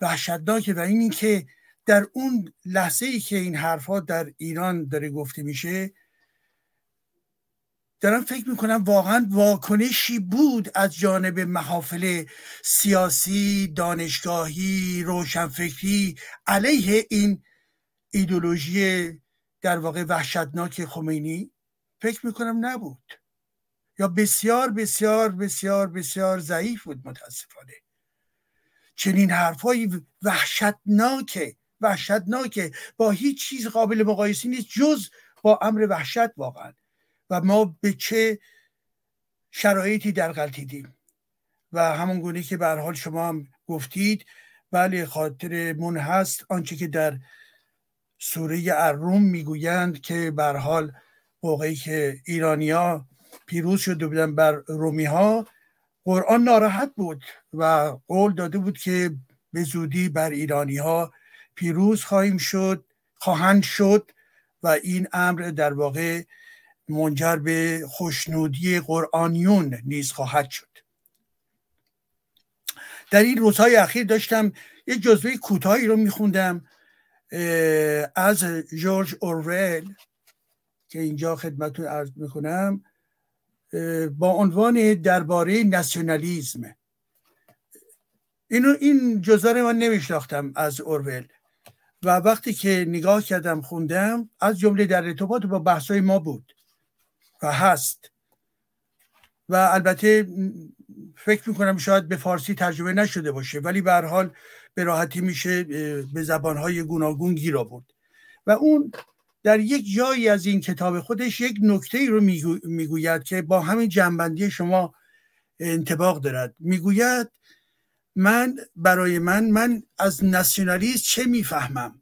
وحشتناکه و اینی که در اون لحظه ای که این حرفات در ایران داره گفته میشه دارم فکر می‌کنم واقعا واکنشی بود از جانب محافل سیاسی دانشگاهی روشنفکری علیه این ایدولوژی در واقع وحشتناک خمینی. فکر می‌کنم نبود. یا بسیار بسیار بسیار بسیار ضعیف بود متاسفانه. چنین حرفایی وحشتناکه وحشتناکه با هیچ چیز قابل مقایسه نیست جز با امر وحشت واقعا. و ما به چه شرایطی در غلطیدیم. و همون گونه که به حال شما هم گفتید بله خاطر هست آنچه که در سوره الروم می‌گویند که به حال موقعی که ایرانیا پیروز شده بودن بر رومی ها قرآن ناراحت بود و قول داده بود که به زودی بر ایرانی ها پیروز خواهیم شد خواهند شد و این امر در واقع منجر به خوشنودی قرآنیون نیز خواهد شد. در این روزهای اخیر داشتم یک جزوه کوتاهی رو میخوندم از جورج اورول که اینجا خدمتون ارز می‌کنم با عنوان درباره ناسیونالیزم اینو این جزاره من نمیشناختم از اورول و وقتی که نگاه کردم خوندم از جمله در ارتباط با بحثای ما بود. و هست. و البته فکر می‌کنم شاید به فارسی ترجمه نشده باشه ولی به هر حال به راحتی میشه به زبانهای گوناگون گیر آورد. و اون در یک جایی از این کتاب خودش یک نکته ای رو می‌گوید که با همین جنبندی شما انتباق دارد. می‌گوید من برای من من از ناسیونالیسم چه می‌فهمم؟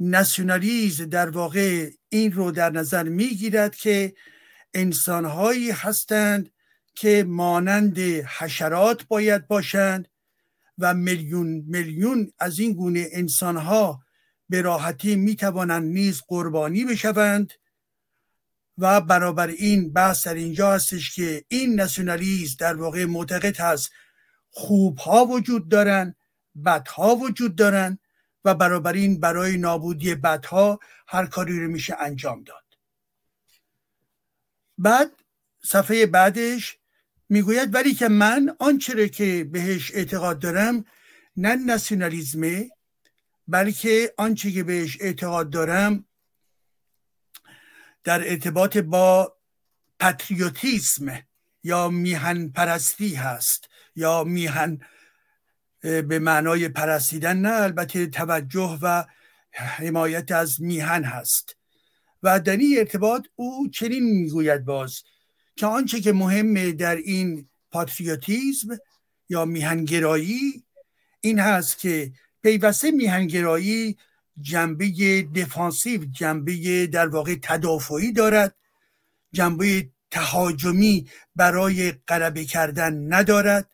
ناسیونالیسم در واقع این رو در نظر می‌گیرد که انسانهایی هستند که مانند حشرات باید باشند و میلیون میلیون از این گونه انسانها به راحتی می توانند نیز قربانی بشوند و برابر این بحث در اینجا هستش که این ناسیونالیسم در واقع معتقد هست خوبها وجود دارن بدها وجود دارن و برابر این برای نابودی بدها هر کاری رو میشه انجام داد. بعد صفحه بعدش می‌گوید ولی که من آنچه که بهش اعتقاد دارم نه ناسیونالیزمه بلکه آنچه که بهش اعتقاد دارم در ارتباط با پتریوتیسم یا میهن پرستی هست یا میهن به معنای پرستیدن نه البته توجه و حمایت از میهن هست. و در این ارتباط او چنین می‌گوید باز که آنچه که مهمه در این پاتریوتیزم یا میهنگرایی این هست که پیوسته میهنگرایی جنبه دفانسیو جنبه در واقع تدافعی دارد جنبه تهاجمی برای غلبه کردن ندارد.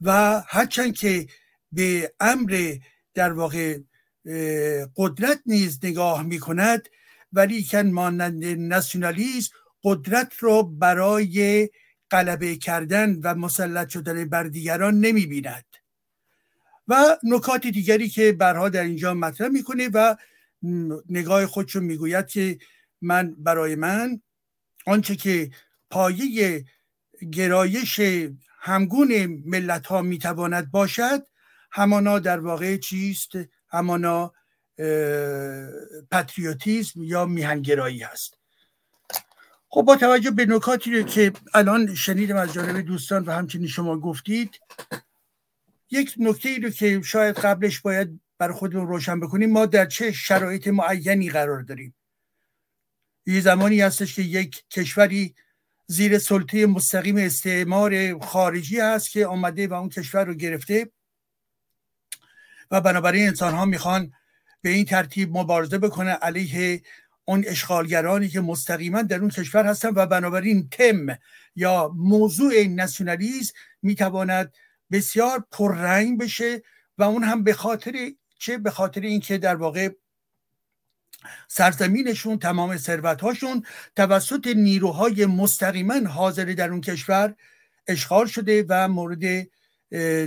و هرچند که به امر در واقع قدرت نیز نگاه می کند ولی کن مانند ناسیونالیسم قدرت رو برای غلبه کردن و مسلط شدن بر دیگران نمی بیند و نکات دیگری که برها در اینجا مطرح می‌کنه و نگاه خودشون می‌گوید که من برای من آنچه که پایه گرایش همگون ملت ها می‌تواند باشد همانا در واقع چیست؟ همانا پتریوتیزم یا میهنگرایی هست. خب با توجه به نکاتی که الان شنیدم از جانب دوستان و همچنین شما گفتید یک نکته ای رو که شاید قبلش باید برای خودمون روشن بکنیم ما در چه شرایط معینی قرار داریم؟ یه زمانی هستش که یک کشوری زیر سلطه مستقیم استعمار خارجی هست که آمده و اون کشور رو گرفته. و بنابراین انسان ها می‌خوان به این ترتیب مبارزه بکنه علیه اون اشغالگرانی که مستقیما در اون کشور هستن و بنابراین تم یا موضوع ناسیونالیسم می‌تواند بسیار پررنگ بشه و اون هم به خاطر چه؟ به خاطر اینکه در واقع سرزمینشون تمام ثروتهاشون توسط نیروهای مستقیما حاضر در اون کشور اشغال شده و مورد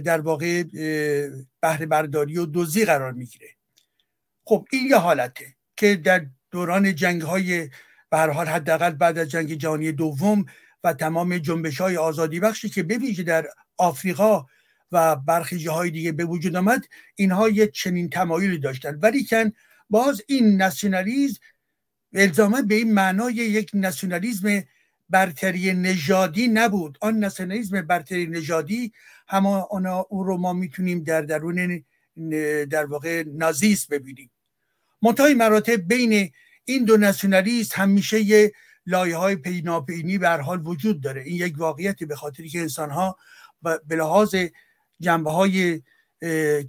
در واقع بهره برداری و دوزی قرار می‌گیره. خب این یه حالته که در دوران جنگ های به هر حال حداقل بعد از جنگ جهانی دوم و تمام جنبش های آزادی بخشی که بویژه در آفریقا و برخی جاهای دیگه به وجود آمد اینها یک چنین تمایلی داشتن. ولی کن باز این ناسیونالیزم الزاما به این معنای یک ناسیونالیزم برتری نژادی نبود. آن ناسیونالیزم برتری نژادی همه او رو ما می‌تونیم در درون در واقع نازیست ببینیم. منتهای مراتب بین این دو ناسیونالیست همیشه یه لایه های پیناپینی به حال وجود داره. این یک واقعیتی به خاطری که انسان ها به لحاظ جنبه های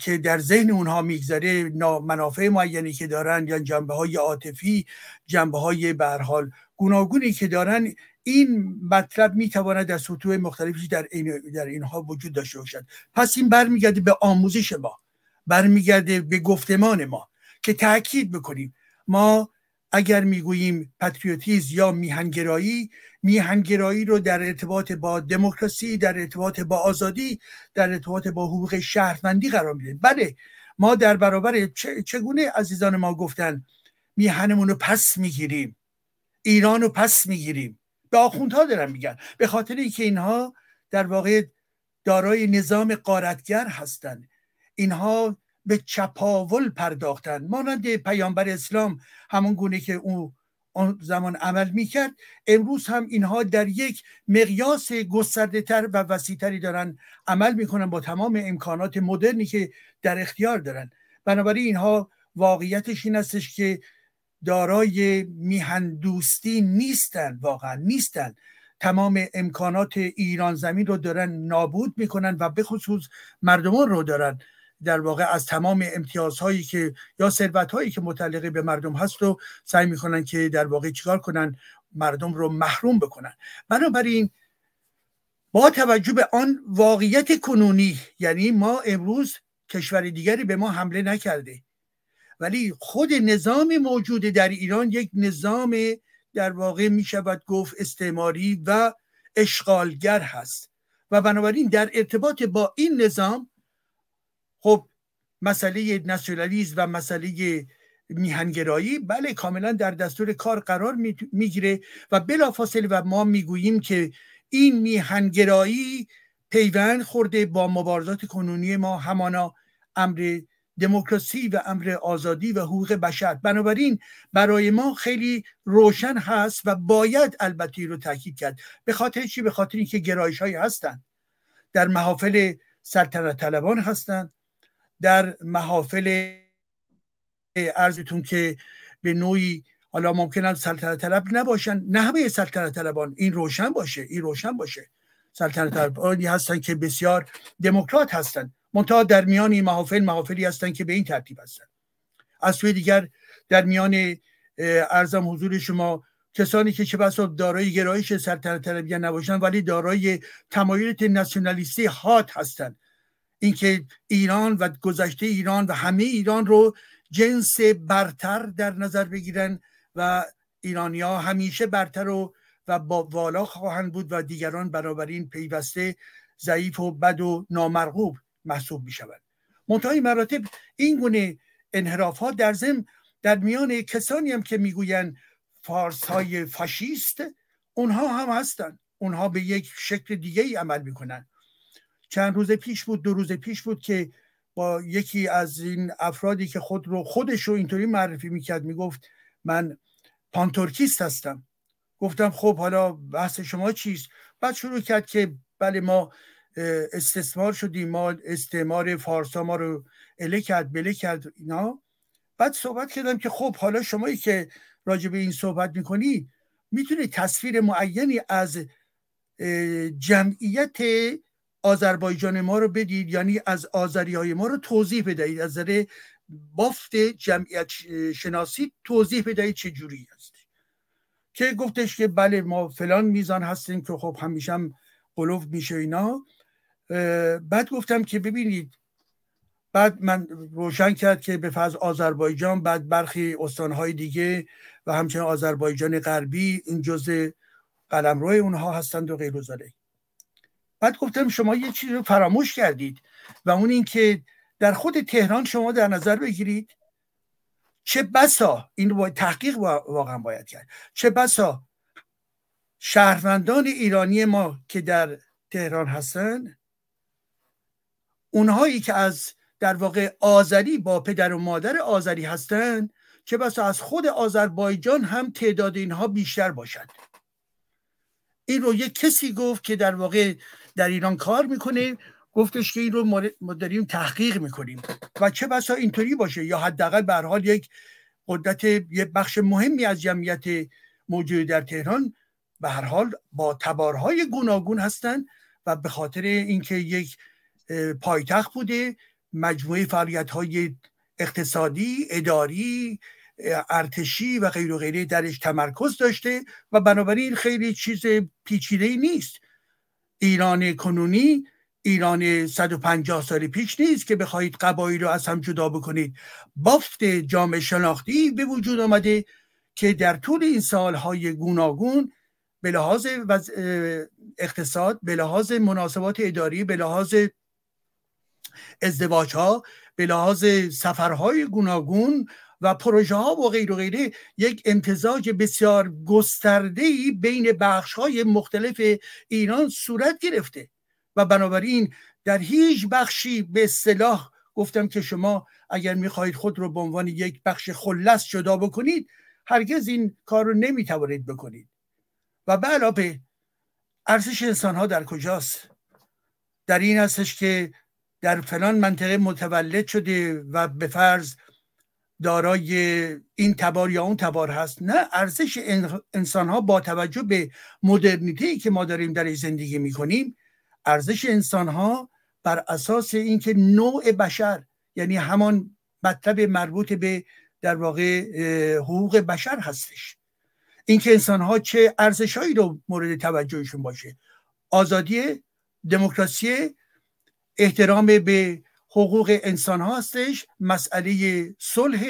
که در ذهن اونها میگذره منافع معینی که دارن یا جنبه های عاطفی جنبه های برحال گوناگونی که دارن این مطلب می‌تواند در سطوح مختلفی در این در اینها وجود داشته باشد. پس این برمیگرده به آموزش ما برمیگرده به گفتمان ما که تاکید بکنیم. ما اگر می‌گوییم پتریوتیز یا میهنگرایی میهنگرایی رو در ارتباط با دموکراسی در ارتباط با آزادی در ارتباط با حقوق شهروندی قرار میدیم بله ما در برابر چگونه عزیزان ما گفتن میهنمون رو پس می‌گیریم ایران رو پس می‌گیریم؟ به آخوندها دارن میگن. به خاطر اینکه اینها در واقع دارای نظام قارتگر هستند اینها به چپاول پرداختن مانند پیامبر اسلام همون گونه که او آن زمان عمل می‌کرد امروز هم اینها در یک مقیاس گسترده تر و وسیع تری دارن عمل می‌کنن با تمام امکانات مدرنی که در اختیار دارن. بنابراین اینها واقعیتش این استش که دارای میهن دوستی نیستن واقعا نیستن. تمام امکانات ایران زمین رو دارن نابود می‌کنن و به خصوص مردمان رو دارن. در واقع از تمام امتیازهایی که یا ثروتهایی که متعلقه به مردم هست رو سعی می‌کنن که در واقع چیکار کنن؟ مردم رو محروم بکنن. بنابراین با توجه به آن واقعیت کنونی یعنی ما امروز کشور دیگری به ما حمله نکرده ولی خود نظام موجود در ایران یک نظام در واقع می شود گفت استعماری و اشغالگر هست. و بنابراین در ارتباط با این نظام خب مسئله ناسیونالیسم و مسئله میهنگرایی بله کاملا در دستور کار قرار می‌گیره و بلافاصله و ما می‌گوییم که این میهنگرایی پیوند خورده با مبارزات کنونی ما همانا امر دموکراسی و امر آزادی و حقوق بشر. بنابراین برای ما خیلی روشن هست و باید البته رو تاکید کرد. به خاطر چی؟ به خاطر اینکه گرایش هایی هستند. در محافل سلطنت طلبان هستند. در محافل ارزتون که به نوعی حالا ممکن سلطنت طلب نباشن. نه همه سلطنت طلبان این روشن باشه این روشن باشه. سلطنت طلبانی هستن که بسیار دموکرات هستن. منتها در میان این محافل محافلی هستن که به این ترتیب هستن. از سوی دیگر در میان ارزم حضور شما کسانی که چه بسا دارای گرایش سلطنت طلبی نباشن ولی دارای تمایلات ناسیونالیستی هات هستند اینکه ایران و گذشته ایران و همه ایران رو جنس برتر در نظر بگیرن و ایرانیا همیشه برتر و و با والا خواهند بود و دیگران بنابراین پیوسته ضعیف و بد و نامرغوب محسوب می شود منتهای مراتب این گونه انحراف ها در ضمن در میان کسانی هم که می‌گویند فارس های فاشیست اونها هم هستند. اونها به یک شکل دیگه ای عمل می‌کنن چند روز پیش بود دو روز پیش بود که با یکی از این افرادی که خود رو خودش رو اینطوری معرفی می‌کرد می‌گفت من پانتورکیست هستم. گفتم خب حالا بحث شما چیست؟ بعد شروع کرد که بله ما استثمار شدیم ما استعمار فارسا ما رو اله کرد بله کرد اینا. بعد صحبت کردم که خب حالا شمایی که راجع به این صحبت می‌کنی می‌تونی تصویر معینی از جمعیت آذربایجان ما رو بدید یعنی از آذری های ما رو توضیح بدهید. از نظر بافت جمعیت شناسی توضیح بدهید چه جوری هست که گفتش که بله ما فلان میزان هستیم که خب همیشه هم قلوب میشه اینا. بعد گفتم که ببینید بعد من روشن کرد که به فضل آذربایجان بعد برخی استانهای دیگه و همچنین آذربایجان غربی این جزء قلمرو اونها هستند و غیر بعد گفتم شما یه چیز رو فراموش کردید و اون اینکه در خود تهران شما در نظر بگیرید چه بسا این رو باید تحقیق واقعا باید کرد. چه بسا شهروندان ایرانی ما که در تهران هستن اونهایی که از در واقع آذری با پدر و مادر آذری هستند چه بسا از خود آذربایجان هم تعداد اینها بیشتر باشد. این رو یک کسی گفت که در واقع در ایران کار می‌کنه گفتش که این رو ما داریم تحقیق می‌کنیم. و چه بسا اینطوری باشه یا حداقل به حال یک قدرت یک بخش مهمی از جمعیت موجود در تهران به هر حال با تبارهای گوناگون هستند و به خاطر اینکه یک پایتخت بوده مجموعه فعالیت های اقتصادی اداری ارتشی و غیر و غیره درش تمرکز داشته و بنابراین خیلی چیز پیچیده نیست. ایران کنونی ایران 150 سال پیش نیست که بخواهید قبایل رو از هم جدا بکنید. بافت جامعه شناختی به وجود آمده که در طول این سالهای گوناگون به لحاظ اقتصاد به لحاظ مناسبات اداری به لحاظ ازدواج ها به لحاظ سفرهای گوناگون و پروژه ها و غیر و غیره یک امتزاج بسیار گسترده بین بخش های مختلف ایران صورت گرفته. و بنابراین در هیچ بخشی به اصطلاح گفتم که شما اگر می‌خواهید خود رو به عنوان یک بخش خلص جدا بکنید هرگز این کار رو نمی‌توانید بکنید. و به علاوه ارزش انسان ها در کجاست؟ در این هستش که در فلان منطقه متولد شده و به فرض دارای این تبار یا اون تبار هست. نه ارزش انسان ها با توجه به مدرنیتی که ما داریم در زندگی می‌کنیم ارزش انسان ها بر اساس اینکه نوع بشر یعنی همان مطلب مربوط به در واقع حقوق بشر هستش. اینکه انسان ها چه ارزشهایی رو مورد توجهشون باشه. آزادی دموکراسی احترام به حقوق انسان ها هستش مسئله صلح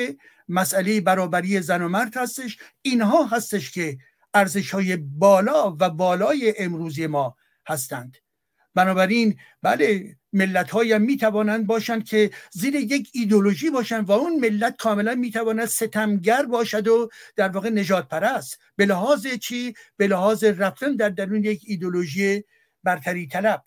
مسئله برابری زن و مرد هستش. اینها هستش که ارزش های بالا و بالای امروزی ما هستند. بنابراین بله ملت های هم می توانند باشند که زیر یک ایدولوژی باشند و اون ملت کاملا می تواند ستمگر باشد و در واقع نجات پرست به لحاظ چی؟ به لحاظ رفتن در درون یک ایدولوژی برتری طلب.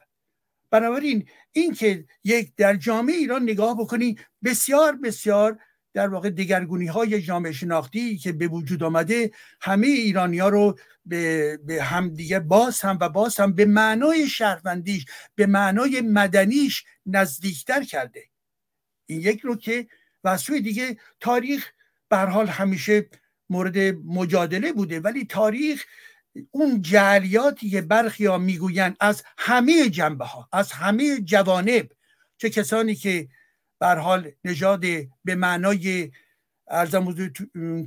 بنابراین این که یک در جامعه ایران نگاه بکنی بسیار بسیار در واقع دگرگونی های جامعه شناختی که به وجود آمده همه ایرانی ها رو به, به هم دیگه باز هم و باز هم به معنای شهروندیش به معنای مدنیش نزدیکتر کرده. این یک که و دیگه تاریخ به حال همیشه مورد مجادله بوده ولی تاریخ اون جعلیاتی که برخی ها می‌گویند از همه جنبه ها از همه جوانب چه کسانی که به هر حال نژاد به معنای ارزم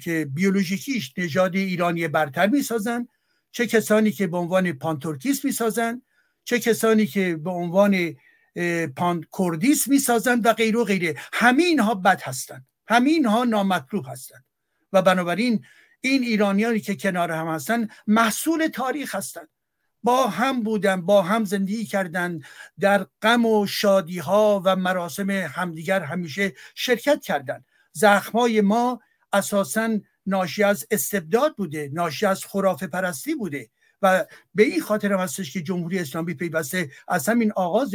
که بیولوژیکیش نژاد ایرانی برتر می‌سازند چه کسانی که به عنوان پانتورکیست می‌سازند چه کسانی که به عنوان پان کردیست می‌سازند و غیره و غیره. همه اینها بد هستند. همه اینها نامطلوب هستند. و بنابراین این ایرانیانی که کنار هم هستن محصول تاریخ هستند با هم بودن با هم زندگی کردند در غم و شادی ها و مراسم همدیگر همیشه شرکت کردند زخمای ما اساسا ناشی از استبداد بوده ناشی از خرافه پرستی بوده و به این خاطر هم هستش که جمهوری اسلامی پیوسته از همین آغاز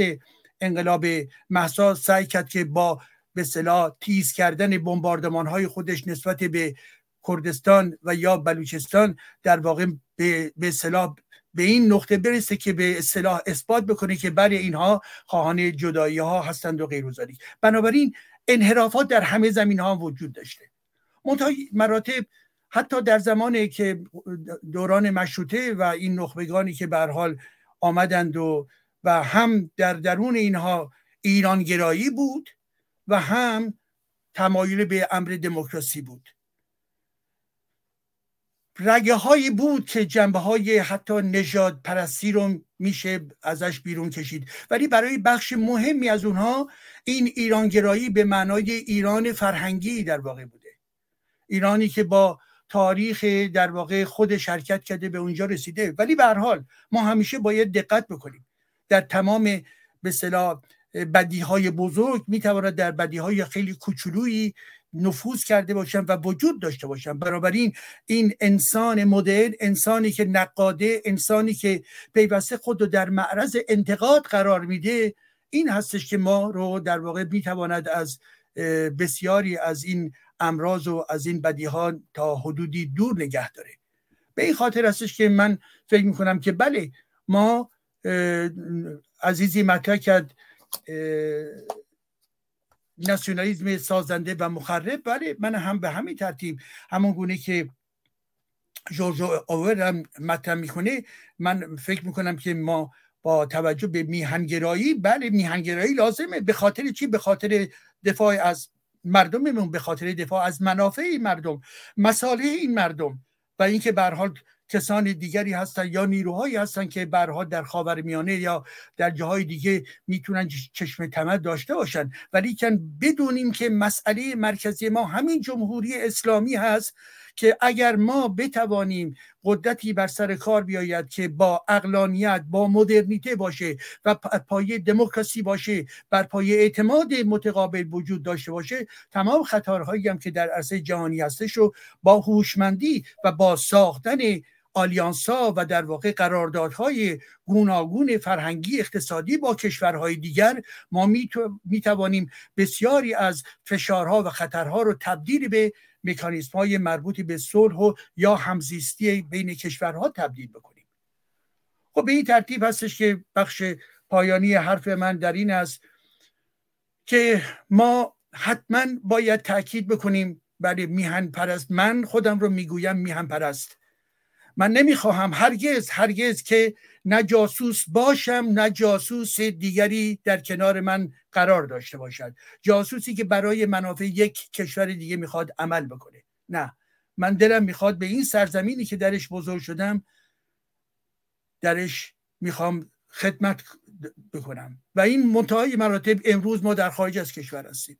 انقلاب محسا سعی کرد که با به صلاح تیز کردن بمباردمان های خودش نسبت به کردستان و یا بلوچستان در واقع به اصطلاح به این نقطه برسه که به اصطلاح اثبات بکنه که برای اینها خواهان جدایی ها هستند و غیر بنابراین انحرافات در همه زمین ها وجود داشته. منتها مراتب حتی در زمانی که دوران مشروطه و این نخبگانی که به حال آمدند و و هم در درون اینها ایرانگرایی بود و هم تمایل به امر دموکراسی بود. رگه هایی بود که جنبه های حتی نجات پرستی رو میشه ازش بیرون کشید. ولی برای بخش مهمی از اونها این ایرانگرایی به معنای ایران فرهنگی در واقع بوده. ایرانی که با تاریخ در واقع خود شرکت کرده به اونجا رسیده. ولی به هر حال ما همیشه باید دقت بکنیم. در تمام به بدی های بزرگ می‌تواند در بدی های خیلی کوچولویی نفوذ کرده باشن و وجود داشته باشن. بنابراین این انسان مدرن انسانی که نقاده انسانی که پیوسته خود رو در معرض انتقاد قرار میده این هستش که ما رو در واقع می‌تواند از بسیاری از این امراض و از این بدی ها تا حدودی دور نگه داره. به این خاطر هستش که من فکر می‌کنم که بله ما عزیزی مطرح کرد ناسیونالیزم سازنده و مخرب بله من هم به همین ترتیب همون گونه که جورج اوور هم مطرح می‌کنه من فکر می‌کنم که ما با توجه به میهنگرایی بله میهنگرایی لازمه به خاطر چی؟ به خاطر دفاع از مردممون به خاطر دفاع از منافع این مردم مساله این مردم و اینکه به حال کسان دیگری هستن یا نیروهایی هستن که برها در خاور میانه یا در جاهای دیگه می‌تونن چشم تمد داشته باشن. ولی کن بدونیم که مسئله مرکزی ما همین جمهوری اسلامی هست که اگر ما بتوانیم قدرتی بر سر کار بیاید که با اقلانیت با مدرنیته باشه و پایه دموکراسی باشه بر پایه اعتماد متقابل وجود داشته باشه تمام خطرهایی هم که در عرصه جهانی هستش رو با هوشمندی و با ساختن آلیانسا و در واقع قراردادهای گوناگون فرهنگی اقتصادی با کشورهای دیگر ما می توانیم بسیاری از فشارها و خطرها رو تبدیل به مکانیزم های مربوط به صلح و یا همزیستی بین کشورها تبدیل بکنیم. خب به این ترتیب هستش که بخش پایانی حرف من در این است که ما حتما باید تاکید بکنیم برای میهن پرست من خودم رو می‌گویم میهن پرست من نمی‌خواهم هرگز هرگز که نه جاسوس باشم نه جاسوس دیگری در کنار من قرار داشته باشد. جاسوسی که برای منافع یک کشور دیگه می‌خواد عمل بکنه. نه. من دلم می‌خواد به این سرزمینی که درش بزرگ شدم درش می‌خوام خدمت بکنم. و این منتهای مراتب امروز ما در خارج از کشور هستیم.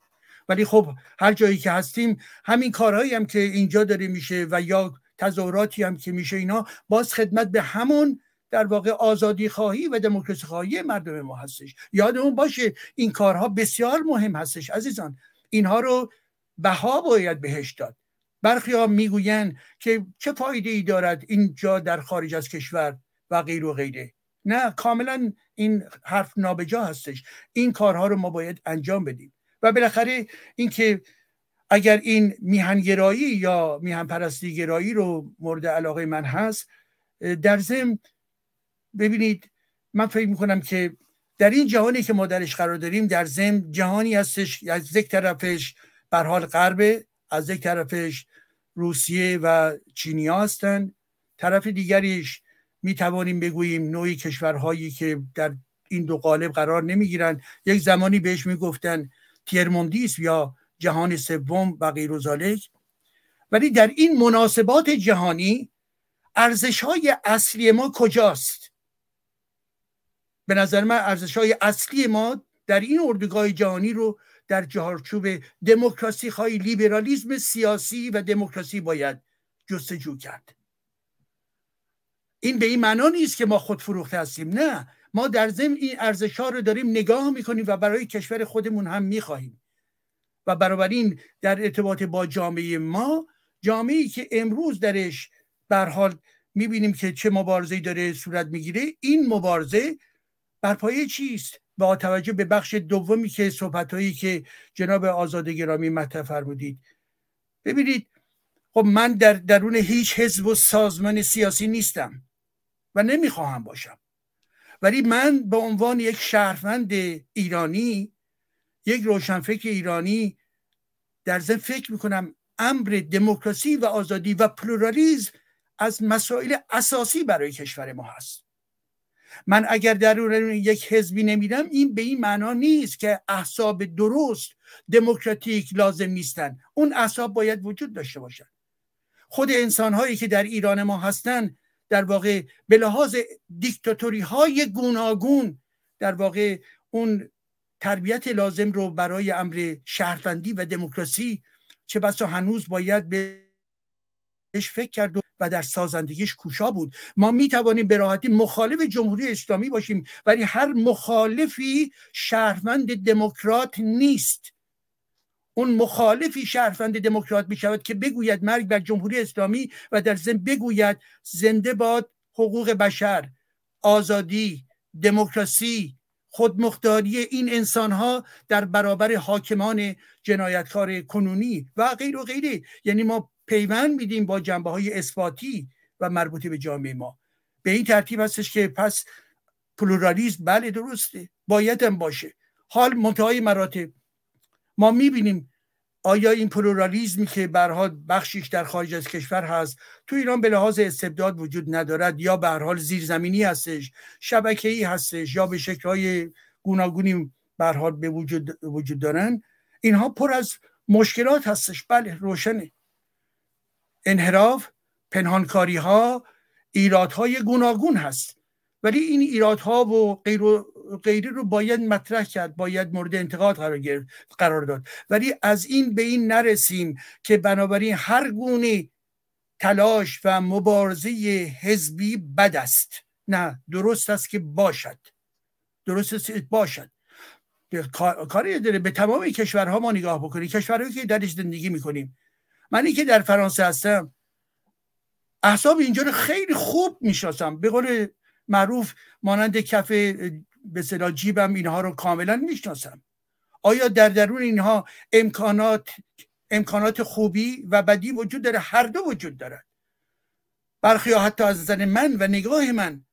ولی خب هر جایی که هستیم همین کارهایی هم که اینجا داره میشه و یا تظاهراتی هم که میشه اینا باز خدمت به همون در واقع آزادی خواهی و دموکراسی خواهی مردم ما هستش. یادمون باشه این کارها بسیار مهم هستش عزیزان. اینها رو بها باید بهش داد. برخی ها می‌گویند که چه فایده ای دارد اینجا در خارج از کشور و غیر و غیره. نه کاملا این حرف نابجا هستش. این کارها رو ما باید انجام بدیم. و بالاخره اینکه اگر این میهنگرایی یا میهن پرستی گرایی رو مورد علاقه من هست در ضمن ببینید من فکر می‌کنم که در این جهانی که ما درش قرار داریم در ضمن جهانی هستش از یک طرفش بر حال غربه از یک طرفش روسیه و چینی هستن. طرف دیگریش می توانیم بگوییم نوعی کشورهایی که در این دو قالب قرار نمی‌گیرن. یک زمانی بهش می‌گفتن تیرموندیس یا جهان سوم و غیر ولی در این مناسبات جهانی ارزش های اصلی ما کجاست؟ به نظر من ارزش های اصلی ما در این اردوگاه جهانی رو در چهارچوب دموکراسی های لیبرالیزم سیاسی و دموکراسی باید جستجو کرد. این به این معنا نیست که ما خود فروخته هستیم نه. ما در ضمن این ارزش ها رو داریم نگاه می‌کنیم و برای کشور خودمون هم می‌خواهیم. و بنابراین در ارتباط با جامعه ما جامعه که امروز درش بر حال می‌بینیم که چه مبارزه داره صورت می‌گیره این مبارزه بر پایه چیست؟ با توجه به بخش دومی که صحبت هایی که جناب آزاد گرامی مطرح فرمودید. ببینید خب من در درون هیچ حزب و سازمان سیاسی نیستم و نمی‌خواهم باشم. ولی من به عنوان یک شهروند ایرانی یک روشنفکر ایرانی در ضمن فکر می‌کنم امر دموکراسی و آزادی و پلورالیزم از مسائل اساسی برای کشور ما هست. من اگر در یک حزبی نمیدم این به این معنا نیست که احساب درست دموکراتیک لازم نیستن. اون احساب باید وجود داشته باشن. خود انسان هایی که در ایران ما هستن در واقع به لحاظ دیکتاتوری های گوناگون در واقع اون تربیت لازم رو برای امر شهروندی و دموکراسی چه بسا هنوز باید بهش فکر کرد و در سازندگیش کوشا بود. ما می توانیم به راحتی مخالف جمهوری اسلامی باشیم ولی هر مخالفی شهروند دموکرات نیست. اون مخالفی شهروند دموکرات می شود که بگوید مرگ بر جمهوری اسلامی و در ضمن بگوید زنده باد حقوق بشر آزادی دموکراسی خودمختاری این انسان ها در برابر حاکمان جنایتکار کنونی و غیره و غیره. یعنی ما پیوند میدیم با جنبه های اثباتی و مربوطه به جامعه ما. به این ترتیب هستش که پس پلورالیزم بله درسته. باید هم باشه. حال منتهای مراتب. ما می‌بینیم آیا این پلورالیزمی که برها بخشیش در خارج از کشور هست تو ایران به لحاظ استبداد وجود ندارد یا به هر حال زیرزمینی هستش شبکه‌ای هستش یا به شکل‌های گوناگونی به حال به وجود وجود دارن؟ اینها پر از مشکلات هستش. بله روشنه. انحراف پنهانکاری ها ایرادهای گوناگون هست. ولی این ایرادها و غیر غیری رو باید مطرح کرد باید مورد انتقاد قرار گرفت قرار داد. ولی از این به این نرسیم که بنابراین هر گونه تلاش و مبارزه حزبی بد است. نه درست است که باشد. درست است که باشد. کاری داره به تمام کشورها ما نگاه بکنیم. کشورهایی که درش زندگی می‌کنیم. منی که در فرانسه هستم احساب اینجا رو خیلی خوب می‌شناسم. به قول معروف مانند کف به صلاح جیبم اینها رو کاملا می‌شناسم. آیا در درون اینها امکانات امکانات خوبی و بدی وجود داره؟ هر دو وجود دارد. برخی ها حتی از نظر من و نگاه من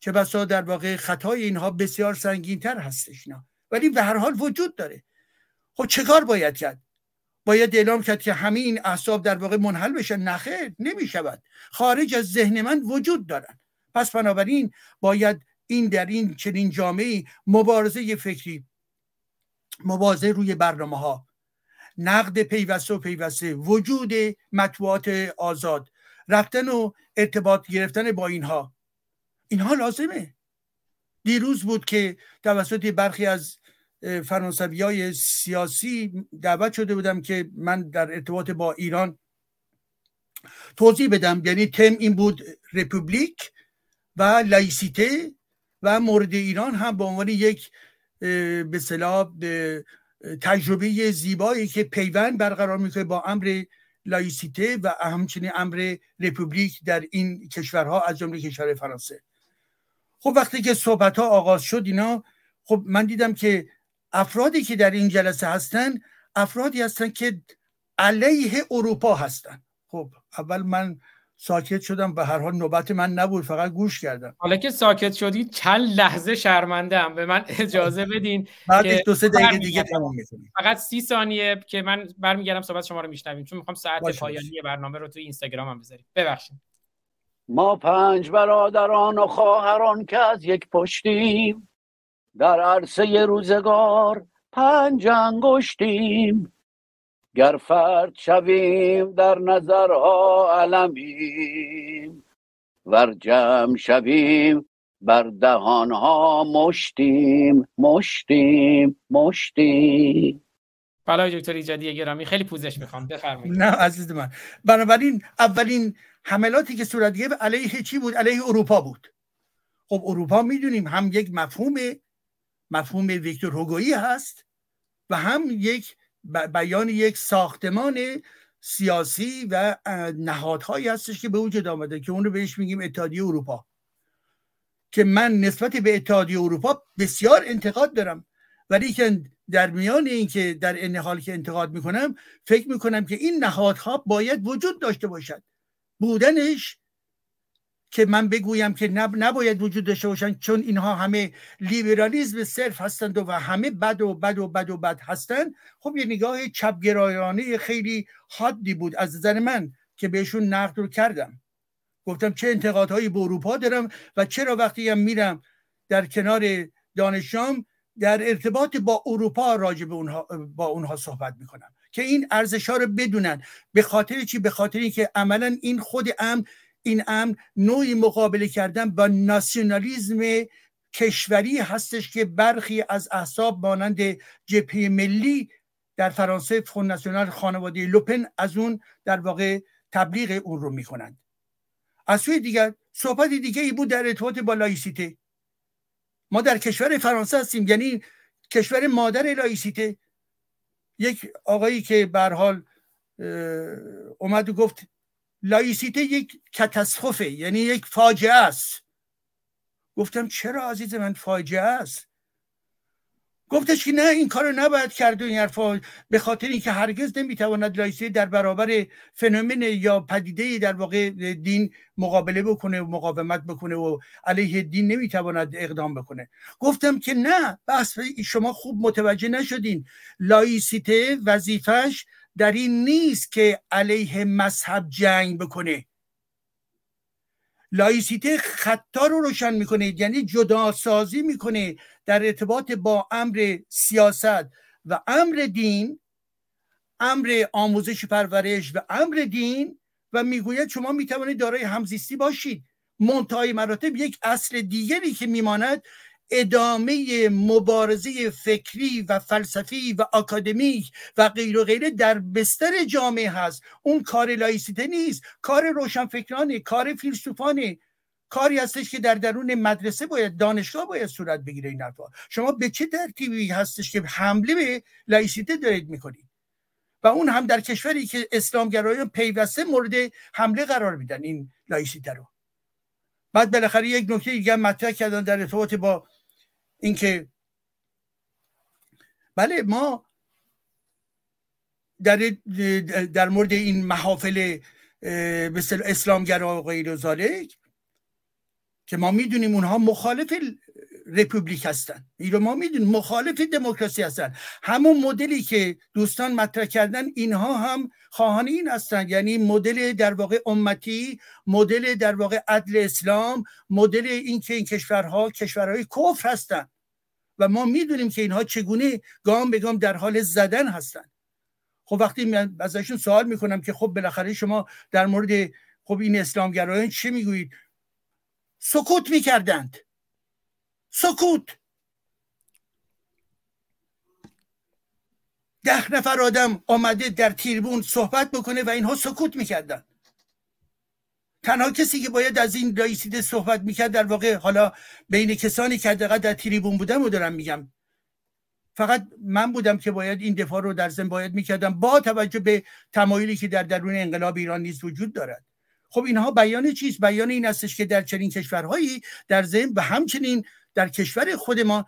که بسا در واقع خطای اینها بسیار سنگین تر هستش نه ولی به هر حال وجود داره. خب چه باید کرد؟ باید اعلام کرد که همه این اعصاب در واقع منحل بشن؟ نخیر نمی شود خارج از ذهن من وجود دارن. پس بنابراین باید این در این چنین جامعه مبارزه فکری مبارزه روی برنامه ها نقد پیوسته و پیوسته وجود مطبوعات آزاد رفتن و ارتباط گرفتن با اینها. اینها لازمه. دیروز بود که توسط برخی از فرانسوی های سیاسی دعوت شده بودم که من در ارتباط با ایران توضیح بدم. یعنی تم این بود رپوبلیک و لایسیته و مورد ایران هم به عنوان یک به صلاح تجربه زیبایی که پیوند برقرار می‌کنه با امر لایسیته و همچنین امر république در این کشورها از جمله کشور فرانسه. خب وقتی که صحبت ها آغاز شد اینا خب من دیدم که افرادی که در این جلسه هستن افرادی هستن که علیه اروپا هستن. خب اول من ساکت شدم. به هر حال نوبت من نبود فقط گوش کردم. حالا که ساکت شدی چند لحظه شرمنده هم به من اجازه بدین بعدش دو سه دقیقه دیگه تمام می‌کنیم. فقط سی ثانیه که من برمیگردم صحبت شما رو میشنویم. چون می‌خوام ساعت پایانی برنامه رو تو اینستاگرام هم بذاریم. ببخشید. ما پنج برادران و خواهران که از یک پشتیم در عرصه روزگار پنج انگشتیم. گر فرد شویم در نظرها علمیم ور جمع شویم بر دهانها مشتیم مشتیم مشتیم. بله دکتر ایجادی گرامی خیلی پوزش می‌خوام. بفرمایید. نه عزیز من. بنابراین اولین حملاتی که صورت گرفت علیه چی بود؟ علیه اروپا بود. خب اروپا می‌دونیم هم یک مفهوم مفهوم ویکتور هوگویی هست و هم یک بیان یک ساختمان سیاسی و نهادهایی هستش که به وجود آمده که اون رو بهش میگیم اتحادیه اروپا. که من نسبت به اتحادیه اروپا بسیار انتقاد دارم. ولی که در میان این که در این حال که انتقاد می‌کنم فکر می‌کنم که این نهادها باید وجود داشته باشد. بودنش که من بگویم که نب نباید وجود داشته باشن چون اینها همه لیبرالیزم صرف هستند و همه بد و بد و بد و بد هستند. خب یه نگاه چپگرایانه خیلی حادی بود از نظر من که بهشون نقد رو کردم. گفتم چه انتقادهایی به اروپا دارم و چرا وقتی هم میرم در کنار دانشام در ارتباط با اروپا راجع به اونها با اونها صحبت می‌کنم. که این ارزش ها رو بدونن. به خاطر چی؟ به خاطر اینکه عملا این خود ام این امر نوعی مقابله کردن با ناسیونالیزم کشوری هستش که برخی از احساب مانند جبهه ملی در فرانسه فون ناسیونال خانواده لوپن از اون در واقع تبلیغ اون رو می‌کنند. از سوی دیگر صحبت دیگه ای بود در ارتباط با لایسیته. ما در کشور فرانسه هستیم یعنی کشور مادر لایسیته. یک آقایی که به هر حال اومد و گفت لایسیته یک catastrophe ه یعنی یک فاجعه است. گفتم چرا عزیز من فاجعه است؟ گفتش که نه این کارو نباید کرد این حرفا. به خاطر اینکه هرگز نمی‌تواند لایسیته در برابر phénomène یا پدیده در واقع دین مقابله بکنه و مقاومت بکنه و علیه دین نمی‌تواند اقدام بکنه. گفتم که نه پس شما خوب متوجه نشدین. لایسیته وظیفش در این نیست که علیه مذهب جنگ بکنه. لایسیته خط ها رو روشن می‌کنه یعنی جدا سازی می‌کنه در ارتباط با امر سیاست و امر دین امر آموزش پرورش و امر دین و می‌گوید شما می‌توانید دارای همزیستی باشید. منتهای مراتب یک اصل دیگری که میماند ادامه مبارزه فکری و فلسفی و آکادمیک و غیر و غیره در بستر جامعه هست. اون کار لایسیته نیست. کار روشنفکرانه کار فیلسوفانه. کاری هستش که در درون مدرسه باید دانشگاه باید صورت بگیره این حرفا. شما به چه ترتیبی هستش که حمله به لایسیته دارید می‌کنید؟ و اون هم در کشوری که اسلامگرایان پیوسته مورد حمله قرار میدن این لایسیته رو. بعد بالاخره یک نکته دیگه مطرح کردن در ارتباط با اینکه بله ما در در مورد این محافل مثل اسلامگرا و غیر و که ما می‌دونیم اونها مخالف رپوبلیک هستن. این ما می‌دونیم مخالف دموکراسی هستن. همون مدلی که دوستان مطرح کردن اینها هم خواهان این هستن. یعنی مدل در واقع امتی مدل در واقع عدل اسلام مدل این که این کشورها کشورهای کفر هستن. و ما می‌دونیم که اینها چگونه گام به گام در حال زدن هستن. خب وقتی من ازشون سوال می‌کنم که خب بالاخره شما در مورد خب این اسلامگرایان چه می‌گویید؟ سکوت می‌کردند. سکوت. ده نفر آدم آمده در تیربون صحبت بکنه و اینها سکوت می‌کردن. تنها کسی که باید از این رئیسیده صحبت می‌کرد در واقع حالا بین کسانی که حداقل در تریبون بودم و دارم میگم. فقط من بودم که باید این دفاع رو در زن باید می‌کردم با توجه به تمایلی که در درون انقلاب ایران نیز وجود دارد. خب اینها بیان چیست بیان این هستش که در چنین کشورهایی در ذهن و همچنین در کشور خود ما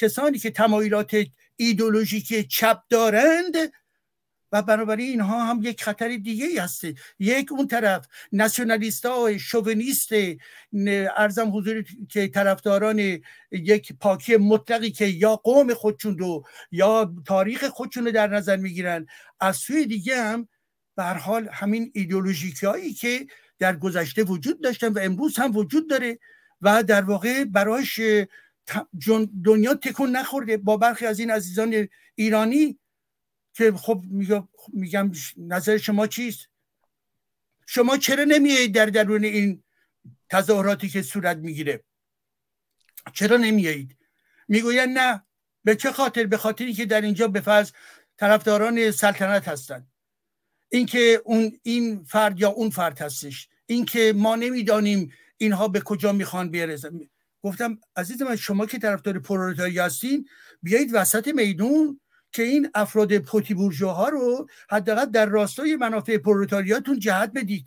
کسانی که تمایلات ایدولوژیک چپ دارند و بنابراین اینها هم یک خطر دیگه هست یک اون طرف ناسیونالیست ها شوونیست ارزم حضور که طرفداران یک پاکی مطلقی که یا قوم خودشون رو یا تاریخ خودشون رو در نظر می‌گیرن از سوی دیگه هم به حال همین ایدئولوژیکی هایی که در گذشته وجود داشتن و امروز هم وجود داره و در واقع برایش دنیا تکون نخورده با برخی از این عزیزان ایرانی که خب میگم نظر شما چیست؟ شما چرا نمیایید در درون این تظاهراتی که صورت می‌گیره؟ چرا نمیایید؟ می‌گوین نه به چه خاطر؟ به خاطری که در اینجا به فرض طرفداران سلطنت هستند. اینکه اون این فرد یا اون فرد هستش. اینکه ما نمی‌دانیم اینها به کجا می‌خوان برسن. گفتم عزیز من شما که طرفدار پرولتاری هستین بیایید وسط میدون که این افراد پوتی ها رو حداقل در راستای منافع پرولتاریاتون جهت بدید.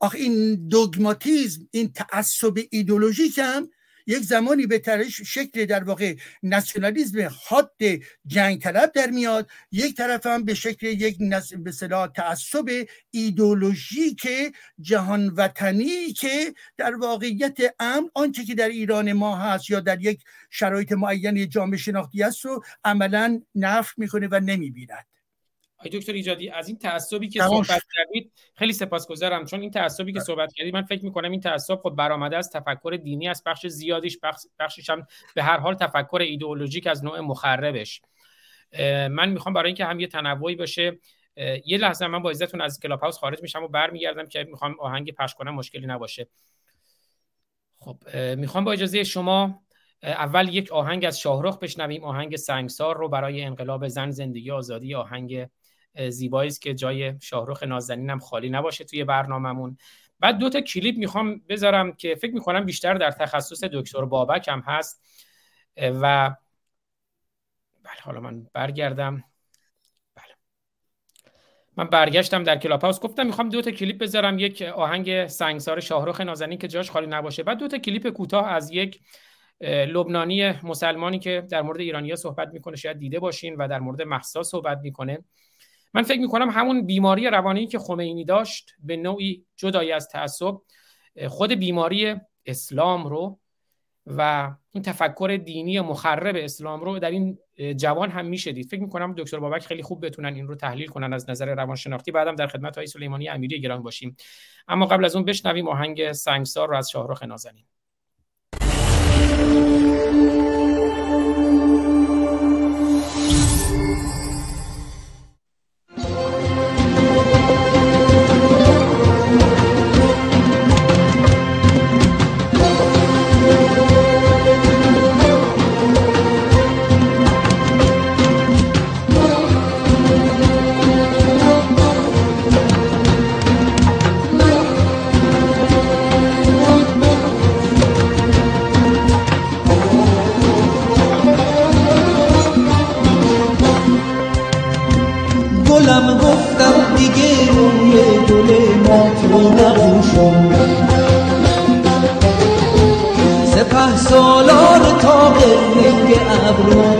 آخه این دوگماتیزم این تعصب ایدولوژیک هم یک زمانی به ترش شکل در واقع ناسیونالیسم حاد جنگ طلب در میاد یک طرف هم به شکل یک نس... به صلاح تعصب که جهان وطنی که در واقعیت امن آنچه که در ایران ما هست یا در یک شرایط معین جامعه شناختی است رو عملا نفر می‌کنه و نمی‌بیند. آقای دکتر ایجادی از این تعصبی که صحبت کردید خیلی سپاسگزارم. چون این تعصبی که بله. صحبت کردید من فکر می‌کنم این تعصب خود برآمده از تفکر دینی از بخش زیادیش بخش بخشش هم به هر حال تفکر ایدئولوژیک از نوع مخربش. من می‌خوام برای اینکه هم یه تنوعی باشه یه لحظه من با عزتون از کلاب هاوس خارج میشم و برمیگردم که می‌خوام آهنگ پخش کنم مشکلی نباشه. خب می‌خوام با اجازه شما اول یک آهنگ از شاهرخ بشنویم آهنگ سنگسار رو برای انقلاب زن زندگی آزادی آهنگ زیبایی است که جای شاهرخ نازنین هم خالی نباشه توی برنامهمون. بعد دو تا کلیپ می‌خوام بذارم که فکر می‌کنم بیشتر در تخصص دکتر بابک هم هست. و بله حالا من برگردم. بله. من برگشتم در کلاب هاوس. گفتم می‌خوام دو تا کلیپ بذارم. یک آهنگ سنگسار شاهرخ نازنین که جاش خالی نباشه. بعد دو تا کلیپ کوتاه از یک لبنانی مسلمانی که در مورد ایرانیا صحبت می‌کنه. شاید دیده باشین و در مورد محسا صحبت می‌کنه. من فکر می‌کنم همون بیماری روانی که خمینی داشت به نوعی جدای از تعصب خود بیماری اسلام رو و این تفکر دینی مخرب اسلام رو در این جوان هم میشه دید فکر می‌کنم دکتر بابک خیلی خوب بتونن این رو تحلیل کنن از نظر روانشناختی. بعدم در خدمت های سلیمانی امیری گران باشیم. اما قبل از اون بشنویم آهنگ سنگسار رو از شاهرخ نازنین.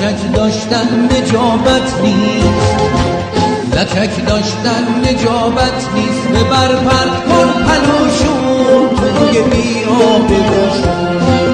لچک داشتن نجابت نیست. لچک داشتن نجابت نیست. به برپر کن پلوشون توی بیا بگوشون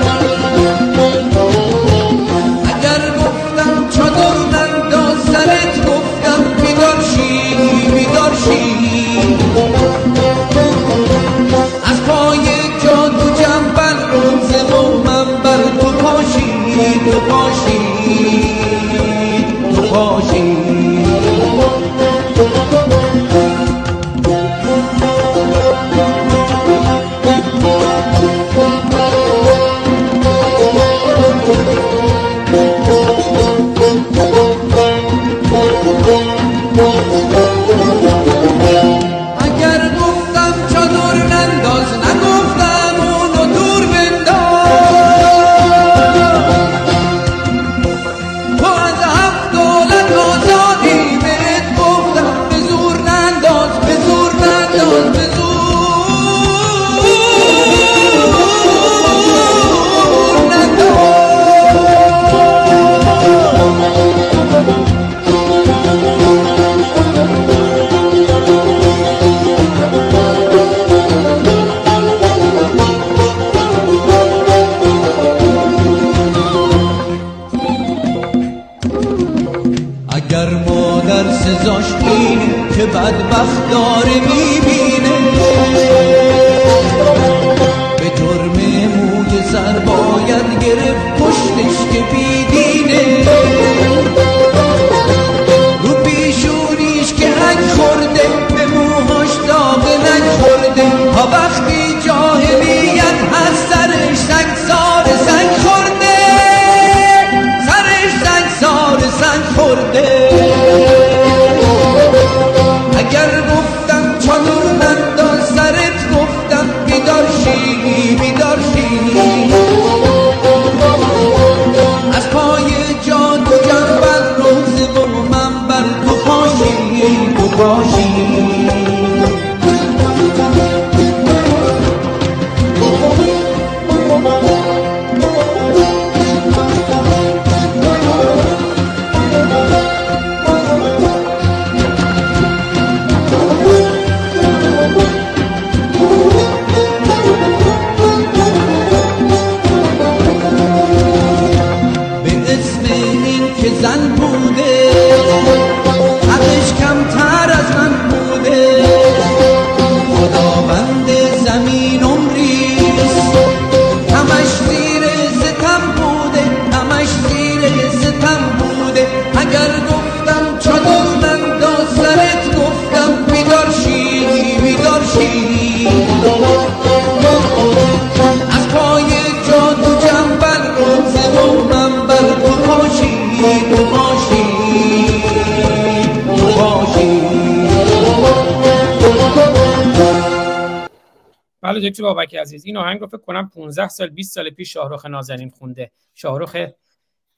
بابک عزیز. این آهنگ رو فکر کنم 15 سال 20 سال پیش شاهرخ نازنین خونده. شاهرخ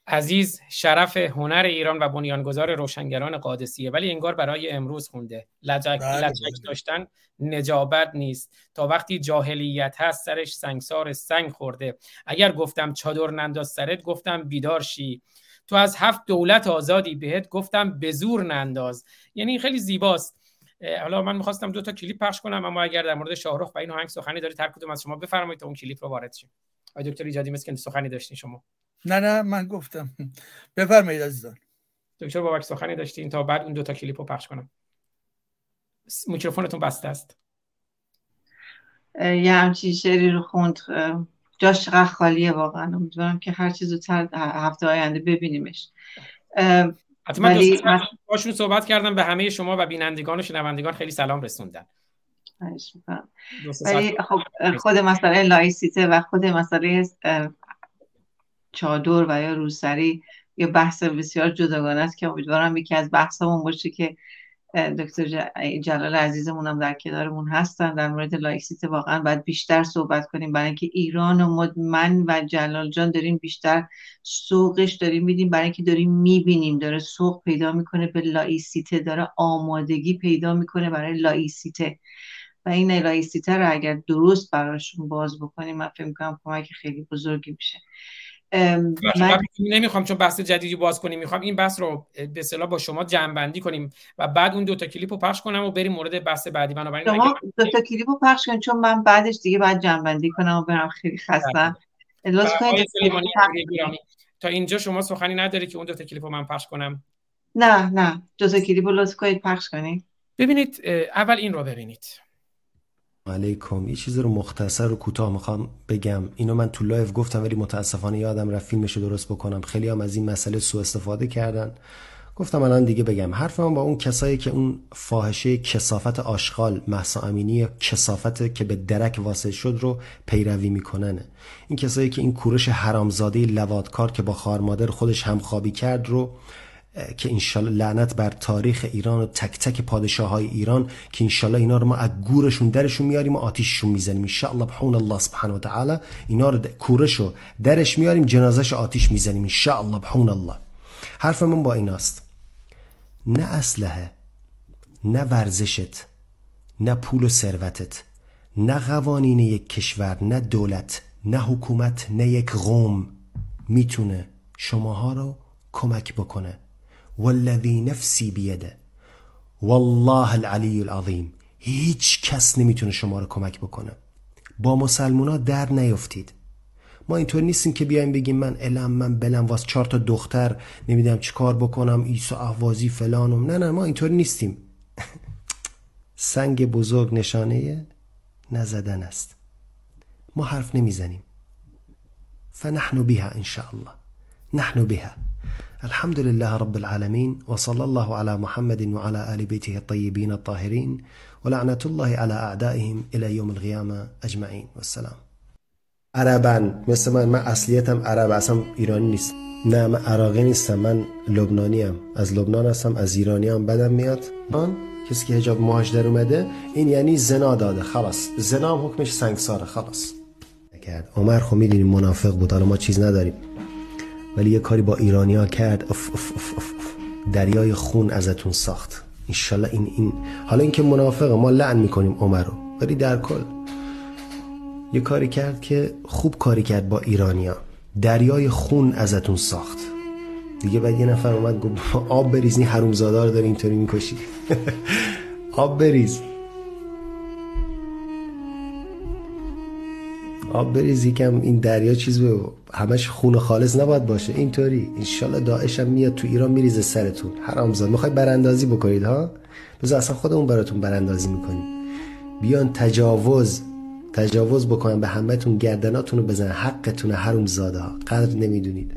عزیز شرف هنر ایران و بنیانگذار روشنگران قادسیه ولی انگار برای امروز خونده. لجک, بله، لجک بله. داشتن نجابت نیست. تا وقتی جاهلیت هست سرش سنگسار سنگ خورده. اگر گفتم چادر ننداز سرت گفتم بیدار شی. تو از هفت دولت آزادی بهت گفتم به زور ننداز. یعنی خیلی زیباست. حالا من می‌خواستم دو تا کلیپ پخش کنم اما اگر در مورد شاهرخ و این آهنگ سخنی دارید هر کدوم از شما بفرمایید تا اون کلیپ رو وارد شیم. آقای دکتر ایجادی مثل که سخنی داشتین شما. نه نه من گفتم. بفرمایید عزیزان. دکتر بابک سخنی داشتین تا بعد اون دو تا کلیپ رو پخش کنم. میکروفونتون بسته است. یه همچین شعری رو خوند. جاش چقدر خالیه واقعا. امیدوارم که هر چیز زودتر هفته آینده ببینیمش. حتی من ولی باشون صحبت کردم به همه شما و بینندگان و شنوندگان خیلی سلام رسوندن. ولی خب خود مسئله لایسیته و خود مسئله چادر و یا روسری یه بحث بسیار جداگانه است که امیدوارم یکی از بحثمون باشه که دکتر جلال عزیزمون هم در کنارمون هستن. در مورد لایسیته واقعا باید بیشتر صحبت کنیم. برای اینکه ایران و من و جلال جان داریم بیشتر سوقش داریم میدیم. برای اینکه داریم می‌بینیم. داره سوق پیدا می‌کنه به لایسیته داره آمادگی پیدا می‌کنه برای لایسیته و این لایسیته رو اگر درست براشون باز بکنیم من فکر می‌کنم کمک خیلی بزرگی میشه. من نمی‌خوام چون بحث جدیدی باز کنیم می‌خوام این بحث رو به اصطلاح با شما جمع بندی کنیم و بعد اون دو تا کلیپ رو پخش کنم و بریم مورد بحث بعدی. بنابراین شما اگه دو تا کلیپ رو پخش کنید چون من بعدش دیگه باید جمع بندی کنم و برم خیلی خستم. گرامی، تا اینجا شما سخنی نداری که اون دو تا کلیپ رو من پخش کنم؟ نه نه. دو تا کلیپ رو لطف کنید پخش کنید. ببینید اول این رو ببینید. علیکم. یه چیزی رو مختصر و کوتاه می‌خوام بگم. اینو من تو لایو گفتم ولی متاسفانه یادم رفت فیلمش رو درست بکنم. خیلی هم از این مسئله سوء استفاده کردن. گفتم الان دیگه بگم. حرف من با اون کسایی که اون فاحشه کثافت آشغال مهسا امینی کثافت که به درک واصل شد رو پیروی میکننه این کسایی که این کورش حرامزاده لوادکار که با خار مادر خودش همخوابی کرد رو که انشالله لعنت بر تاریخ ایران و تک تک پادشاه های ایران که انشالله اینا رو ما از گورشون درشون میاریم و آتیششون می‌زنیم. انشالله بحون الله سبحانه و تعالی اینا رو کورش رو درش میاریم جنازش آتیش می‌زنیم. انشالله بحون الله. حرف من با ایناست. نه اسلحه نه ورزشت نه پول و ثروتت نه قوانین یک کشور نه دولت نه حکومت نه یک قوم می‌تونه شماها رو کمک بکنه. والذی نفسی بیده والله العلی العظیم هیچ کس نمی‌تونه شما رو کمک بکنه. با مسلمونا در نیفتید. ما اینطور نیستیم که بیایم بگیم من علم من بلم واس چهار تا دختر نمی‌دونم چیکار بکنم ایسا احوازی فلانم نه نه ما اینطور نیستیم. [laughs] سنگ بزرگ نشانه نزدن است. ما حرف نمی‌زنیم. فنحن بها ان شاء الله. نحن بها. الحمد لله رب العالمين وصلى الله على محمد وعلى آل بيته الطيبين الطاهرين ولعنة الله على أعدائهم إلى يوم القيامة أجمعين. والسلام. عربن مثل من من اصلیتم عرب أصلا ایرانی نیست. نه من عراقی نیستم من لبنانی ام از لبنان هستم از ایرانی هم بدم میاد. من کسی که حجاب موهاش در اومده این یعنی زنا داده خلاص. زنا هم حکمش سنگساره خلاص. عمر خب میدونیم منافق بود حالا ما چیز نداریم. ولی یه کاری با ایرانیا کرد. اف اف اف اف. دریای خون ازتون ساخت. انشالله این این حالا اینکه منافقه ما لعن می‌کنیم عمر رو. ولی در کل یه کاری کرد که خوب کاری کرد با ایرانیا دریای خون ازتون ساخت. دیگه بعد یه نفر اومد گفت آب بریز این حرومزاده رو داری اینطوری می‌کشی. [laughs] آب بریز. آب بریز یکم این دریا چیز به همش خون خالص نباید باشه. اینطوری. انشالله داعش هم میاد تو ایران میریزه سرتون. حرامزاد. می‌خوای براندازی بکنید ها؟ بذار اصلا خودمون براتون براندازی می‌کنیم. بیان تجاوز. تجاوز بکنن به همهتون گردناتون رو بزنن. حقتون حروم ها. قدر نمی‌دونید.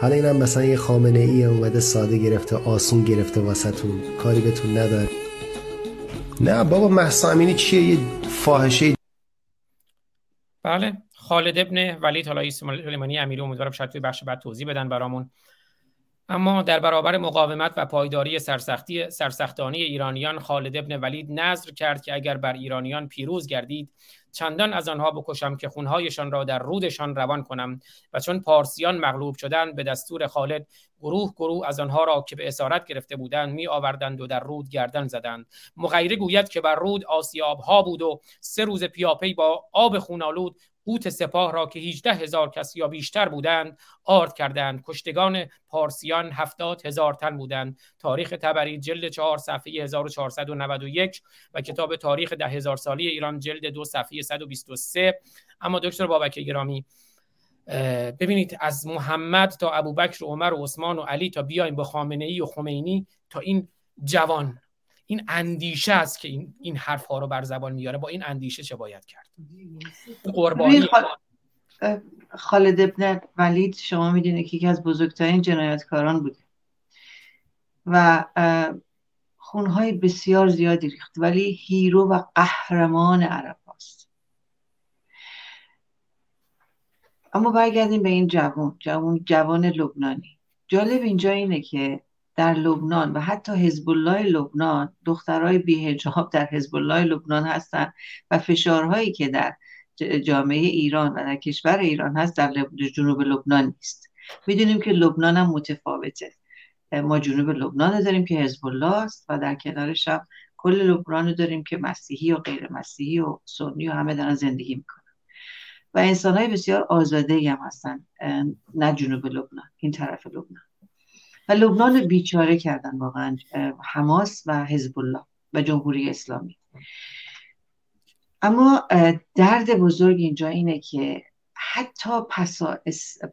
حالا اینم مثلا یه خامنه ای اومده ساده گرفته آسون گرفته واسهتون. کاری بهتون نداره. نه بابا محسا امینی چیه؟ یه فاحشه بله. خالد ابن ولید حالا سلیمانی امیری امیدوارم شاید توی بخش بعد توضیح بدن برامون. اما در برابر مقاومت و پایداری سرسختی سرسختانی ایرانیان خالد ابن ولید نظر کرد که اگر بر ایرانیان پیروز گردید چندان از آنها بکشم که خونهایشان را در رودشان روان کنم و چون پارسیان مغلوب شدند به دستور خالد گروه گروه از آنها را که به اسارت گرفته بودند می آوردند و در رود گردن زدند. مغیره گوید که بر رود آسیاب ها بود و سه روز پیاپی با آب خونالود قوت سپاه را که 18 هزار کس یا بیشتر بودند آرد کردند. کشتگان پارسیان هفتاد هزار تن بودند. تاریخ تبری جلد چهار صفحه 1491 و کتاب تاریخ ده هزار سالی ایران جلد دو صفحه 123 اما دکتر بابک گرامی ببینید از محمد تا ابوبکر و عمر و عثمان و علی تا بیایم با خامنه ای و خمینی تا این جوان این اندیشه است که این, این حرف ها رو بر زبان میاره. با این اندیشه چه باید کرد؟ قربانی. خالد ابن ولید شما می‌دونید که یکی از بزرگترین جنایتکاران بوده. و خونهای بسیار زیادی ریخت ولی هیرو و قهرمان عرب هاست. اما برگردیم به این جوان جوان جوان لبنانی. جالب اینجا اینه که در لبنان و حتی حزب الله لبنان دخترای بیهجاب در حزب الله لبنان هستند و فشارهایی که در جامعه ایران و در کشور ایران هست در جنوب لبنان نیست. می‌دونیم که لبنان هم متفاوته. ما جنوب لبنان داریم که حزب الله است و در کنارش هم کل لبنان رو داریم که مسیحی و غیر مسیحی و سنی و همه دارن زندگی می‌کنن. و انسان های بسیار آزاده هم هستن نه جنوب لبنان این طرف لبنان. و لبنان بیچاره کردن واقعا حماس و حزب الله و جمهوری اسلامی. اما درد بزرگ اینجا اینه که حتی پسا,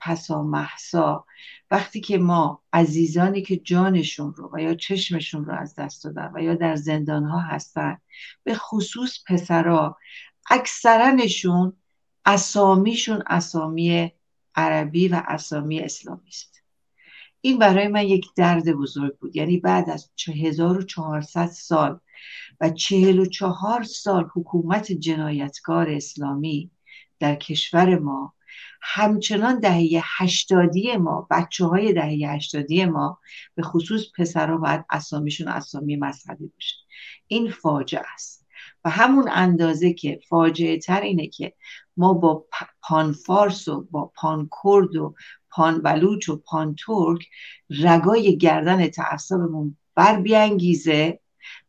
پسا محسا وقتی که ما عزیزانی که جانشون رو و یا چشمشون رو از دست دادن و یا در زندان ها هستن به خصوص پسرا اکثرنشون اسامیشون اسامی عربی و اسامی اسلامی است. این برای من یک درد بزرگ بود. یعنی بعد از 1400 سال و 44 سال حکومت جنایتکار اسلامی در کشور ما همچنان دهه هشتادی ما بچه های دهه هشتادی ما به خصوص پسرها باید اسامیشون اسامی مذهبی باشه این فاجعه است. و همون اندازه که فاجعه تر اینه که ما با پان فارس و با پان کرد و پان بلوچ و پان ترک رگای گردن تعصبمون بر بیانگیزه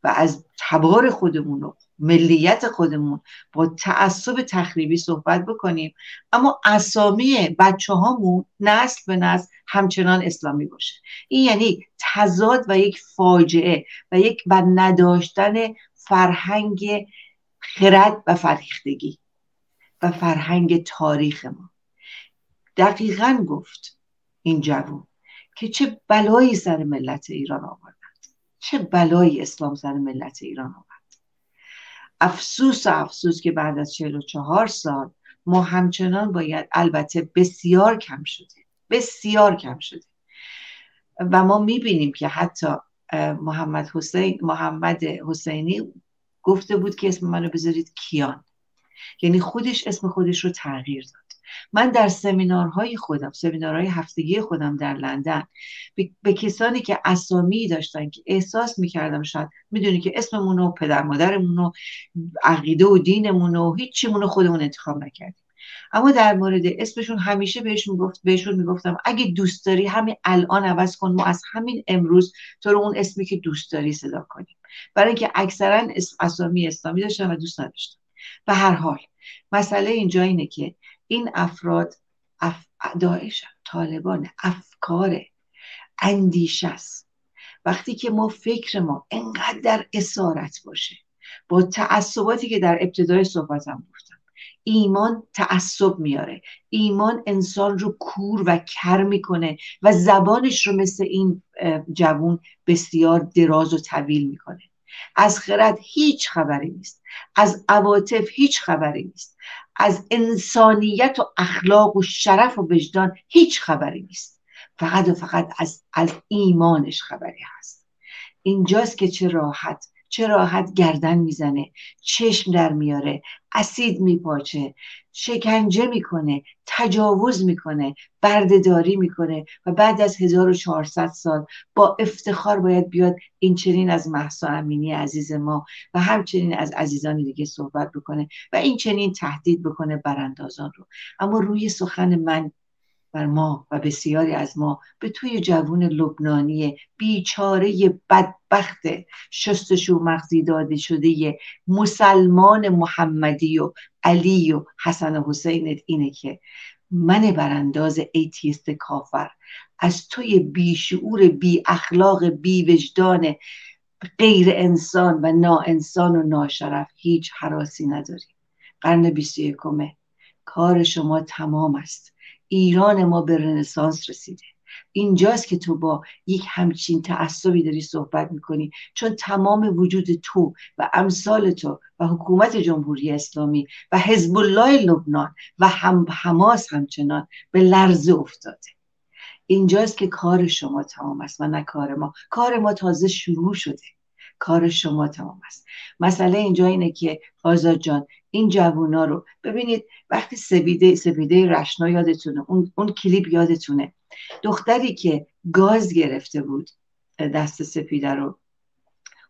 و از تبار خودمون و ملیت خودمون با تعصب تخریبی صحبت بکنیم. اما اسامی بچه هامون نسل به نسل همچنان اسلامی باشه. این یعنی تضاد و یک فاجعه و یک و نداشتن فرهنگ خرد و فرهیختگی و فرهنگ تاریخ ما. دقیقا گفت این جوون که چه بلایی سر ملت ایران آوردند چه بلایی اسلام سر ملت ایران آورد. افسوس و افسوس که بعد از 44 سال ما همچنان باید البته بسیار کم شده بسیار کم شده و ما می‌بینیم که حتی محمد حسین محمد حسینی گفته بود که اسم منو بذارید کیان. یعنی خودش اسم خودش رو تغییر داد. من در سمینارهای خودم سمینارهای هفتگی خودم در لندن به, کسانی که اسامی داشتن که احساس می‌کردم شاید می‌دونی که اسممون و پدر مادرمون و عقیده و دینمون و هیچیمون رو خودمون انتخاب نکردیم. اما در مورد اسمشون همیشه بهشون می‌گفت بهشون می‌گفتم اگه دوست داری همین الان عوض کن ما از همین امروز تو رو اون اسمی که دوست داری صدا کنیم. برای اینکه اکثرا اسم اسامی اسلامی داشتن و دوست نداشتن. به هر حال مسئله اینجا اینه که این افراد اف... داعش طالبان افکار اندیشه است. وقتی که ما فکر ما انقدر در اسارت باشه با تعصباتی که در ابتدای صحبتم گفتم ایمان تعصب میاره. ایمان انسان رو کور و کر می‌کنه و زبانش رو مثل این جوون بسیار دراز و طویل می‌کنه. از خرد هیچ خبری نیست. از عواطف هیچ خبری نیست. از انسانیت و اخلاق و شرف و وجدان هیچ خبری نیست. فقط و فقط از, از ایمانش خبری هست. اینجاست که چه راحت چه راحت گردن می‌زنه چشم در میاره اسید میپاچه شکنجه می‌کنه تجاوز می‌کنه بردهداری می‌کنه و بعد از 1400 سال با افتخار باید بیاد این چنین از محسا امینی عزیز ما و همچنین از عزیزان دیگه صحبت بکنه و این چنین تهدید بکنه براندازان رو. اما روی سخن من بر ما و بسیاری از ما به توی جوون لبنانی بیچاره بدبخت شستشو مغزی داده شده مسلمان محمدی و علی و حسن و حسین اینه که من برانداز آتئیست کافر. از توی بیشعور بی اخلاق بی وجدان غیر انسان و نا انسان و ناشرف هیچ هراسی نداری قرن بیست یکمه. کار شما تمام است. ایران ما به رنسانس رسیده. اینجاست که تو با یک همچین تعصبی داری صحبت می‌کنی. چون تمام وجود تو و امثال تو و حکومت جمهوری اسلامی و حزب الله لبنان و هم حماس همچنان به لرزه افتاده. اینجاست که کار شما تمام است و نه کار ما. کار ما تازه شروع شده. کار شما تمام است. مسئله اینجا اینه که آزاد جان این جوونا رو ببینید وقتی سبیده سبیده رشنا یادتونه اون, اون کلیپ یادتونه. دختری که گاز گرفته بود دست سپیده رو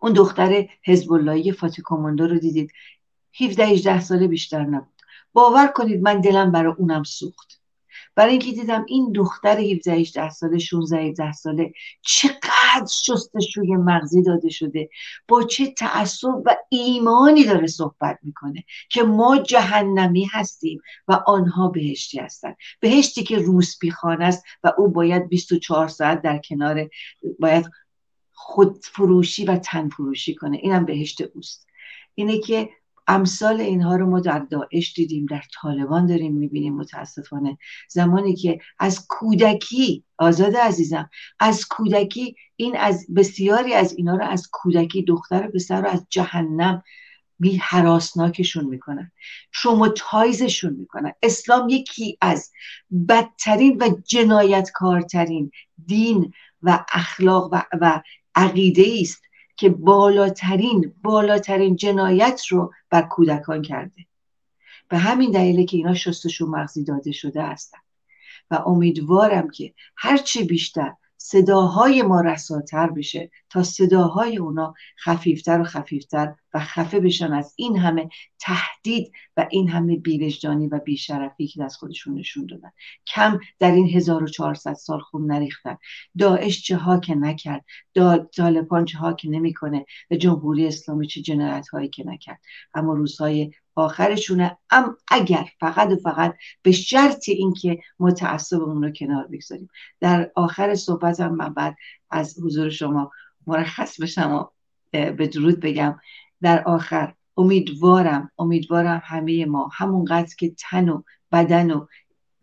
اون دختر حزب اللهی فاتی کماندو رو دیدید. 17 18 ساله بیشتر نبود. باور کنید من دلم برای اونم سوخت. برای اینکه دیدم این دختر 17 18 ساله 16 17 ساله چقدر شستشوی مغزی داده شده. با چه تعصب و ایمانی داره صحبت می‌کنه که ما جهنمی هستیم و آنها بهشتی هستن. بهشتی که روسپی خانه است و او باید 24 ساعت در کنار باید خود فروشی و تن فروشی کنه. اینم بهشت اوست. اینه که امثال اینها رو ما در داعش دیدیم در طالبان داریم می‌بینیم متاسفانه. زمانی که از کودکی آزاد عزیزم از کودکی این از بسیاری از اینا رو از کودکی دختر پسر رو از جهنم بی حراسناکشون می‌کنن. تروماتایزشون می‌کنن. اسلام یکی از بدترین و جنایتکارترین دین و اخلاق و, و عقیده است. که بالاترین بالاترین جنایت رو بر کودکان کرده. به همین دلیله که اینا شستشون مغزی داده شده هستن. و امیدوارم که هرچی بیشتر صداهای ما رساتر بشه تا صداهای اونا خفیفتر و خفیفتر و خفه بشن از این همه تهدید و این همه بیوجدانی و بیشرفی که از خودشون نشون دادن. کم در این 1400 سال خون نریختن. داعش چه ها که نکرد. طالبان چه ها که نمی‌کنه. و جمهوری اسلامی چه جنایت هایی که نکرد. اما روزهای آخرشونه. ام اگر فقط و فقط به شرط اینکه متعصبمون رو کنار بگذاریم. در آخر صحبتم من بعد از حضور شما مرخص بشم و به درود بگم. در آخر امیدوارم امیدوارم همه ما همونقدر که تن و بدن و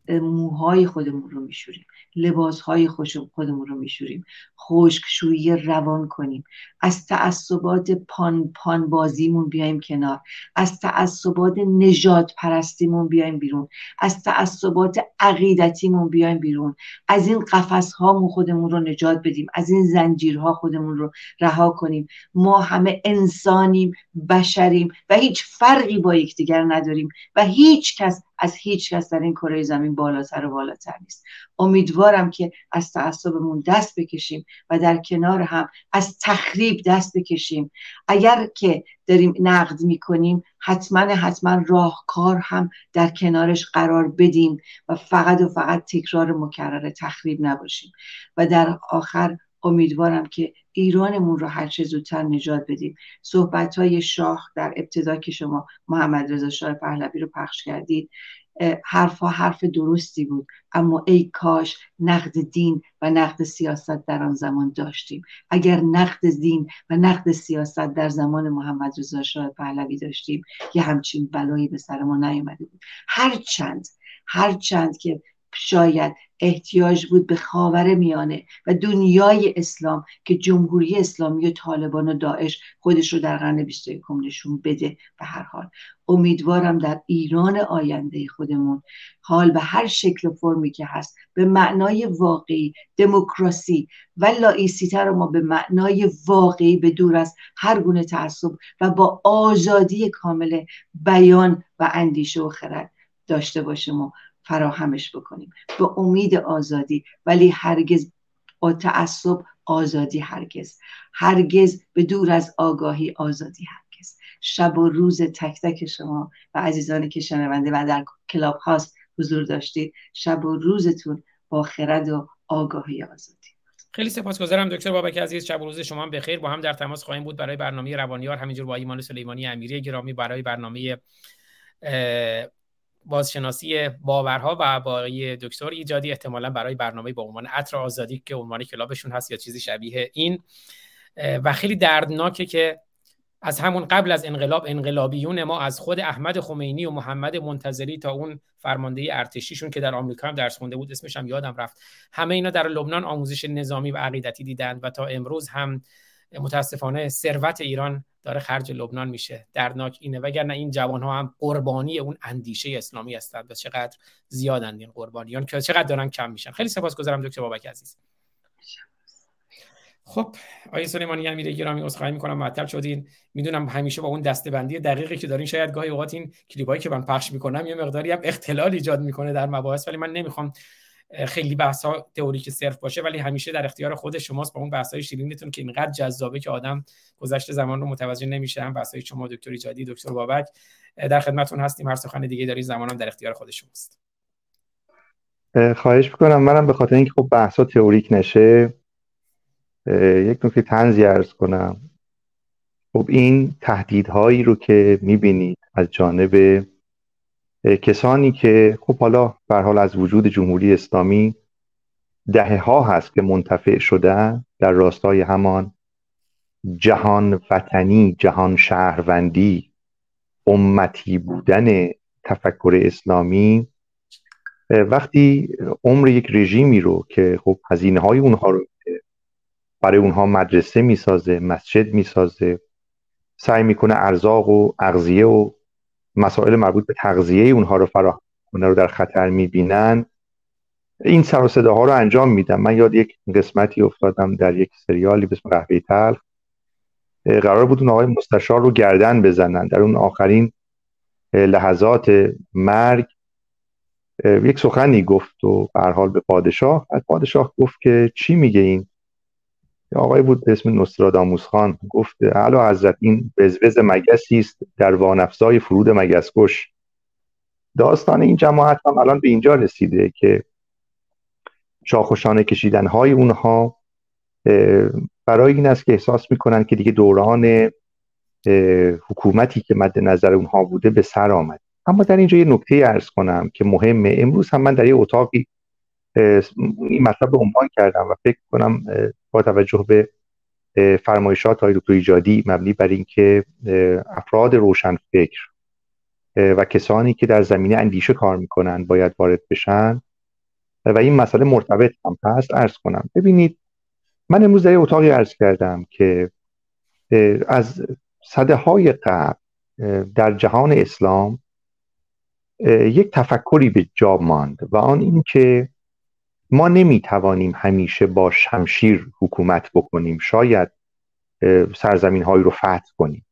موهای خودمون رو میشوریم لباس های خودمون رو میشوریم خشکشویی روان کنیم. از تعصبات پان پان بازیمون بیایم کنار. از تعصبات نجات پرستیمون بیایم بیرون. از تعصبات عقیدتیمون بیایم بیرون. از این قفس هامون خودمون رو نجات بدیم. از این زنجیرها خودمون رو رها کنیم. ما همه انسانیم بشریم و هیچ فرقی با یکدیگر نداریم و هیچ کس از هیچ کس در این کره زمین بالاتر و بالاتر نیست. امیدوارم که از تعصبمون دست بکشیم و در کنار هم از تخریب دست بکشیم. اگر که داریم نقد می‌کنیم حتما حتما راهکار هم در کنارش قرار بدیم و فقط و فقط تکرار مکرر تخریب نباشیم. و در آخر امیدوارم که ایرانمون رو هر چه زودتر نجات بدیم. صحبت های شاه در ابتدا که شما محمد رضا شاه پهلوی رو پخش کردید حرفها حرف درستی بود. اما ای کاش نقد دین و نقد سیاست در آن زمان داشتیم. اگر نقد دین و نقد سیاست در زمان محمد رضا شاه پهلوی داشتیم یه همچین بلایی به سر ما نیامده بود. هرچند هرچند که شاید احتیاج بود به خاور میانه و دنیای اسلام که جمهوری اسلامی و طالبان و داعش خودش رو در قرن 21 نشون بده به هر حال. امیدوارم در ایران آینده خودمون حال به هر شکل و فرمی که هست به معنای واقعی دموکراسی و لایسیته رو ما به معنای واقعی به دور از هر گونه تعصب و با آزادی کامل بیان و اندیشه و خرد داشته باشیم و فراهمش بکنیم. به امید آزادی. ولی هرگز با تعصب آزادی هرگز. هرگز به دور از آگاهی آزادی هرگز. شب و روز تک تک شما و عزیزانی که شنونده و در کلاب هاست حضور داشتید. شب و روزتون با خرد و آگاهی آزادی. خیلی سپاسگزارم دکتر بابک عزیز. شب و روز شما بخیر. با هم در تماس خواهیم بود برای برنامه روانیار. همینجور با ایمان سلیمانی امیری گرامی برای برنامه بازشناسی باورها و با دکتر ایجادی احتمالا برای برنامه با عنوان عطر آزادی که عنوان کلابشون هست یا چیزی شبیه این و خیلی دردناکه که از همون قبل از انقلاب انقلابیون ما از خود احمد خمینی و محمد منتظری تا اون فرمانده ارتشیشون که در آمریکا هم درس خونده بود اسمش هم یادم رفت. همه اینا در لبنان آموزش نظامی و عقیدتی دیدند و تا امروز هم متاسفانه ثروت ایران داره خرج لبنان میشه. درناک اینه. وگرنه این جوان ها هم قربانی اون اندیشه اسلامی هستند و چقدر زیادند این قربانیان که چقدر دارن کم میشن. خیلی سپاسگزارم دکتر بابک عزیز. خب آقای سلیمانی امیری گرامی عذرخواهی می‌کنم. معطل شدین. می‌دونم همیشه با اون دستبندی دقیقی که دارین شاید گاهی اوقات این کلیپایی که من پخش می‌کنم یه مقداری هم اختلال ایجاد می‌کنه در مباحث ولی من نمی‌خوام خیلی بحث ها تئوریک صرف باشه ولی همیشه در اختیار خود شماست با اون بحث های شیرینتون که اینقدر جذابه که آدم گذشت زمان رو متوجه نمیشه. هم بحث های شما دکتر ایجادی دکتر بابک در خدمتتون هستیم. هر سخن دیگه داری زمانم در اختیار خود شماست. خواهش می‌کنم. منم به خاطر اینکه خب بحث ها تئوریک نشه یک نکته تنزی ارز کنم. خب این تهدیدهایی رو که می‌بینید از جانب کسانی که خب حالا به حال از وجود جمهوری اسلامی دهه ها هست که منتفع شدن در راستای همان جهان وطنی جهان شهروندی امتی بودن تفکر اسلامی وقتی عمر یک رژیمی رو که خب هزینه های اونها رو برای اونها مدرسه می‌سازه مسجد می‌سازه سعی می‌کنه ارزاق و اغذیه و مسائل مربوط به تغذیه اونها رو فراهم کنه رو در خطر می‌بینن. این سر و صداها رو انجام میدم. من یاد یک قسمتی افتادم در یک سریالی به اسم قهوه تلخ. قرار بود اون آقای مستشار رو گردن بزنن. در اون آخرین لحظات مرگ یک سخنی گفت و به حال به پادشاه. پادشاه گفت که چی میگه این؟ آقای بود به اسم نصراداموس خان گفت اعلی حضرت این وزوز مگسی است در وانفزای فرود مگسکش. داستان این جماعت هم الان به اینجا رسیده که شاخوشانه کشیدن های اونها برای این است که احساس می‌کنن که دیگه دوران حکومتی که مد نظر اونها بوده به سر آمد. اما در اینجا یه نکته ارز کنم که مهمه. امروز هم من در یه اتاقی این مطلب رو عنوان کردم و فکر کنم با توجه به فرمایشات های دکتر ایجادی مبنی بر اینکه افراد روشن فکر و کسانی که در زمینه اندیشه کار می‌کنن باید وارد بشن. و این مسئله مرتبط هم هست. ارز کنم. ببینید من امروز در اتاقی ارز کردم که از صده های قبل در جهان اسلام یک تفکری به جا ماند و آن اینکه ما نمی‌توانیم همیشه با شمشیر حکومت بکنیم. شاید سرزمین هایی رو فتح کنیم.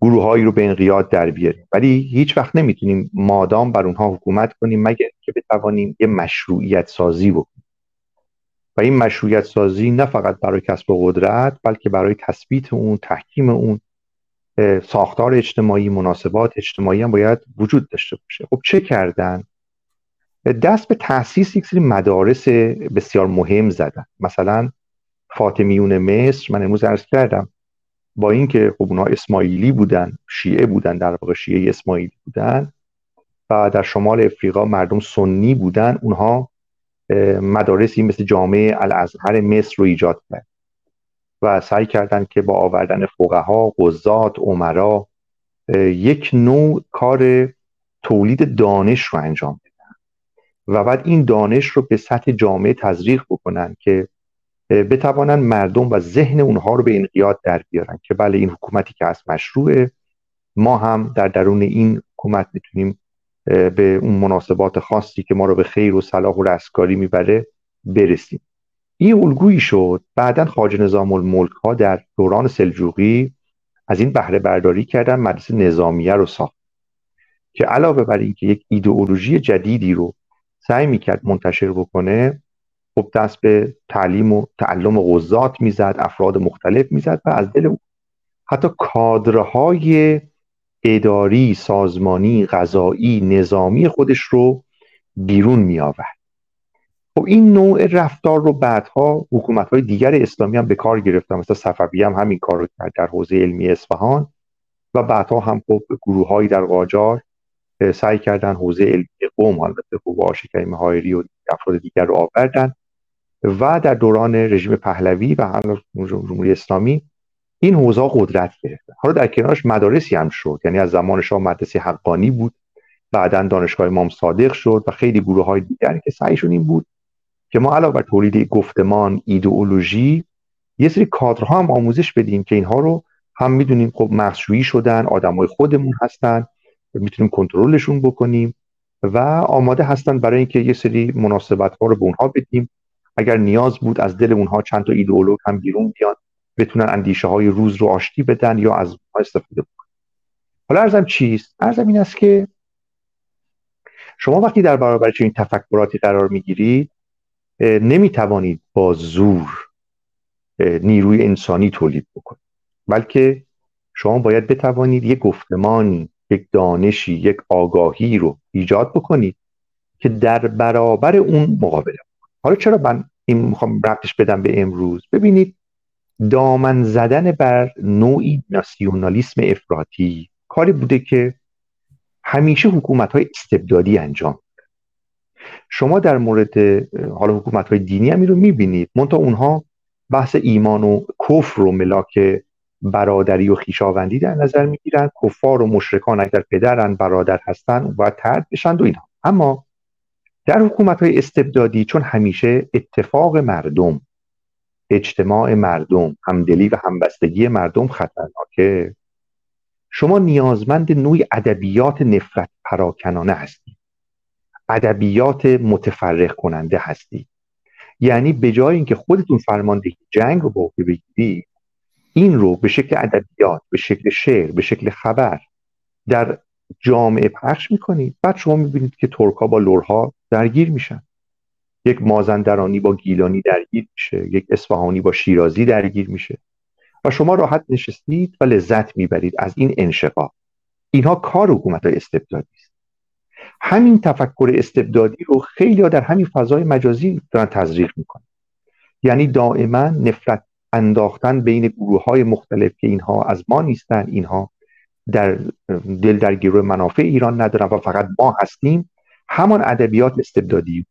گروه هایی رو به انقیاد در بیاریم. ولی هیچ وقت نمی‌تونیم مادام بر اونها حکومت کنیم مگر که بتوانیم یه مشروعیت سازی بکنیم. و این مشروعیت سازی نه فقط برای کسب قدرت بلکه برای تثبیت اون تحکیم اون ساختار اجتماعی مناسبات اجتماعی هم باید وجود داشته باشه. خب چه کردن؟ دست به تاسیس یک سری مدارس بسیار مهم زدن. مثلا فاطمیون مصر من امروز عرض کردم با اینکه خب اونها اسماعیلی بودن شیعه بودن در واقع شیعه اسماعیلی بودن و در شمال افریقا مردم سنی بودن اونها مدارسی مثل جامعه الازهر مصر رو ایجاد کرد و سعی کردند که با آوردن فقها، قضات، عمرا یک نوع کار تولید دانش رو انجام و بعد این دانش رو به سطح جامعه تزریق بکنن که بتوانن مردم و ذهن اونها رو به انقیاد در بیارن که بله این حکومتی که هست مشروعه. ما هم در درون این حکومت می‌تونیم به اون مناسبات خاصی که ما رو به خیر و صلاح و رستگاری می‌بره برسیم. این الگویی شد. بعدا خارج نظام الملک ها در دوران سلجوقی از این بهره برداری کردن مدرسه نظامیه رو ساخت که علاوه بر اینکه یک ایدئولوژی جدیدی رو سعی می‌کرد منتشر بکنه. خب دست به تعلیم و تعلم غزات می‌زد افراد مختلف می‌زد و از دل حتی کادرهای اداری سازمانی غذایی نظامی خودش رو بیرون می آورد خب این نوع رفتار رو بعدها حکومت های دیگر اسلامی هم به کار گرفتن مثل صفوی هم همین کار رو کرد در حوزه علمی اصفهان و بعدها هم خب گروه هایی در قاجار سعی کردن حوزه علمی قوم البته خب آش کریم هایری و افراد دیگر رو آوردن و در دوران رژیم پهلوی و جمهوری اسلامی این حوزه قدرت گرفت حالا در کنارش مدارسی هم شد. یعنی از زمان شاه مدرسه حقانی بود بعدا دانشگاه امام صادق شد و خیلی گروه های دیگری که سعیشون این بود که ما علاوه بر تولید گفتمان ایدئولوژی یه سری کادرها هم آموزش بدیم که اینها رو هم می‌دونیم خب مخشویی شدن آدمای خودمون هستن. می‌تونیم کنترلشون بکنیم و آماده هستن برای اینکه یه سری مناسبت ها رو به اونها بدیم. اگر نیاز بود از دل اونها چند تا ایدئولوگ هم بیرون بیان بتونن اندیشه های روز رو آشتی بدن یا از اونها استفاده بکنن. حالا ارزم چیست؟ ارزم این است که شما وقتی در برابر چنین تفکراتی قرار می‌گیرید نمی‌توانید با زور نیروی انسانی تولید بکنید بلکه شما باید بتوانید یک گفتمانی یک دانشی یک آگاهی رو ایجاد بکنید که در برابر اون مقابله حالا چرا من این می‌خوام ربطش بدم به امروز؟ ببینید دامن زدن بر نوعی ناسیونالیسم افراطی کاری بوده که همیشه حکومت های استبدادی انجام شما در مورد حالا حکومت های دینی هم رو می‌بینید. منتها اونها بحث ایمان و کفر و ملاک برادری و خیشاوندی در نظر می‌گیرن کفار و مشرکان اگر پدرن برادر هستن باید ترد بشند و اینها اما در حکومت های استبدادی چون همیشه اتفاق مردم اجتماع مردم همدلی و همبستگی مردم خطرناکه شما نیازمند نوعی ادبیات نفرت پراکنانه هستید ادبیات متفرق کننده هستید یعنی به جای اینکه خودتون فرماندهی جنگ رو به بگیرید این رو به شکل ادبیات به شکل شعر به شکل خبر در جامعه پخش می‌کنید. بعد شما می‌بینید که ترکا با لورها درگیر میشن. یک مازندرانی با گیلانی درگیر میشه یک اصفهانی با شیرازی درگیر میشه. و شما راحت نشستید و لذت می‌برید از این انشقاق. اینها کار حکومت های استبدادی است. همین تفکر استبدادی رو خیلی در همین فضای مجازی دارن تزریق می‌کنن. یعنی دائما نفرت انداختن بین گروه های مختلف که اینها از ما نیستن اینها در دل در گروه منافع ایران ندارن و فقط ما هستیم همان ادبیات استبدادی.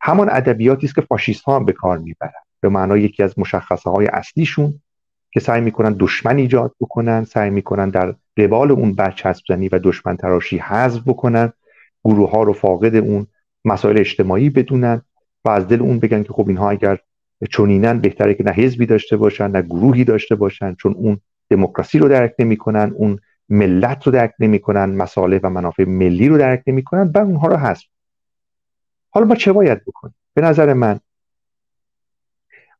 همان ادبیاتی است که فاشیست ها هم به کار می‌برن. به معنای یکی از مشخصه های اصلیشون که سعی می‌کنن دشمن ایجاد بکنن سعی می‌کنن در قبال اون برچسب زنی و دشمن تراشی حذف بکنن گروه ها رو فاقد اون مسائل اجتماعی بدونن و از دل اون بگن که خب اینها اگر چونینن بهتره که نه حزبی داشته باشن نه گروهی داشته باشن چون اون دموکراسی رو درک نمی‌کنن اون ملت رو درک نمی‌کنن مسائل و منافع ملی رو درک نمی‌کنن و اونها رو حذف. حالا ما چه باید بکنیم؟ به نظر من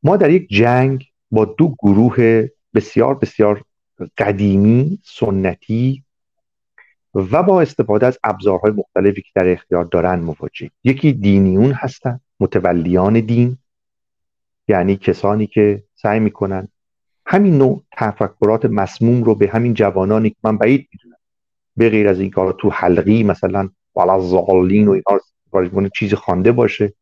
ما در یک جنگ با دو گروه بسیار بسیار قدیمی سنتی و با استفاده از ابزارهای مختلفی که در اختیار دارن مواجه یکی دینیون هستن متولیان دین. یعنی کسانی که سعی می‌کنن همین نوع تفکرات مسموم رو به همین جوانانی که من بعید می‌دونم به غیر از این کار تو حلقی مثلا والا زالین و اینها چیزی خوانده باشه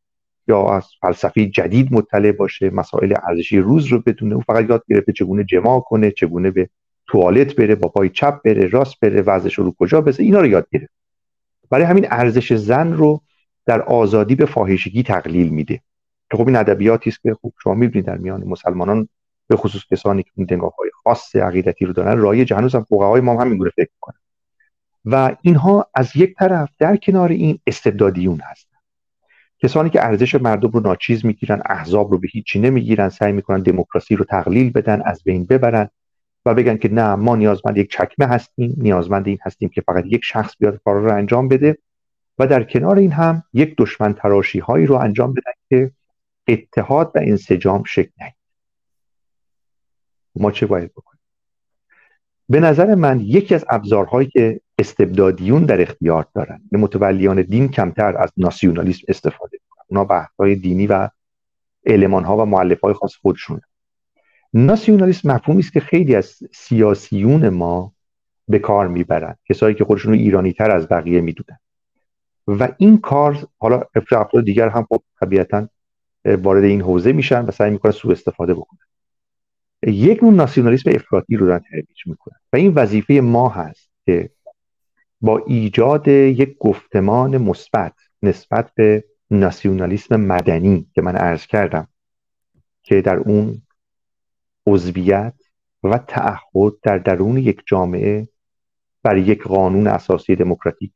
یا از فلسفه جدید مطلع باشه مسائل ارزشی روز رو بدونه او فقط یاد گرفته چگونه جماع کنه چگونه به توالت بره با پای چپ بره راست بره وضعش رو کجا بزه اینا رو یاد گرفت. برای همین ارزش زن رو در آزادی به فاحشگی تقلیل میده. که خب این ادبیاتی است که خوب شما می‌بینید در میان مسلمانان به خصوص کسانی که این های خاص عقیدتی رو دارن رایج هنوز هم فقهای ما هم همین گونه فکر کنن و اینها از یک طرف در کنار این استبدادیون هستن. کسانی که ارزش مردم رو ناچیز می‌گیرن احزاب رو به هیچی نمی‌گیرن سعی می‌کنن دموکراسی رو تقلیل بدن از بین ببرن و بگن که نه ما نیازمند یک چکمه هستیم نیازمند این هستیم که فقط یک شخص بیاد کار رو انجام بده و در کنار این هم یک دشمن تراشی هایی رو انجام بدن که اتحاد و انسجام شکل نهید ما چه باید بکنیم؟ به نظر من یکی از ابزارهایی که استبدادیون در اختیار دارن به متولیان دین کمتر از ناسیونالیسم استفاده می‌کنن. اونا بحث دینی و علمان ها و معلف های خاص خودشون ناسیونالیسم مفهومی است که خیلی از سیاسیون ما به کار می‌برن کسایی که خودشون رو ایرانی تر از بقیه می‌دونن. و این کار حالا افراد دیگر هم خب طبیعتا وارد این حوزه میشن و سعی می‌کنن سوء استفاده بکنن. یک نوع ناسیونالیسم افراطی رو دارن ترویج می‌کنن و این وظیفه ما هست که با ایجاد یک گفتمان مثبت نسبت به ناسیونالیسم مدنی که من عرض کردم که در اون عضویت و تعهد در درون یک جامعه بر یک قانون اساسی دموکراتیک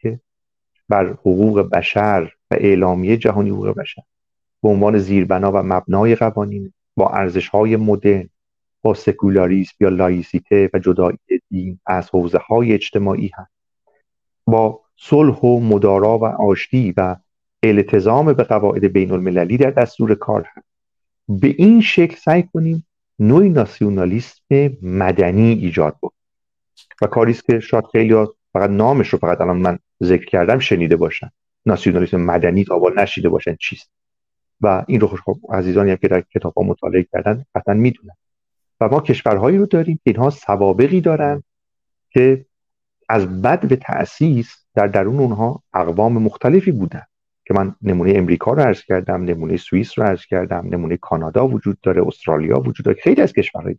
بر حقوق بشر و اعلامیه جهانی حقوق بشر. به عنوان زیربنا و مبنای قوانین با ارزش های مدرن با سکولاریسم یا لایسیته و جدایی دین از حوزه های اجتماعی هست با صلح و مدارا و آشتی و التزام به قواعد بین المللی در دستور کار هست به این شکل سعی کنیم نوعی ناسیونالیسم مدنی ایجاد بود و کاری است که شاید خیلی فقط نامش رو فقط الان من ذکر کردم شنیده باشن. ناسیونالیسم مدنی تا نشیده باشن چیست؟ و این رو خب عزیزانی هم که در کتاب ها مطالعه کردن قطعا می‌دونن. و ما کشورهایی رو داریم که اینها سوابقی دارن که از بد به تأسیس در درون اونها اقوام مختلفی بودن که من نمونه امریکا رو عرض کردم نمونه سوئیس رو عرض کردم نمونه کانادا وجود داره استرالیا وجود داره خیلی از کشورهایی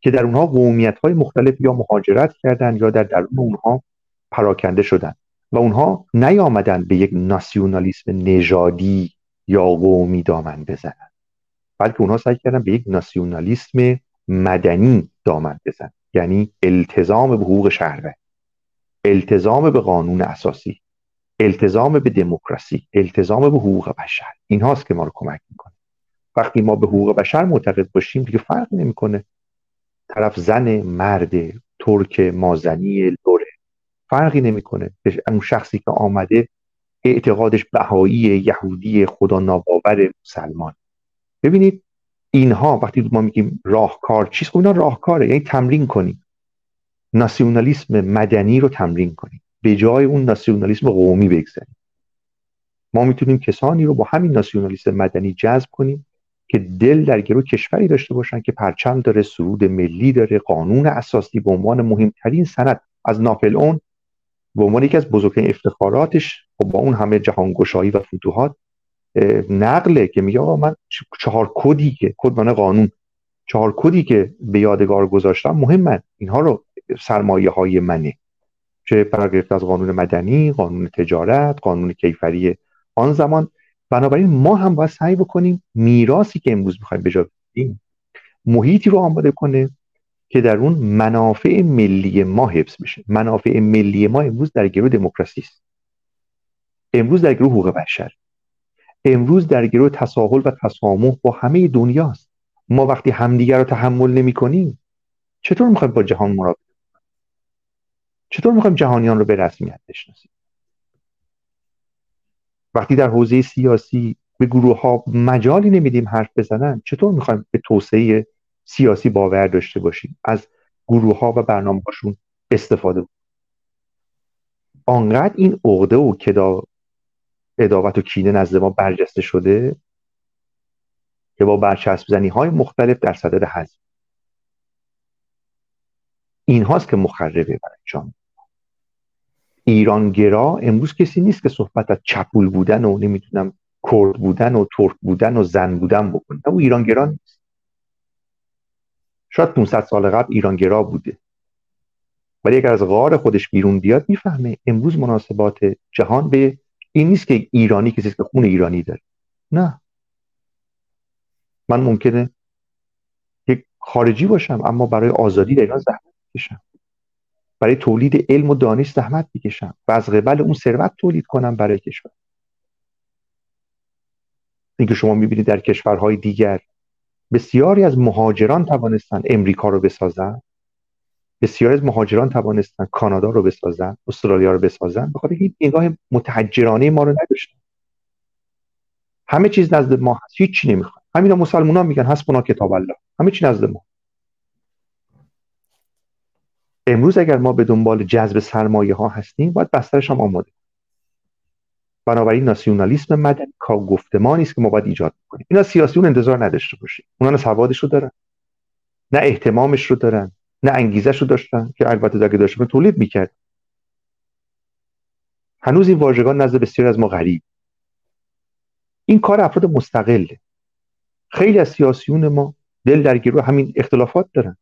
که در اونها قومیت های مختلف یا مهاجرت کردن یا در درون اونها پراکنده شدن. و اونها نیامدن به یک ناسیونالیسم نژادی یا قومی دامن بزنن. بلکه اونها سعی کردن به یک ناسیونالیسم مدنی دامن بزنن. یعنی التزام به حقوق شهروند التزام به قانون اساسی التزام به دموکراسی التزام به حقوق بشر. این هاست که ما رو کمک می‌کنه. وقتی ما به حقوق بشر معتقد باشیم دیگه فرق نمی‌کنه. طرف زن مرد ترک مازنی لوره. فرقی نمی‌کنه. اون شخصی که آمده اعتقادش بهایی یهودی خدا ناباور مسلمان. ببینید اینها وقتی ما میگیم راهکار چیست؟ خب اینا راهکاره یعنی تمرین کنیم. ناسیونالیسم مدنی رو تمرین کنیم. به جای اون ناسیونالیسم قومی بگذاریم. ما می‌تونیم کسانی رو با همین ناسیونالیسم مدنی جذب کنیم که دل در گرو کشوری داشته باشن که پرچم داره سرود ملی داره قانون اساسی به عنوان مهمترین سند از ناپل اون به عنوان یکی از بزرگترین افتخاراتش خب با اون همه جهانگشایی و فتوحات نقله که میگه آقا من چهار کدی که کد قانون چهار کدی که به یادگار گذاشتم مهمن. اینها رو سرمایه های منه. چه برگرفت از قانون مدنی قانون تجارت قانون کیفری آن زمان. بنابراین ما هم باید سعی بکنیم میراثی که امروز می‌خوایم به جا محیطی رو آماده کنه. که در اون منافع ملی ما حفظ بشه منافع ملی ما امروز در گروه دموکراسی است. امروز در گروه حقوق بشر. امروز در گروه تساهل و تسامح با همه دنیاست ما وقتی همدیگر رو تحمل نمی کنیم چطور می‌خوایم با جهان مراقبه چطور می‌خوایم جهانیان رو به رسمیت بشناسیم؟ وقتی در حوزه سیاسی به گروه ها مجالی نمیدیم حرف بزنن چطور می‌خوایم به توسعه سیاسی باور داشته باشیم. از گروه ها و برنامه هاشون استفاده بکنیم آنقدر این عقده و کدا اداوت و کینه نزد ما برجسته شده که با برچسب زنی های مختلف در صدد حزم این هاست که مخربه برای جامعه. ایرانگرا امروز کسی نیست که صحبت از چپول بودن و نمی‌تونم کرد بودن و ترک بودن و زن بودن بکنه. او ایرانگرا نیست. شاید 500 سال قبل ایرانگرا بوده. ولی اگر از غار خودش بیرون بیاد می‌فهمه امروز مناسبات جهان به این نیست که ایرانی کسی که خون ایرانی داره. نه. من ممکنه یک خارجی باشم اما برای آزادی در ایران زحمت بکشم. برای تولید علم و دانش زحمت بکشم و از قبل اون ثروت تولید کنم برای کشور. اینکه شما می‌بینید در کشورهای دیگر بسیاری از مهاجران توانستن امریکا رو بسازن بسیاری از مهاجران توانستن کانادا رو بسازن استرالیا رو بسازن بخاطر این نگاه متحجرانه ما رو نداشتن. همه چیز نزد ما هست. هیچ نمی‌خواد همین مسلمان ها میگن حسبنا کتاب الله. همه چی نزد ما. امروز اگر ما به دنبال جذب سرمایه ها هستیم باید بسترش هم آماده بنابراین ناسیونالیسم مدنی کا گفتمانی است که ما باید ایجاد کنیم اینا سیاسیون انتظار نداشته باشیم. اونا نه سوادش رو دارن نه احتمامش رو دارن نه انگیزش رو داشتن که البته اگه داشته تولید می‌کرد. هنوز این واژگان نزد بسیاری از ما غریب. این کار افراد مستقله. خیلی از سیاسیون ما دل در گروه همین اختلافات دارن.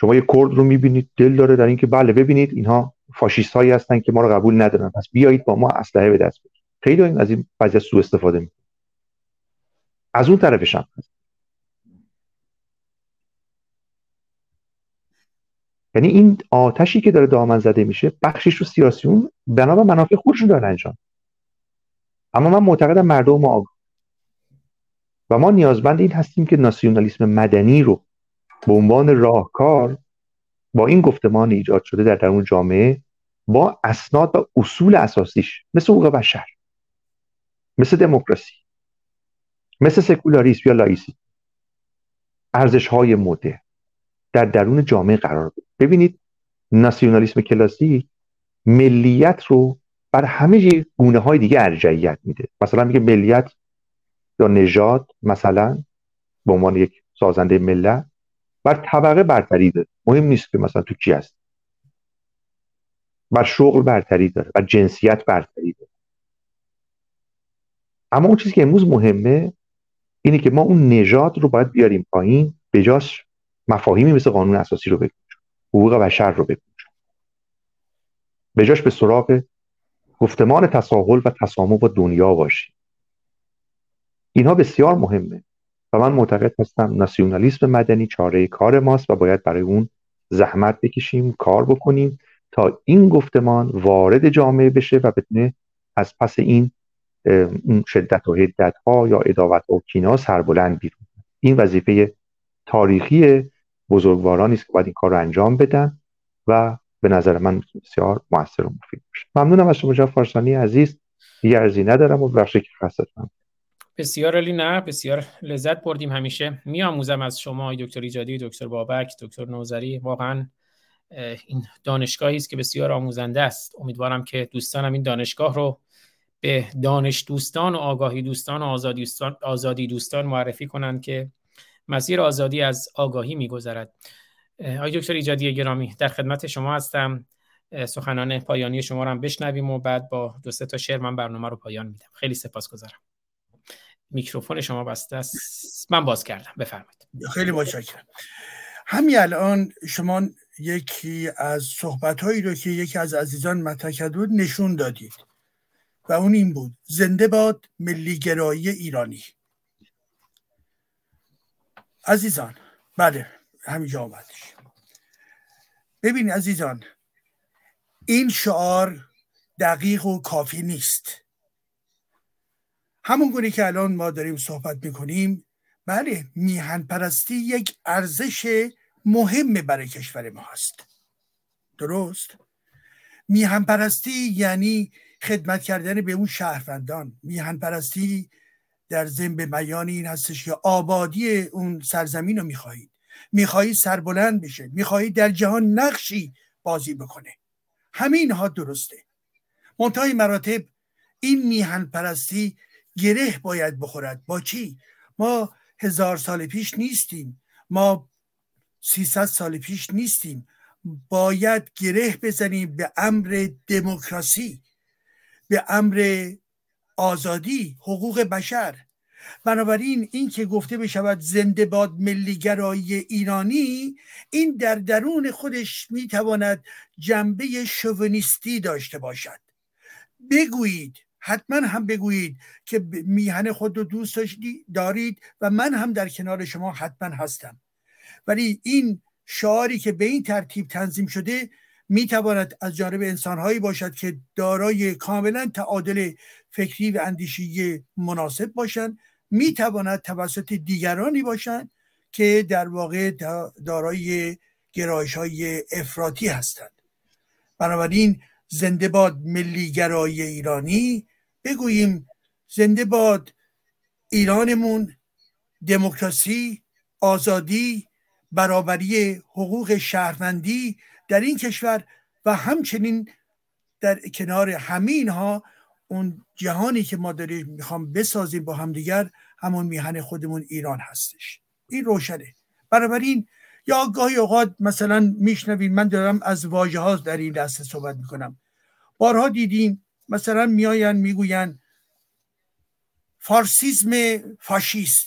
شما یه کرد رو می‌بینید دل داره در اینکه بله ببینید اینها فاشیست هایی هستن که ما رو قبول ندارن. پس بیایید با ما اسلحه به دست بدید خیلی از این وضعیت سوء استفاده می‌کنن از اون طرفش هم هست. یعنی این آتشی که داره دامن زده میشه بخشیش رو سیاسیون بنا به منافع خودشون دارن انجام. اما من معتقدم مردم ما آگاه. و ما نیازمند این هستیم که ناسیونالیسم مدنی رو به عنوان راهکار با این گفتمان ایجاد شده در درون جامعه با اسناد و اصول اساسیش مثل حقوق بشر مثل دموکراسی مثل سکولاریسم یا لایسیته ارزش های مده در درون جامعه قرار بده. ببینید ناسیونالیسم کلاسیک ملیت رو بر همه گونه های دیگه ارجحیت میده. مثلا میگه ملیت یا نژاد مثلا به عنوان یک سازنده ملت بر طبقه برتری داره مهم نیست که مثلا تو کی هست. بر شغل برتری داره بر جنسیت برتری داره اما اون چیزی که امروز مهمه اینه که ما اون نژاد رو باید بیاریم پایین به جاش مفاهیمی مثل قانون اساسی رو بگیم. حقوق بشر رو بگیم. به جاش به سراغ گفتمان تساهل و تسامح با دنیا باشیم. اینها بسیار مهمه. و من معتقد هستم ناسیونالیسم مدنی چاره کار ماست و باید برای اون زحمت بکشیم کار بکنیم تا این گفتمان وارد جامعه بشه و بتونه از پس این شدت و حدت ها یا اداوت و کینا سربلند بیرون این وظیفه تاریخی بزرگوارانی است که باید این کار رو انجام بدن و به نظر من بسیار موثر و مفید باشه. ممنونم از شما جناب فارسانی عزیز. دیگه ارزی ندارم و بخشی که بسیار علی نه بسیار لذت بردیم همیشه. میآموزم از شما دکتر ایجادی دکتر بابک دکتر نوزری. واقعا این دانشگاهی است که بسیار آموزنده است. امیدوارم که دوستانم این دانشگاه رو به دانش دوستان و آگاهی دوستان و آزادی دوستان, آزادی دوستان معرفی کنند که مسیر آزادی از آگاهی میگذرد. آقای دکتر ایجادی گرامی در خدمت شما هستم. سخنان پایانی شما رو هم بشنویم و بعد با دو سه تا شعر من برنامه رو پایان میدم. خیلی سپاسگزارم. میکروفون شما بسته است. من باز کردم. بفرمایید. خیلی متشکرم. همین الان شما یکی از صحبت هایی رو که یکی از عزیزان مطرح بود نشون دادید. و اون این بود. زنده باد ملی گرایی ایرانی. عزیزان بله همینجا آمدش. ببین عزیزان این شعار دقیق و کافی نیست. همون گونه که الان ما داریم صحبت می‌کنیم بله میهن پرستی یک ارزش مهم برای کشور ما هست. درست؟ میهن پرستی یعنی خدمت کردن به اون شهروندان. میهن پرستی در ضمن بیان این هستش که آبادی اون سرزمین رو می‌خواهید می‌خواهید سربلند بشه. می‌خواهید در جهان نقشی بازی بکنه. همین ها درسته. منتهای مراتب این میهن پرستی گره باید بخورد. با چی؟ ما هزار سال پیش نیستیم. ما سیصد سال پیش نیستیم. باید گره بزنیم به امر دموکراسی به امر آزادی حقوق بشر. بنابراین این که گفته بشود زنده باد ملیگرایی ایرانی این در درون خودش می‌تواند جنبه شوونیستی داشته باشد. بگویید حتما هم بگویید که میهن خود رو دوست دارید و من هم در کنار شما حتما هستم. ولی این شعاری که به این ترتیب تنظیم شده می‌تواند از جانب انسانهایی باشد که دارای کاملا تعادل فکری و اندیشی مناسب باشند. می‌تواند توسط دیگرانی باشند که در واقع دارای گرایش های افراطی هستند. بنابراین زنده باد ملیگرایی ایرانی. بگوییم زنده باد ایرانمون دموکراسی آزادی برابری حقوق شهروندی در این کشور و همچنین در کنار همین ها اون جهانی که ما داریم می‌خوام بسازیم با همدیگر همون میهن خودمون ایران هستش. این روشنه. بنابراین یا گاهی اوقات مثلا میشنویم من دارم از واژه ها در این دسته صحبت می‌کنم. بارها دیدیم مثلا میاین می‌گوین فارسیزم فاشیست.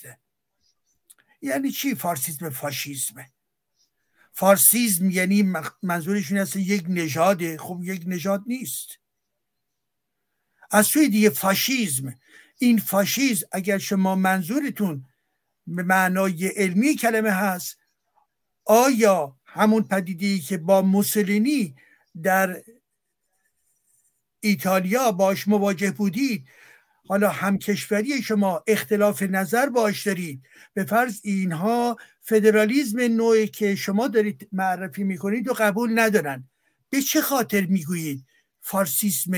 یعنی چی فارسیزم فاشیزم؟ فارسیزم یعنی منظورشون هست یک نژاده خب یک نژاد نیست. از سوی دیگه فاشیزم. این فاشیزم اگر شما منظورتون به معنای علمی کلمه هست آیا همون پدیده که با موسولینی در ایتالیا باش مواجه بودید حالا همکشوری شما اختلاف نظر باش دارید. به فرض اینها فدرالیزم نوعی که شما دارید معرفی می‌کنید و قبول ندارن. به چه خاطر می‌گویید فارسیسم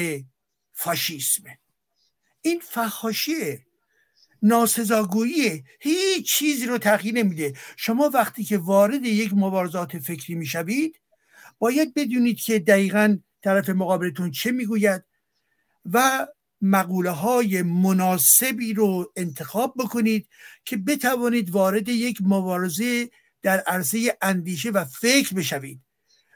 فاشیسم؟ این فحاشیه. ناسزاگویی. هیچ چیزی رو تغییر نمیده. شما وقتی که وارد یک مبارزات فکری می‌شوید باید بدونید که دقیقا طرف مقابلتون چه می‌گوید و مقوله های مناسبی رو انتخاب بکنید که بتوانید وارد یک مبارزه در عرصه اندیشه و فکر بشوید.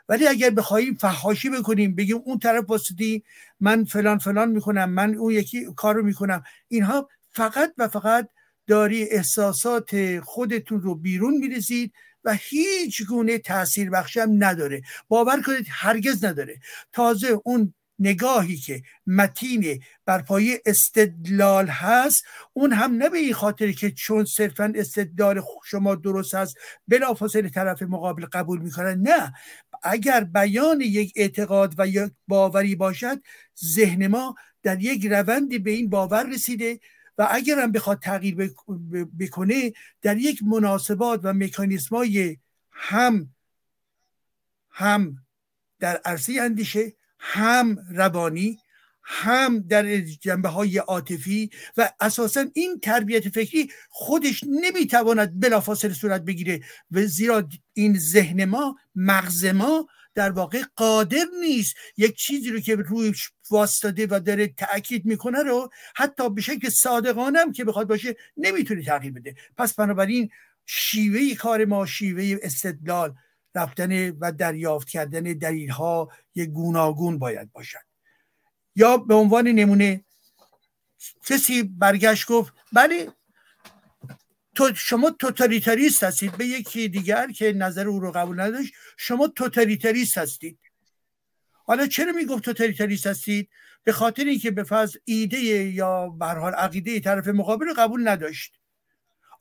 ولی اگر بخواهیم فحاشی بکنیم بگیم اون طرف واسطی من فلان فلان می‌کنم من اون یکی کارو می‌کنم اینها فقط و فقط داری احساسات خودتون رو بیرون می‌رسید و هیچ گونه تاثیر بخشی هم نداره. باور کنید هرگز نداره. تازه اون نگاهی که متین بر پایه استدلال هست اون هم نه به این خاطر که چون صرفا استدلال شما درست هست بلافاصله طرف مقابل قبول می‌کنن نه. اگر بیان یک اعتقاد و یک باوری باشد ذهن ما در یک روندی به این باور رسیده و اگر هم بخواد تغییر بکنه در یک مناسبات و مکانیزمای هم هم در عرصه اندیشه هم روانی هم در جنبه های عاطفی و اساسا این تربیت فکری خودش نمی‌تواند بلافاصله صورت بگیره و زیرا این ذهن ما مغز ما در واقع قادر نیست یک چیزی رو که روی واسطاده و داره تاکید می‌کنه رو حتی به شکل صادقانه هم که بخواد باشه نمی‌تونه تغییر بده. پس بنابراین شیوه کار ما شیوه استدلال رفتن و دریافت کردن دلیل ها یک گوناگون باید باشد. یا به عنوان نمونه کسی برگشت گفت بله تو شما توتالیتاریست هستید. به یکی دیگر که نظر او رو قبول نداشت شما توتالیتاریست هستید. حالا چرا می‌گفت توتالیتاریست هستید؟ به خاطر اینکه به فرض ایده یا به حال عقیده طرف مقابل رو قبول نداشت.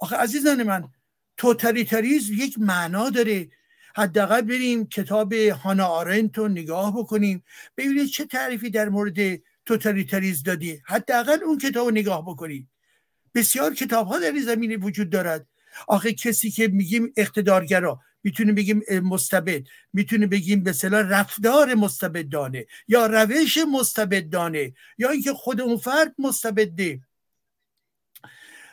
آخه عزیزان من توتالیتاریسم یک معنا داره. حداقل بریم کتاب هانا آرنت رو نگاه بکنیم. ببینید چه تعریفی در مورد توتالیتاریسم دادی. حداقل اون کتاب رو نگاه بکنید. بسیار کتاب ها در این زمینه وجود دارد. آخه کسی که میگیم اقتدارگرا می‌تونیم بگیم مستبد می‌تونیم بگیم به صلاح رفتار مستبدانه یا روش مستبدانه یا اینکه خود اون فرد مستبده.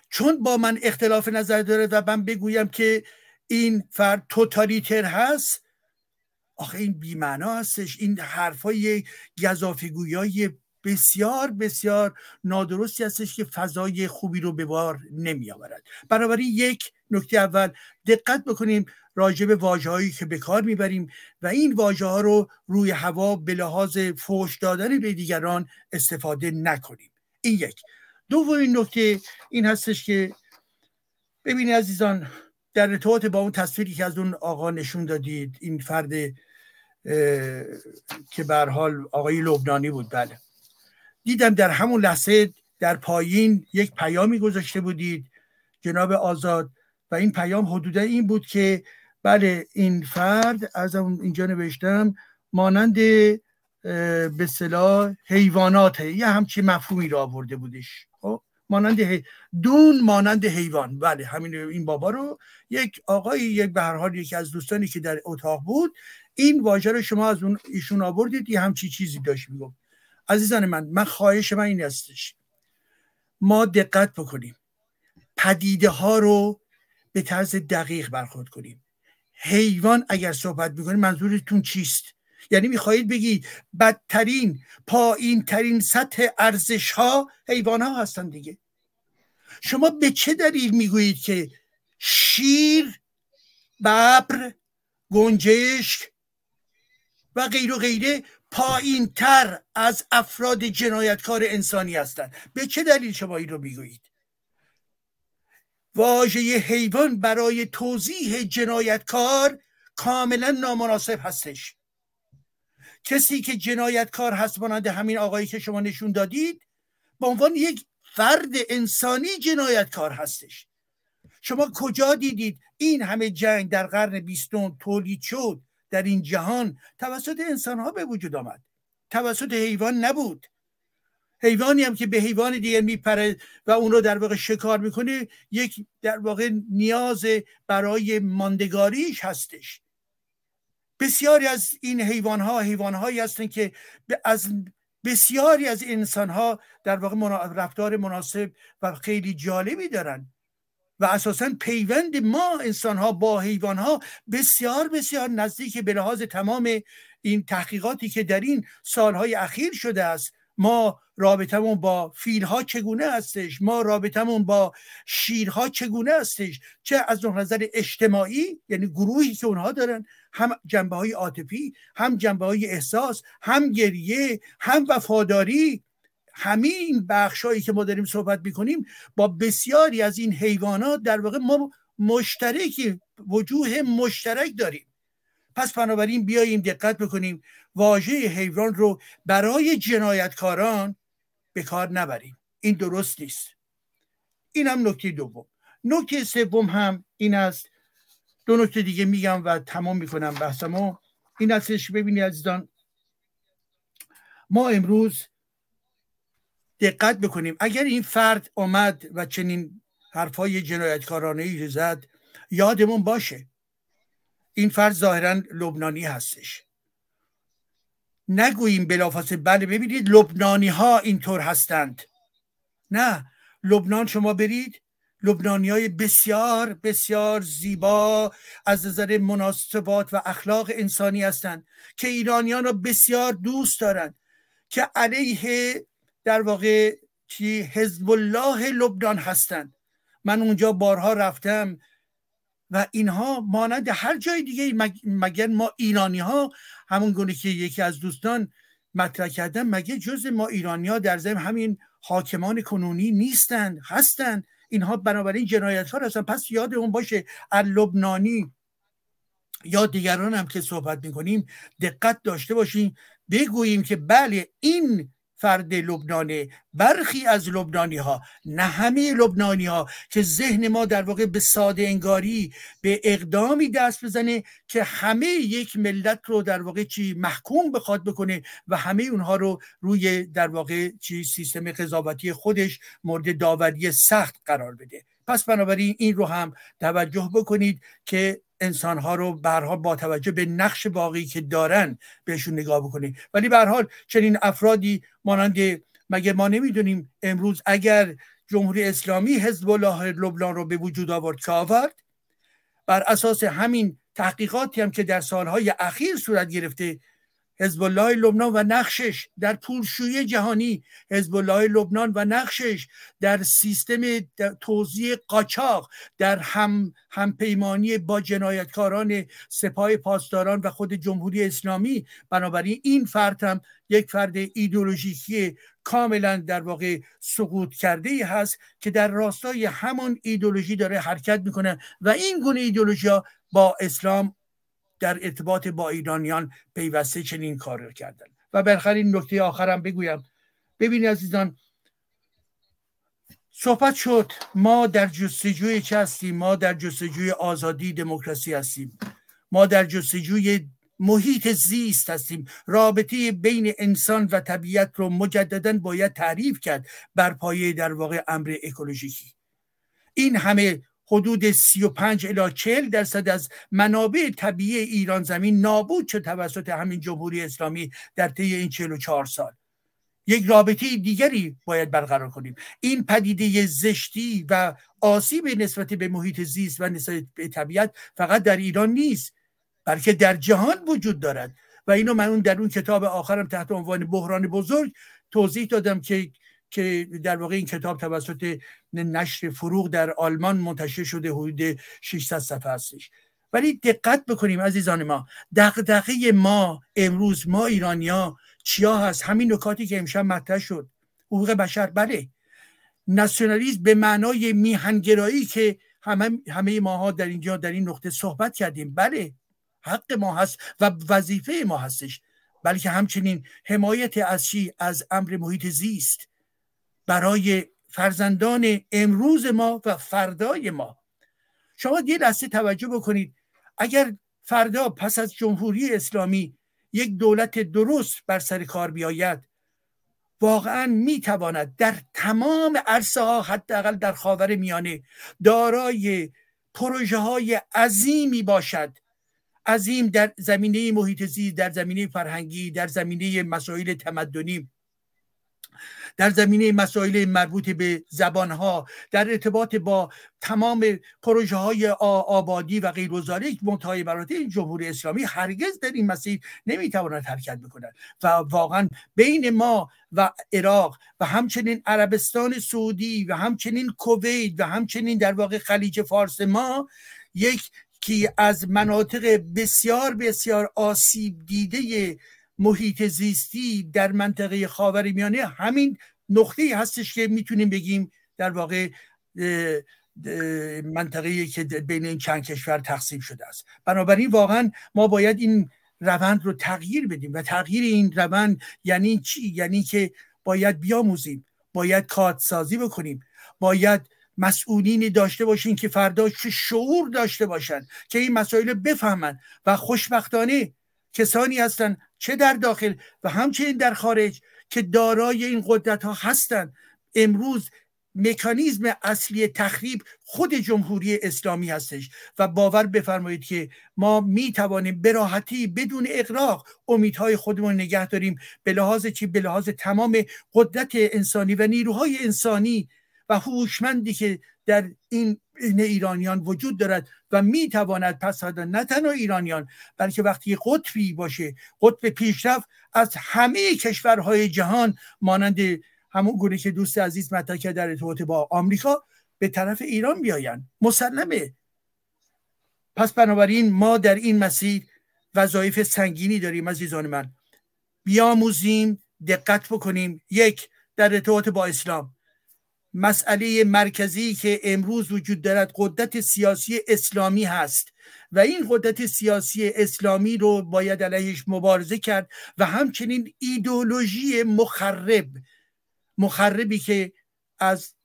چون با من اختلاف نظر داره و من بگویم که این فرد توتالیتر هست آخه این بیمعنا هستش. این حرفای گذافگویای بسیار بسیار نادرستی هستش که فضای خوبی رو به بار نمی آورد بنابراین یک نکته اول دقت بکنیم راجع به واجه هایی که به کار می‌بریم و این واژه ها رو روی هوا به لحاظ فوش دادن به دیگران استفاده نکنیم. این یک. دومین نکته این هستش که ببینید عزیزان در ارتباط با اون تصویری که از اون آقا نشون دادید این فرد که به حال آقای لبنانی بود بله. دیدم در همون لحظه در پایین یک پیامی گذاشته بودید جناب آزاد. و این پیام حدودا این بود که بله این فرد از اینجا نوشتم مانند به صلاح حیوانات یه همچی مفهومی را آورده بودش. خب مانند دون مانند حیوان. بله همین این بابا رو. یک آقای یک به هر حال یکی از دوستانی که در اتاق بود این واژه رو شما از اون ایشون آوردید یه همچی چیزی داشت می‌گفت. عزیزان من من خواهش من این هستش ما دقت بکنیم. پدیده ها رو به طرز دقیق برخورد کنیم. حیوان اگر صحبت می‌کنیم منظورتون چیست؟ یعنی می‌خواهید بگید بدترین پایین ترین سطح ارزش ها حیوان ها هستن دیگه. شما به چه دلیل می‌گویید که شیر ببر گنجشک و غیر و غیره پایین تر از افراد جنایتکار انسانی هستند. به چه دلیل شما این رو می‌گویید؟ واژه حیوان برای توضیح جنایتکار کاملا نامناسب هستش. کسی که جنایتکار هست مانند همین آقایی که شما نشون دادید به عنوان یک فرد انسانی جنایتکار هستش. شما کجا دیدید این همه جنگ در قرن بیستم تولید شد؟ در این جهان توسط انسان ها به وجود آمد. توسط حیوان نبود. حیوانی هم که به حیوان دیگه میپره و اون رو در واقع شکار می‌کنه یک در واقع نیاز برای ماندگاریش هستش. بسیاری از این حیوان ها حیوان هایی هستند که از بسیاری از انسان ها در واقع رفتار مناسب و خیلی جالبی دارن. و اساسا پیوند ما انسان ها با حیوان ها بسیار بسیار نزدیک به لحاظ تمام این تحقیقاتی که در این سالهای اخیر شده است. ما رابطمون با فیلها چگونه هستش؟ ما رابطمون با شیرها چگونه هستش؟ چه از نظر اجتماعی یعنی گروهی که اونها دارن هم جنبه های عاطفی هم جنبه های احساس هم گریه هم وفاداری همین بخشهایی که ما داریم صحبت می‌کنیم با بسیاری از این حیوانات در واقع ما مشترکی وجوه مشترک داریم. پس بنابراین بیاییم دقت بکنیم واژه حیوان رو برای جنایتکاران به کار نبریم. این درست نیست. این هم نکته دوم. نکته سوم هم این است. دو نکته دیگه میگم و تمام می‌کنم بحثمو. این هستش ببینید عزیزان ما امروز دقت بکنیم. اگر این فرد آمد و چنین حرفای جنایتکارانه ای زد یادمون باشه. این فرد ظاهرا لبنانی هستش. نگوییم بلافاصله بله ببینید لبنانی ها اینطور هستند. نه لبنان شما برید لبنانی های بسیار بسیار زیبا از نظر مناسبات و اخلاق انسانی هستند که ایرانیان را بسیار دوست دارند که علیه در واقع چی؟ حزب الله لبنان هستند. من اونجا بارها رفتم و اینها مانند هر جای دیگه مگر ما ایرانی ها همون گونه که یکی از دوستان مطرح کردن مگه جز ما ایرانی ها در ضمن همین حاکمان کنونی نیستند هستند؟ اینها بنابراین جنایت ها هستن پس یاد اون باشه لبنانی یا دیگران هم که صحبت می‌کنیم دقت داشته باشیم بگوییم که بله این فرد لبنانه برخی از لبنانی ها نه همه لبنانی ها که ذهن ما در واقع به ساده انگاری به اقدامی دست بزنه که همه یک ملت رو در واقع چی محکوم بخواد بکنه و همه اونها رو روی در واقع چی سیستم قضاوتی خودش مورد داوری سخت قرار بده. پس بنابراین این رو هم توجه بکنید که انسان ها رو به با توجه به نقش باقی که دارن بهشون نگاه بکنید. ولی به حال چنین افرادی مانند مگه ما نمی‌دونیم امروز اگر جمهوری اسلامی حزب الله لبنان رو به وجود آورد که آورد؟ بر اساس همین تحقیقاتی هم که در سالهای اخیر صورت گرفته حزب الله لبنان و نقشش در پولشویی جهانی حزب الله لبنان و نقشش در سیستم توزیع قاچاق در هم همپیمانی با جنایتکاران سپاه پاسداران و خود جمهوری اسلامی. بنابراین این فرد هم یک فرد ایدولوژیکی کاملا در واقع سقوط کرده ای هست که در راستای همان ایدولوژی داره حرکت می‌کنه و این گونه ایدولوژی با اسلام در ارتباط با ایرانیان پیوسته چنین کار رو کردن. و بالاخره این نکته آخرم بگویم. ببینید عزیزان صحبت شد ما در جستجوی چه هستیم؟ ما در جستجوی آزادی دموکراسی هستیم. ما در جستجوی محیط زیست هستیم. رابطه بین انسان و طبیعت رو مجددا باید تعریف کرد بر پایه در واقع امر اکولوژیکی. این همه حدود 35 الی 40 درصد از منابع طبیعی ایران زمین نابود شد توسط همین جمهوری اسلامی در طی این 44 سال. یک رابطه دیگری باید برقرار کنیم. این پدیده زشتی و آسیب نسبت به محیط زیست و نسبت به طبیعت فقط در ایران نیست بلکه در جهان وجود دارد. و اینو من اون در اون کتاب آخرم تحت عنوان بحران بزرگ توضیح دادم که که در واقع این کتاب توسط نشر فروغ در آلمان منتشر شده حدود 600 صفحه هستش. ولی دقت بکنیم عزیزان ما دغدغه ما امروز ما ایرانیا چیا هست؟ همین نکاتی که امشب مطرح شد. حقوق بشر بله. ناسیونالیسم به معنای میهنگرایی که همه همه ماها در اینجا در این نقطه صحبت کردیم. بله حق ما هست و وظیفه ما هستش. بلکه همچنین حمایت از چی؟ از امر محیط زیست. برای فرزندان امروز ما و فردای ما. شما یه لحظه توجه بکنید. اگر فردا پس از جمهوری اسلامی یک دولت درست بر سر کار بیاید واقعا می‌تواند در تمام عرصه ها حداقل در خاور میانه دارای پروژه های عظیمی باشد. عظیم در زمینه محیط زیست در زمینه فرهنگی در زمینه مسائل تمدنی. در زمینه مسائل مربوط به زبانها در ارتباط با تمام پروژه های آبادی و غیر وزاره منتهای برات جمهوری اسلامی هرگز در این مسیر نمی‌تواند حرکت بکند و واقعا بین ما و عراق و همچنین عربستان سعودی و همچنین کویت و همچنین در واقع خلیج فارس ما یک که از مناطق بسیار بسیار آسیب دیده محیط زیستی در منطقه خاور میانه همین نقطه هستش که می‌تونیم بگیم در واقع منطقه که بین این چند کشور تقسیم شده است. بنابراین واقعا ما باید این روند رو تغییر بدیم و تغییر این روند یعنی چی؟ یعنی که باید بیاموزیم باید کارتسازی بکنیم باید مسئولینی داشته باشین که فردا شعور داشته باشن که این مسائل بفهمن و خوشبختانه کسانی هستند چه در داخل و همچنین در خارج که دارای این قدرت ها هستند. امروز مکانیزم اصلی تخریب خود جمهوری اسلامی هستش و باور بفرمایید که ما می توانیم به راحتی بدون اقراق امیدهای خودمون نگه داریم. به لحاظ چی؟ به لحاظ تمام قدرت انسانی و نیروهای انسانی و هوشمندی که در این بین ایرانیان وجود دارد و می‌تواند پس نه تنها ایرانیان بلکه وقتی قطبی باشه قطب پیشرفت از همه کشورهای جهان مانند همون گونه که دوست عزیز مطرح کرد در ارتباط با آمریکا به طرف ایران بیاین مسلمه. پس بنابراین ما در این مسیر وظایف سنگینی داریم عزیزان من. بیاموزیم دقت بکنیم. یک در ارتباط با اسلام. مسئله مرکزی که امروز وجود دارد قدرت سیاسی اسلامی هست و این قدرت سیاسی اسلامی رو باید علیهش مبارزه کرد و همچنین ایدولوژی مخرب مخربی که از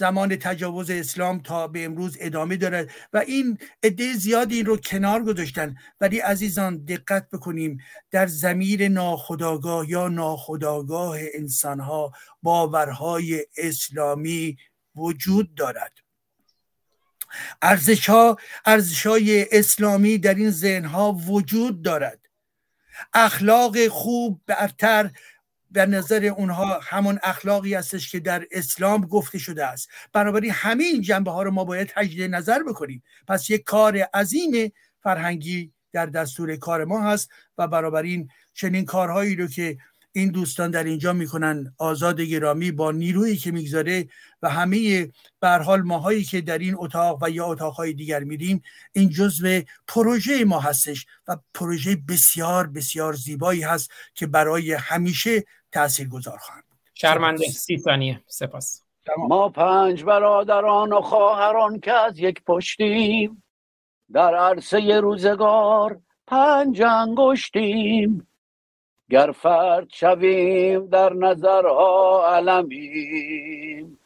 زمان تجاوز اسلام تا به امروز ادامه دارد و این عده زیادی این رو کنار گذاشتن. ولی عزیزان دقت بکنیم در زمیر ناخداگاه یا ناخداگاه انسانها باورهای اسلامی وجود دارد. ارزش ها ارزش های اسلامی در این ذهن ها وجود دارد. اخلاق خوب برتر در نظر اونها همون اخلاقی هستش که در اسلام گفته شده است. بنابراین همه این جنبه ها رو ما باید تجدید نظر بکنیم. پس یک کار عظیم فرهنگی در دستور کار ما هست و بنابراین چنین کارهایی رو که این دوستان در اینجا می‌کنن آزاد گرامی با نیرویی که می‌گذاره و همه به حال ماهایی که در این اتاق و یا اتاقهای دیگر میریم این جزء پروژه ما هستش و پروژه بسیار بسیار زیبایی هست که برای همیشه تأثیر گذار خواهند بود. شرمنده. سی ثانیه. سپاس. ما پنج برادران و خواهران که از یک پشتیم در عرصه روزگار پنج انگشتیم. گر فرد شویم در نظرها علمیم.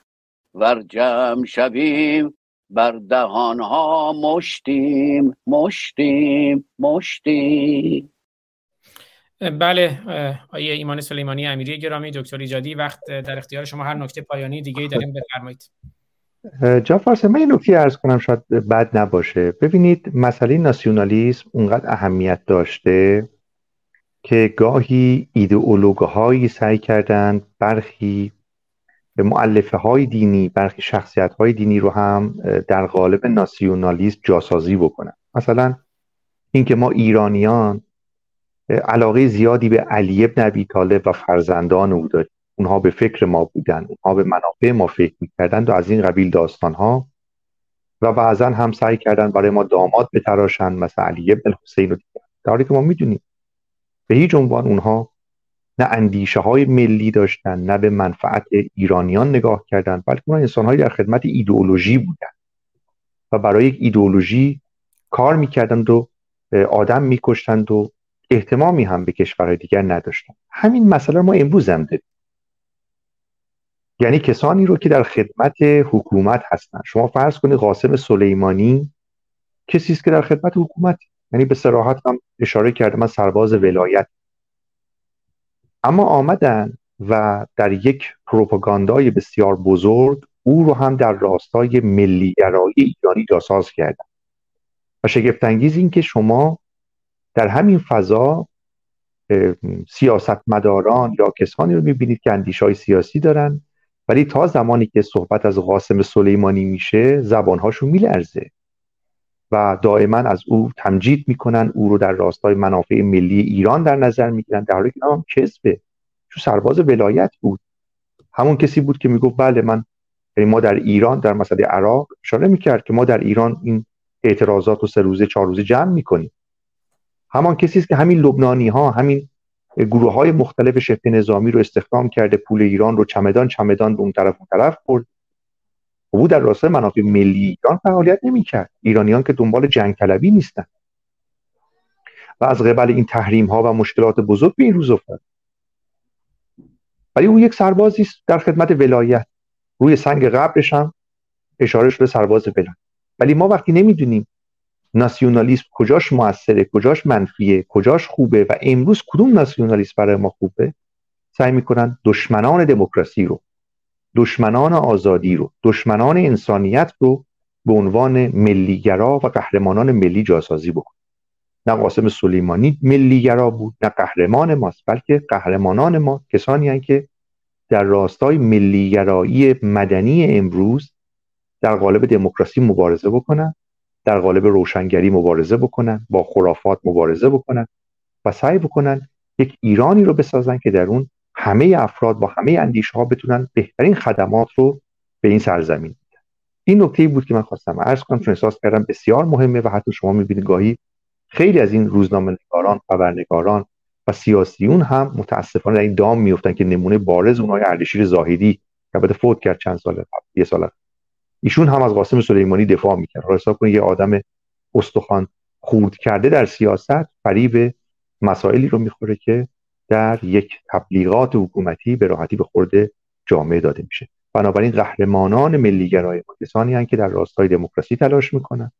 ور جمع شویم بر دهانها مشتیم. مشتیم. مشتیم. بله آیه ایمان سلیمانی امیری گرامی دکتر ایجادی وقت در اختیار شما هر نکته پایانی دیگه ای داریم بفرمایید. جعفر من این نکته ارز کنم شاید بد نباشه. ببینید مسئله ناسیونالیسم اونقدر اهمیت داشته که گاهی ایدئولوگهایی سعی کردند برخی معلفه های دینی برخی شخصیت های دینی رو هم در قالب ناسیونالیسم جاسازی بکنن. مثلا اینکه ما ایرانیان علاقه زیادی به علی ابن ابی طالب و فرزندان او داریم. اونها به فکر ما بودن اونها به منافع ما فکر می‌کردند و از این قبیل داستان ها و بعضا هم سعی کردن برای ما داماد بتراشن مثل علی ابن الحسین و دیگر در که ما می‌دونیم به هیچ عنوان اونها نه اندیشه های ملی داشتن نه به منفعت ایرانیان نگاه کردن بلکه اونها انسان در خدمت ایدئولوژی بودن و برای یک ایدئولوژی کار می‌کردند و آدم میکشتند و احتمامی هم به کشورهای دیگر نداشتن همین مسئله ما امروز هم داریم. یعنی کسانی رو که در خدمت حکومت هستن. شما فرض کنید قاسم سلیمانی کسی است که در خدمت حکومت. یعنی به صراحت هم اشاره کرده من سرباز ولایت. اما آمدن و در یک پروپاگاندای بسیار بزرگ او رو هم در راستای ملیگرایی ایرانی جاساز کردن. و شگفتانگیز این که شما در همین فضا سیاستمداران یا کسانی رو می‌بینید که اندیش سیاسی دارن ولی تا زمانی که صحبت از قاسم سلیمانی میشه زبانهاشون میلرزه. و دائما از او تمجید می‌کنن او رو در راستای منافع ملی ایران در نظر می‌گیرن در حالی که هم کذبه. چون سرباز ولایت بود. همون کسی بود که می‌گفت بله من یعنی ما در ایران در مسئله عراق اشاره می‌کرد که ما در ایران این اعتراضات رو سه روزه چهار روزه جمع می‌کنیم. همان کسی است که همین لبنانی ها همین گروه های مختلف شبه نظامی رو استخدام کرده پول ایران رو چمدان چمدان به اون طرف اون طرف برد. او در راستای منافع ملی ایران فعالیت نمی‌کرد. ایرانیان که دنبال جنگ طلبی نیستن. و از قبل این تحریم ها و مشکلات بزرگ به این روز افتاد. ولی او یک سربازی است در خدمت ولایت. روی سنگ قبرش هم اشاره شده سرباز ولایت. ولی ما وقتی نمی‌دونیم ناسیونالیسم کجاش موثره کجاش منفیه کجاش خوبه و امروز کدوم ناسیونالیسم برای ما خوبه؟ سعی می‌کنن دشمنان دموکراسی رو دشمنان آزادی رو دشمنان انسانیت رو به عنوان ملیگرا و قهرمانان ملی جاسازی بکن نه قاسم سلیمانی ملیگرا بود نه قهرمان ماست بلکه قهرمانان ما کسانی هستند که در راستای ملیگرایی مدنی امروز در قالب دموکراسی مبارزه بکنن در قالب روشنگری مبارزه بکنن با خرافات مبارزه بکنن و سعی بکنن یک ایرانی رو بسازن که در اون همه افراد با همه اندیشه ها بتونن بهترین خدمات رو به این سرزمین بدن. این نکته بود که من خواستم عرض کنم چون احساس کردم بسیار مهمه و حتی شما می‌بینید گاهی خیلی از این روزنامه نگاران خبرنگاران و سیاسیون هم متاسفانه در این دام میفتن که نمونه بارز اونهای اردشیر زاهدی که بعد فوت کرد چند سال قبل یه سال ایشون هم از قاسم سلیمانی دفاع می‌کرد. حساب کنید یه آدم استخوان خورد کرده در سیاست فریب مسائلی رو می‌خوره که در یک تبلیغات حکومتی به راحتی به خورده جامعه داده میشه. بنابراین قهرمانان ملیگرای ما کسانی هستند که در راستای دموکراسی تلاش می‌کنن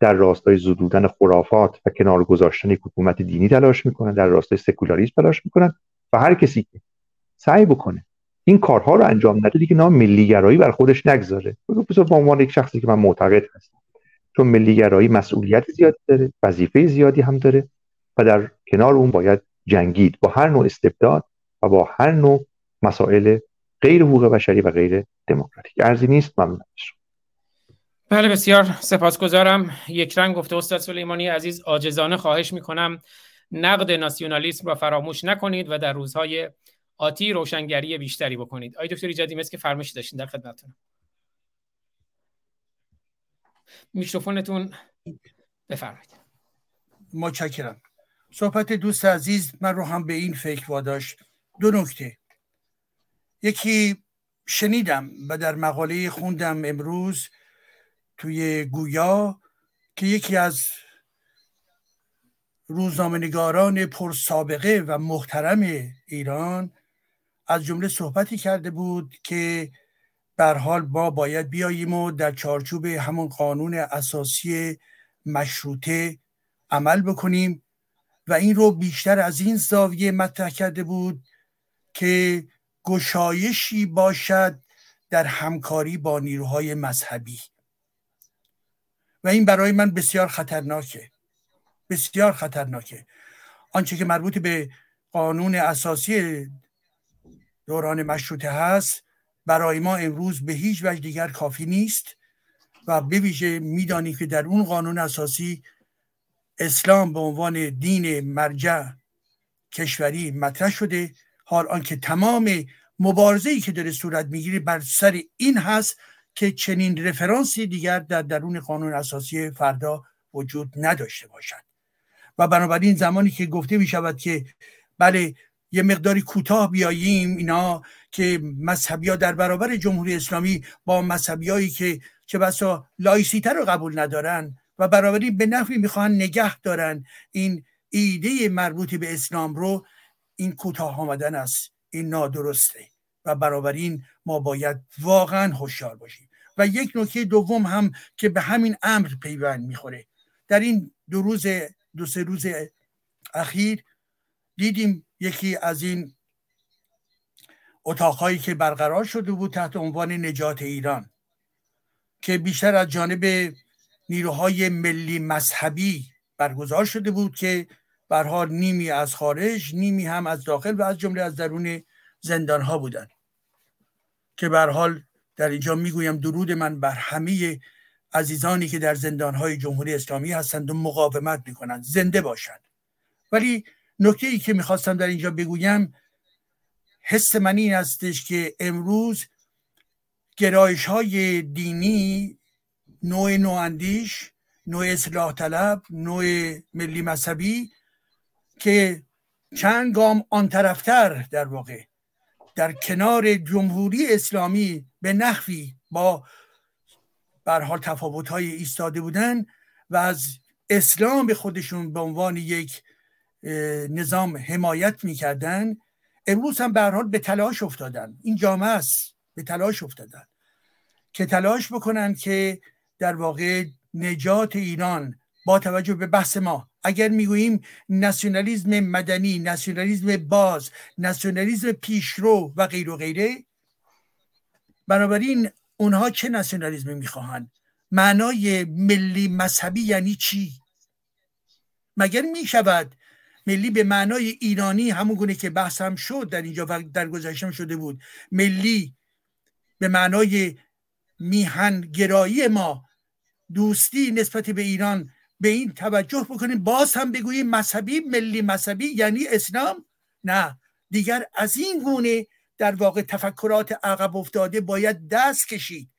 در راستای زدودن خرافات و کنار گذاشتن حکومت دینی تلاش می‌کنن در راستای سکولاریسم تلاش می‌کنن و هر کسی که سعی بکنه این کارها رو انجام نده دیگه نام ملیگرایی بر خودش نگذاره. بذار به عنوان یک شخصی که من معتقد هستم. چون ملیگرایی مسئولیت زیادی داره وظیفه زیادی هم داره و در کنار اون باید جنگید با هر نوع استبداد و با هر نوع مسائل غیر حقوق بشری و غیر دموکراتیک. ارزی نیست ممنون بله بسیار سپاسگزارم. یک رنگ گفته استاد سلیمانی عزیز آجزانه خواهش می‌کنم نقد ناسیونالیسم را فراموش نکنید و در روزهای آتی روشنگری بیشتری بکنید. آقای دکتر ایجادی مثل که فرمایشی داشتین در خدمتتون. میکروفونتون بفرمایید. متشکرم. صحبت دوست عزیز من رو هم به این فکر واداشت. دو نکته. یکی شنیدم و در مقاله خوندم امروز توی گویا که یکی از روزنامه‌نگاران پرسابقه و محترم ایران از جمله صحبتی کرده بود که در حال ما باید بیاییم و در چارچوب همون قانون اساسی مشروطه عمل بکنیم و این رو بیشتر از این زاویه مطرح کرده بود که گشایشی باشد در همکاری با نیروهای مذهبی. و این برای من بسیار خطرناکه بسیار خطرناکه. آنچه که مربوط به قانون اساسی دوران مشروطه هست. برای ما امروز به هیچ وجه دیگر کافی نیست و به ویژه میدانی که در اون قانون اساسی اسلام به عنوان دین مرجع کشوری مطرح شده. حال آنکه تمام مبارزه ای که داره صورت می‌گیره بر سر این هست که چنین رفرانسی دیگر در درون قانون اساسی فردا وجود نداشته باشد. و بنابراین زمانی که گفته می شود که بله یه مقداری کوتاه بیاییم اینا که مذهبی ها در برابر جمهوری اسلامی با مذهبی هایی که چه بسا لایسیته رو قبول ندارن و بنابراین به نفعی می‌خوان نگه دارن. این ایده مربوط به اسلام رو این کوتاه آمدن است. این نادرسته و بنابراین ما باید واقعا هوشیار باشیم. و یک نکته دوم هم که به همین امر پیوند می‌خوره. در این دو روز دو سه روز اخیر دیدیم یکی از این اتاقهایی که برقرار شده بود تحت عنوان نجات ایران که بیشتر از جانب نیروهای ملی مذهبی برگزار شده بود که برها نیمی از خارج نیمی هم از داخل و از جمله از درون زندان ها بودند. که بر حال در اینجا می‌گویم درود من بر همه عزیزانی که در زندان های جمهوری اسلامی هستند و مقاومت می‌کنند. زنده باشند. ولی نکته ای که می‌خواستم در اینجا بگویم حس من این هستش که امروز گرایش های دینی نوع نواندیش نوع اصلاح طلب نوع ملی مذهبی که چند گام آن طرفتر در واقع در کنار جمهوری اسلامی به نحوی با حال تفاوت های ایستاده بودن و از اسلام به خودشون به عنوان یک نظام حمایت می‌کردن. امروز هم به حال به تلاش افتادن. این جامعه است. به تلاش افتادن. که تلاش بکنن که در واقع نجات ایران با توجه به بحث ما. اگر می‌گوییم ناسیونالیزم مدنی ناسیونالیزم باز ناسیونالیزم پیشرو و غیر و غیره بنابراین اونها چه ناسیونالیزمی می‌خواهند؟ معنای ملی مذهبی یعنی چی؟ مگر می‌شود ملی به معنای ایرانی همون گونه که بحث هم شد در اینجا و در گذشته شده بود. ملی به معنای میهن گرایی ما دوستی نسبت به ایران به این توجه بکنیم. باز هم بگوییم مذهبی ملی مذهبی یعنی اسلام؟ نه. دیگر از این گونه در واقع تفکرات عقب افتاده باید دست کشید.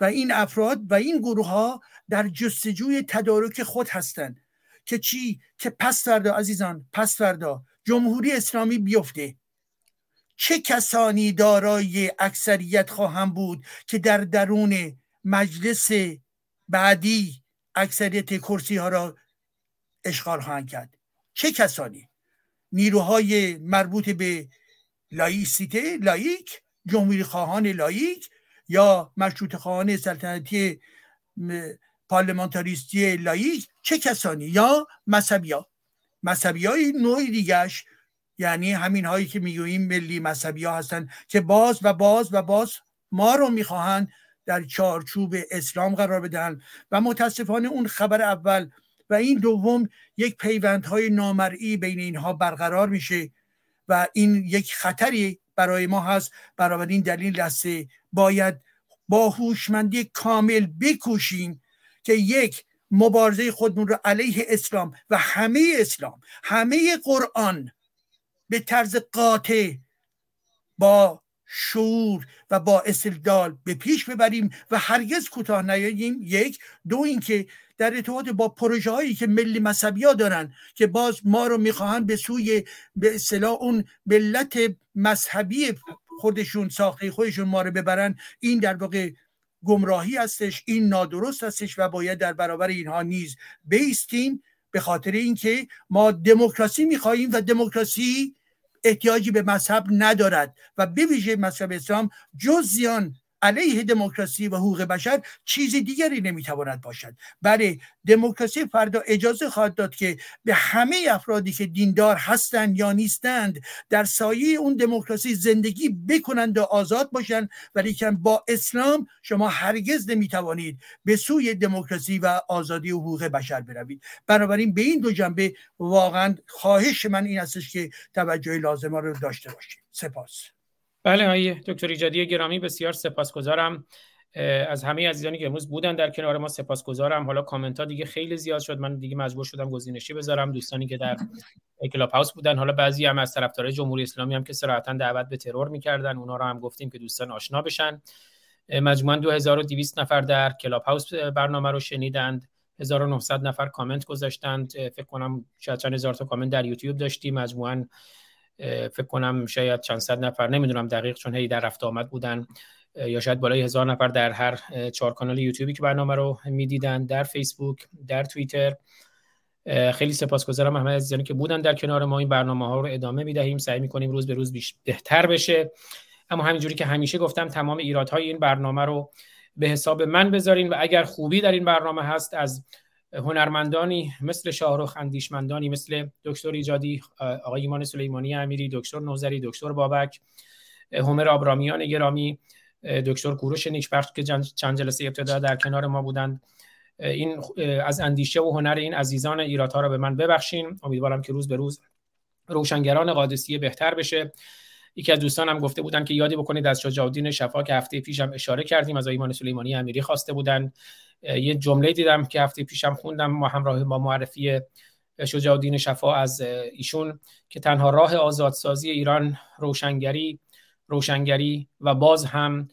و این افراد و این گروه ها در جستجوی تدارک خود هستند. که چی؟ که پس فردا عزیزان پس فردا جمهوری اسلامی بیفته. چه کسانی دارای اکثریت خواهند بود که در درون مجلس بعدی اکثریت کرسی ها را اشغال خواهند کرد؟ چه کسانی؟ نیروهای مربوط به لایسیته لائیک جمهوری خواهان لائیک یا مشروط خواهان سلطنتی پارلمانتاریستی لائیک چه کسانی؟ یا مذهبی ها مذهبی های نوع دیگرش یعنی همین هایی که می‌گوییم ملی مذهبی ها هستند که باز و باز و باز ما رو می‌خواهند در چارچوب اسلام قرار بدن و متاسفانه اون خبر اول و این دوم یک پیوندهای نامرئی بین اینها برقرار میشه و این یک خطری برای ما هست. برای این دلیل است باید با هوشمندی کامل بکوشیم که یک مبارزه خودمون رو علیه اسلام و همه اسلام همه قرآن به طرز قاطع با شعور و با استدلال به پیش ببریم و هرگز کوتاه نیاییم. یک. دو اینکه در ارتباط با پروژه هایی که ملی مذهبی ها دارن که باز ما رو می‌خواهند به سوی به اصطلاح اون ملت مذهبی خودشون ساخته خودشون ما رو ببرن این در واقع گمراهی هستش این نادرست هستش و باید در برابر اینها نیز بیستیم به خاطر اینکه ما دموکراسی می‌خواهیم و دموکراسی احتیاجی به مذهب ندارد. و به ویژه مذهب اسلام جز علیه دموکراسی و حقوق بشر چیز دیگری نمی‌تواند باشد. بله دموکراسی فردا اجازه خواهد داد که به همه افرادی که دیندار هستند یا نیستند در سایه اون دموکراسی زندگی بکنند و آزاد باشند. ولی که با اسلام شما هرگز نمی‌توانید به سوی دموکراسی و آزادی و حقوق بشر بروید. بنابراین به این دو جنبه واقعا خواهش من این استش که توجه لازمه رو داشته باشید. سپاس. بله های دکتر ایجادی گرامی بسیار سپاسگزارم. از همه عزیزانی که امروز بودن در کنار ما سپاسگزارم. حالا کامنت ها دیگه خیلی زیاد شد. من دیگه مجبور شدم گزینشی بذارم. دوستانی که در کلاب هاوس بودن حالا بعضی هم از طرفدارای جمهوری اسلامی هم که صراحتا دعوت به ترور می‌کردن اونا رو هم گفتیم که دوستان آشنا بشن. مجموعا 2200 نفر در کلاب هاوس برنامه رو شنیدند. 1900 نفر کامنت گذاشتند. فکر کنم شاید چند هزار تا کامنت در یوتیوب داشتیم. مجموعا فکر کنم شاید چند صد نفر نمی‌دونم دقیق چون هی در رفت آمد بودن یا شاید بالای هزار نفر در هر چهار کانال یوتیوبی که برنامه رو می‌دیدن در فیسبوک در توییتر. خیلی سپاسگزارم همه عزیزانی که بودن در کنار ما. این برنامه ها رو ادامه می‌دهیم. سعی می‌کنیم روز به روز بیش بهتر بشه. اما همینجوری که همیشه گفتم تمام ایرادهای این برنامه رو به حساب من بذارین و اگر خوبی در این برنامه هست از هنرمندانی مثل شاهرخ اندیشمندانی مثل دکتر ایجادی آقای ایمان سلیمانی امیری دکتر نوزری دکتر بابک همر آبرامیان گرامی دکتر کوروش نیکبخت که چند جلسه ابتدا در کنار ما بودند. این از اندیشه و هنر این عزیزان ایرات ها رو به من ببخشین. امیدوارم که روز به روز روشنگران قادسیه بهتر بشه. یکی از دوستانم گفته بودن که یادی بکنید از شجاع الدین شفا که هفته پیشم اشاره کردیم از ایمان سلیمانی امیری خواسته بودن. یه جمله دیدم که هفته پیشم خوندم ما همراه با معرفی شجاع الدین شفا از ایشون که تنها راه آزادسازی ایران روشنگری روشنگری و باز هم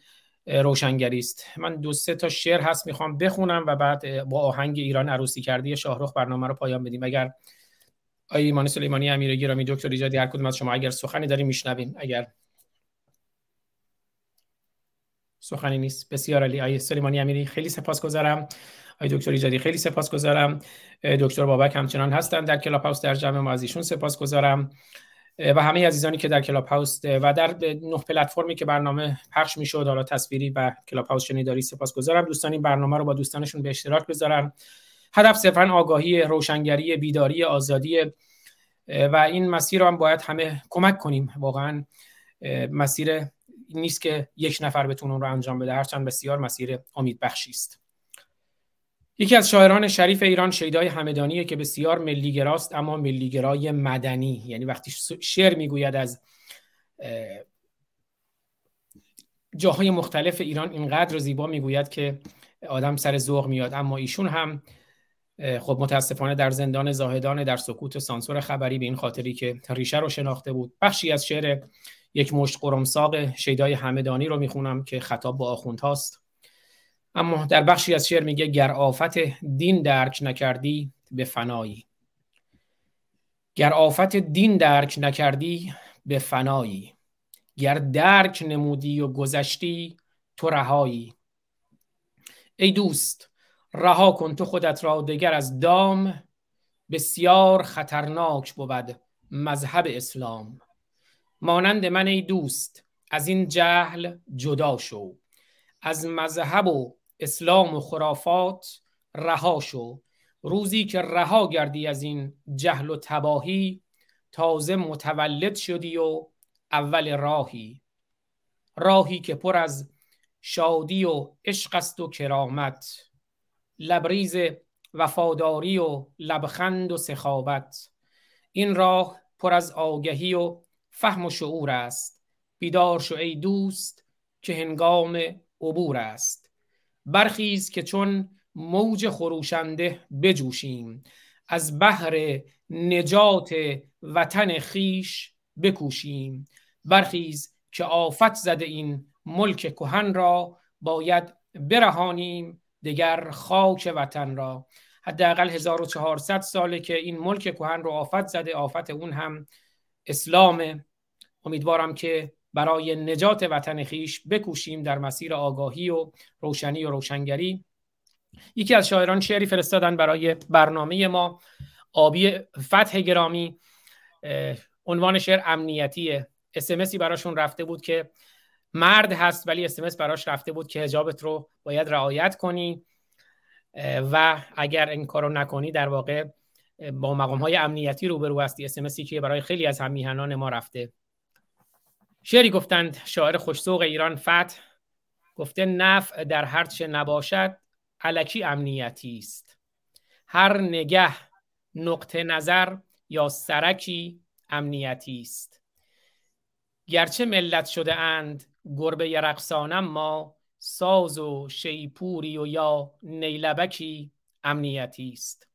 روشنگری است. من دو سه تا شعر هست می‌خوام بخونم و بعد با آهنگ ایران عروسی کردی شاهرخ برنامه رو پایان بدیم. اگر آقای ایمان سلیمانی امیر گرامی دکتر ایجادی هر کدوم از شما. اگر سخنی داریم میشنویم اگر سخنی نیست بسیار عالی آقای سلیمانی امیری خیلی سپاسگزارم. آقای دکتر ایجادی خیلی سپاسگزارم. دکتر بابک همچنان هستن در کلاب هاوس در جمع ما. از ایشون سپاسگزارم. و همه عزیزانی که در کلاب هاوس و در نه پلتفرمی که برنامه پخش می‌شد حالا تصویری و کلاب هاوس شنیداری سپاسگزارم. دوستان این برنامه رو با دوستانشون به اشتراک بذارن. هدف صرفا آگاهی روشنگری بیداری آزادی و این مسیر رو هم باید همه کمک کنیم. واقعا مسیر نیست که یک نفر بتونه اون رو انجام بده. هرچند بسیار مسیر امید بخشی است. یکی از شاعران شریف ایران شیدای همدانیه که بسیار ملیگراست اما ملیگرای مدنی. یعنی وقتی شعر می‌گوید از جاهای مختلف ایران اینقدر زیبا می‌گوید که آدم سر ذوق میاد. اما ایشون هم خب متاسفانه در زندان زاهدان در سکوت سانسور خبری به این خاطری که ریشه رو شناخته بود. بخشی از شعر یک مشت قرمساق شیدای همدانی رو می‌خونم که خطاب با آخوند هاست اما در بخشی از شعر میگه گر آفت دین درک نکردی به فنایی. گر آفت دین درک نکردی به فنایی. گر درک نمودی و گذشتی تو رهایی. ای دوست رها کن تو خودت را دگر از دام بسیار خطرناک بود مذهب اسلام. مانند من ای دوست از این جهل جدا شو. از مذهب و اسلام و خرافات رها شو. روزی که رها گردی از این جهل و تباهی تازه متولد شدی و اول راهی. راهی که پر از شادی و عشق است و کرامت. لبریز وفاداری و لبخند و سخاوت. این راه پر از آگهی و فهم و شعور است. بیدار شو ای دوست که هنگام عبور است. برخیز که چون موج خروشنده بجوشیم. از بحر نجات وطن خیش بکوشیم. برخیز که آفت زده این ملک کهن را. باید برهانیم دگر خاک وطن را. حداقل 1400 ساله که این ملک کهن رو آفت زده آفت اون هم اسلام. امیدوارم که برای نجات وطن خیش بکوشیم در مسیر آگاهی و روشنی و روشنگری. یکی از شاعران شعری فرستادن برای برنامه ما آبی فتح گرامی. عنوان شعر امنیتیه اسمسی براشون رفته بود که مرد هست ولی اسمس براش رفته بود که هجابت رو باید رعایت کنی. و اگر این کارو نکنی در واقع با مقام های امنیتی روبرو هستی. اسمسی که برای خیلی از هم میهنان ما رفته. شعری گفتند شاعر خوشسوق ایران فتح گفته نفع در هر چه نباشد علکی امنیتی است. هر نگه نقطه نظر یا سرکی امنیتی است. گرچه ملت شده اند گربه رقصانم ما ساز و شیپوری و یا نیلبکی امنیتی است.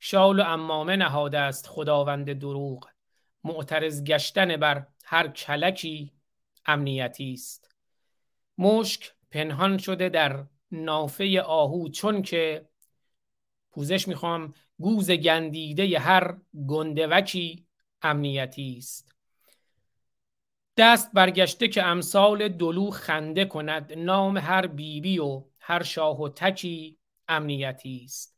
شال و امامه نهاده است خداوند دروغ. معترض گشتن بر هر کلکی امنیتی است. مشک پنهان شده در نافه آهو چون که پوزش می‌خوام گوز گندیده هر گندوکی امنیتی است. دست برگشته که امثال دلو خنده کند نام هر بیبی و هر شاه و تکی امنیتی است.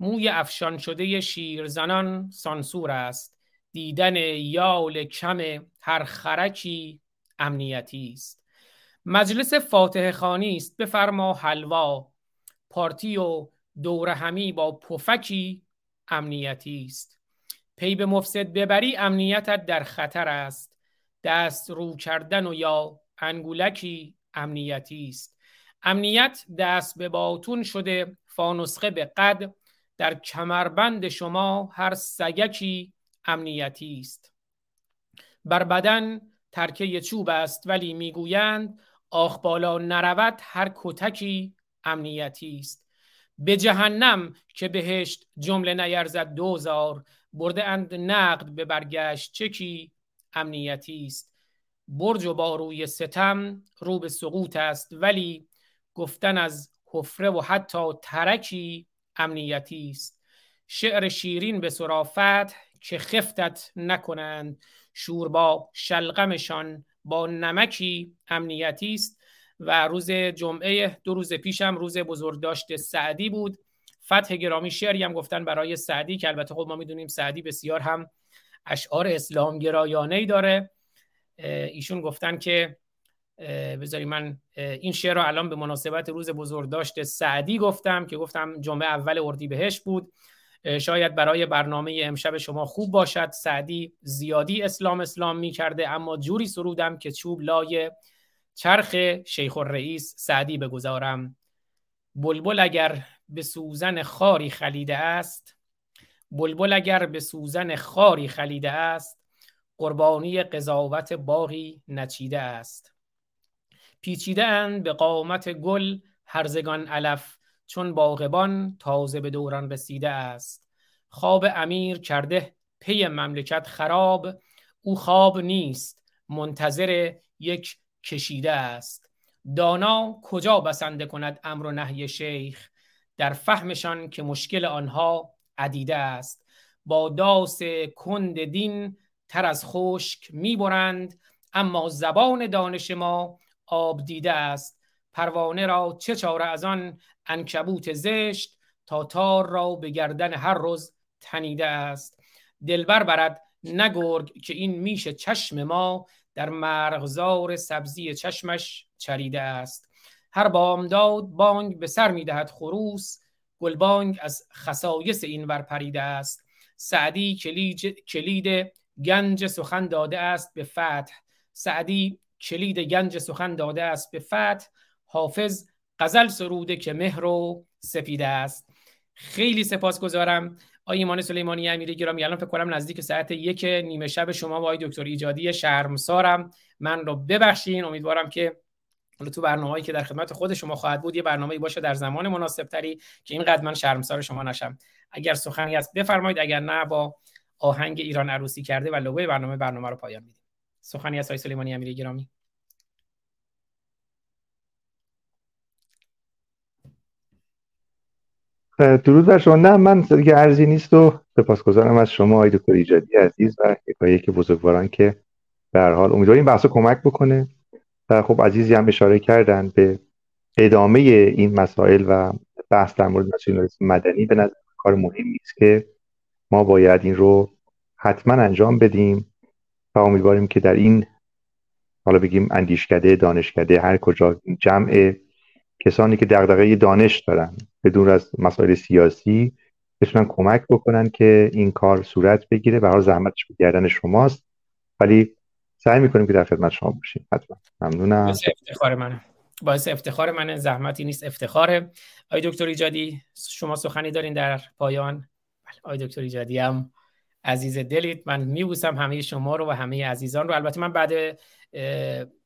موی افشان شده شیرزنان سانسور است. دیدن یال کم هر خرکی امنیتی است. مجلس فاتح خانی است بفرما حلوا. پارتی و دور همی با پفکی امنیتی است. پی به مفسد ببری امنیتت در خطر است. دست رو کردن و یا انگولکی امنیتی است. امنیت دست به باتون شده فانسخه به قد. در کمربند شما هر سگکی امنیتی است. بر بدن ترکه چوب است ولی می‌گویند آخ بالا نرود هر کتکی امنیتی است. به جهنم که بهشت جمله نیرزد دوزار برده اند نقد به برگشت چکی امنیتی است. برج و باروی ستم رو به سقوط است ولی گفتن از حفره و حتی ترکی امنیتی است. شعر شیرین به صرافت که خفتت نکنند. شور با شلغمشان با نمکی امنیتی است. و روز جمعه دو روز پیشم روز بزرگداشت سعدی بود. فتح گرامی شعری هم گفتن برای سعدی که البته خب ما می‌دونیم سعدی بسیار هم اشعار اسلام گرایانه ای داره ایشون گفتن که بذاری من این شعر رو الان به مناسبت روز بزرگداشت سعدی گفتم که گفتم جمعه اول اردیبهشت بود. شاید برای برنامه امشب شما خوب باشد. سعدی زیادی اسلام اسلام می کرده اما جوری سرودم که چوب لای چرخ شیخ الرئیس سعدی بگذارم. بلبل اگر به سوزن خاری خلیده است بلبل اگر به سوزن خاری خلیده است قربانی قضاوت باغی نچیده است. پیچیده اند به قامت گل هرزگان علف چون باغبان تازه به دوران رسیده است. خواب امیر کرده پی مملکت خراب او خواب نیست منتظر یک کشیده است. دانا کجا بسنده کند امر و نهی شیخ؟ در فهمشان که مشکل آنها عدیده است. با داس کند دین تر از خشک می‌برند اما زبان دانش ما آب دیده است. پروانه را چه چاره از آن انکبوت زشت تا تار را به گردن هر روز تنیده است. دلبر برد نگرگ که این میش چشم ما در مرغزار سبزی چشمش چریده است. هر بامداد بانگ به سر می‌دهد خروس گلبانگ از خصایص این ور پریده است. سعدی کلید گنج سخن داده است به فتح. سعدی کلید گنج سخن داده است به فتح. حافظ غزل سروده که مهر و سپیده است. خیلی سپاسگزارم. آقای ایمان سلیمانی امیری گرامی الان فکر کنم نزدیک ساعت یک نیمه شب شما با آقای دکتر ایجادی شرمسارم. من رو ببخشین. امیدوارم که حالا تو برنامه‌ای که در خدمت خود شما خواهد بود یه برنامه‌ای باشه در زمان مناسب تری که اینقدر من شرمسار شما نشم. اگر سخنی هست بفرمایید. اگر نه با آهنگ ایران عروسی کرده و لوگوی برنامه برنامه رو پایان میدیم. سخنی از آقای سلیمانی امیری گرامی. درود بر شما. نه من دیگه ارزی نیست و سپاسگزارم از شما آقای دکتر ایجادی عزیز و که بزرگواران که به هر حال امیدواریم بحث کمک بکنه. و خب عزیزی هم اشاره کردن به ادامه این مسائل و بحث در مورد ناسیونالیسم مدنی به نظر کار مهمی است که ما باید این رو حتما انجام بدیم و امیدواریم که در این حالا بگیم اندیشکده دانشکده هر کجا جمع کسانی که دغدغه دانش دارن بدون از مسائل سیاسی بتونن کمک بکنن که این کار صورت بگیره و زحمتش به گردن شماست. ولی سعی می‌کنیم که در خدمت شما باشیم. حتما. ممنونم. باعث افتخار منه باعث افتخار منه زحمتی نیست افتخاره آی دکتر ایجادی شما سخنی دارین در پایان. بله، آی دکتر ایجادی هم عزیز دلید. من میبوسم همه شما رو و همه عزیزان رو. البته من بعد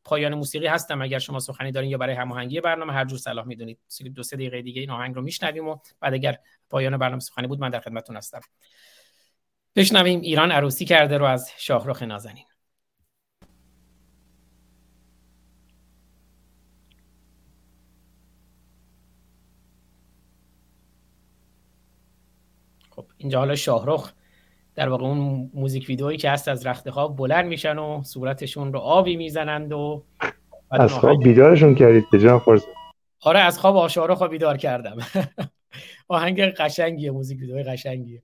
پایان موسیقی هستم. اگر شما سخنی دارین یا برای هماهنگی برنامه هر جور صلاح می‌دونید. دو سه دقیقه دیگه این آهنگ رو میشنویم و بعد اگر پایان برنامه سخنی بود من در خدمتتون هستم. بشنویم ایران عروسی کرده رو از شاهرخ نازنین خب اینجا حالا شاهرخ در واقع اون موزیک ویدئویی که هست از رخت خواب بلند میشن و صورتشون رو آبی می‌زنند و از خواب بیدارشون کردید؟ به جان آره از خواب آشارو خواب بیدار کردم. [laughs] آهنگ قشنگیه موزیک ویدئوی قشنگیه.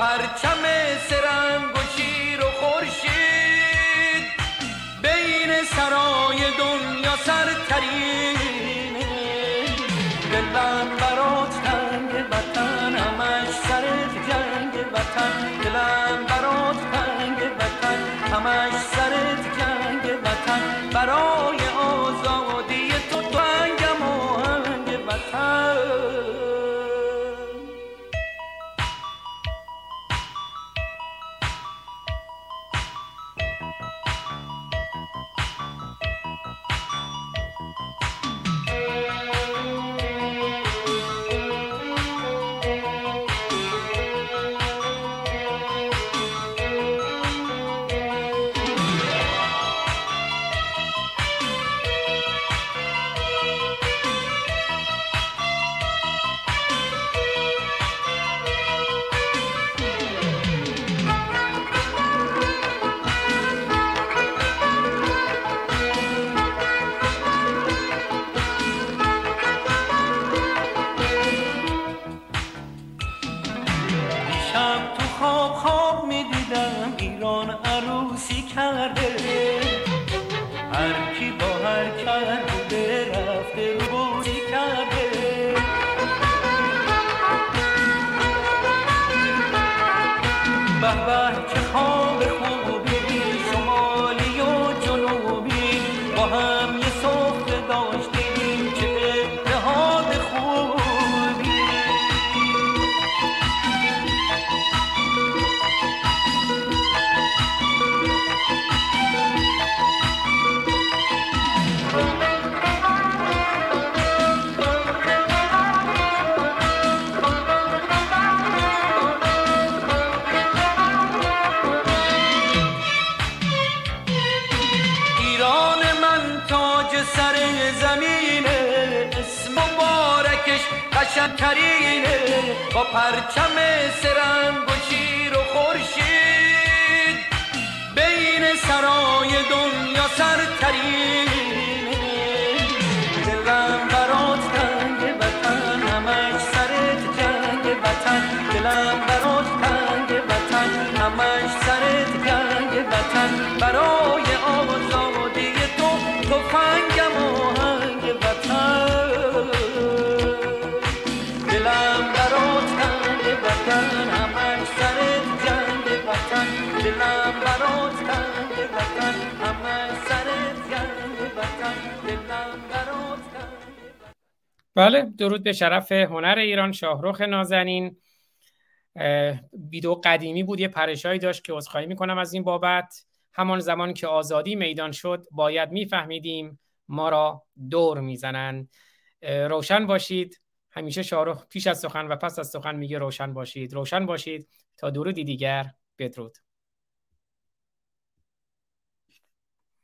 پرچم سرنگ و شیر و خورشید بین سرای دنیا سرترینه دلم برات تنگ وطن همش سر جنگ وطن. دلم برات تنگ وطن. همش سر پرچم سرنگ و و خورشید بین سرای دنیا سرترینه دلم برات تنگ وطن همش سرت جنگ وطن. دلم برات تنگ وطن همش سرت جنگ وطن. برای آزادی تو تفنگم بله درود به شرف هنر ایران شاهرخ نازنین. ویدیو قدیمی بود یه پرشایی داشت که عذرخواهی می‌کنم از این بابت. همان زمان که آزادی میدان شد باید میفهمیدیم ما را دور می‌زنند روشن باشید. همیشه شاهرخ پیش از سخن و پس از سخن میگه روشن باشید. روشن باشید. تا درودی دیگر. بدرود.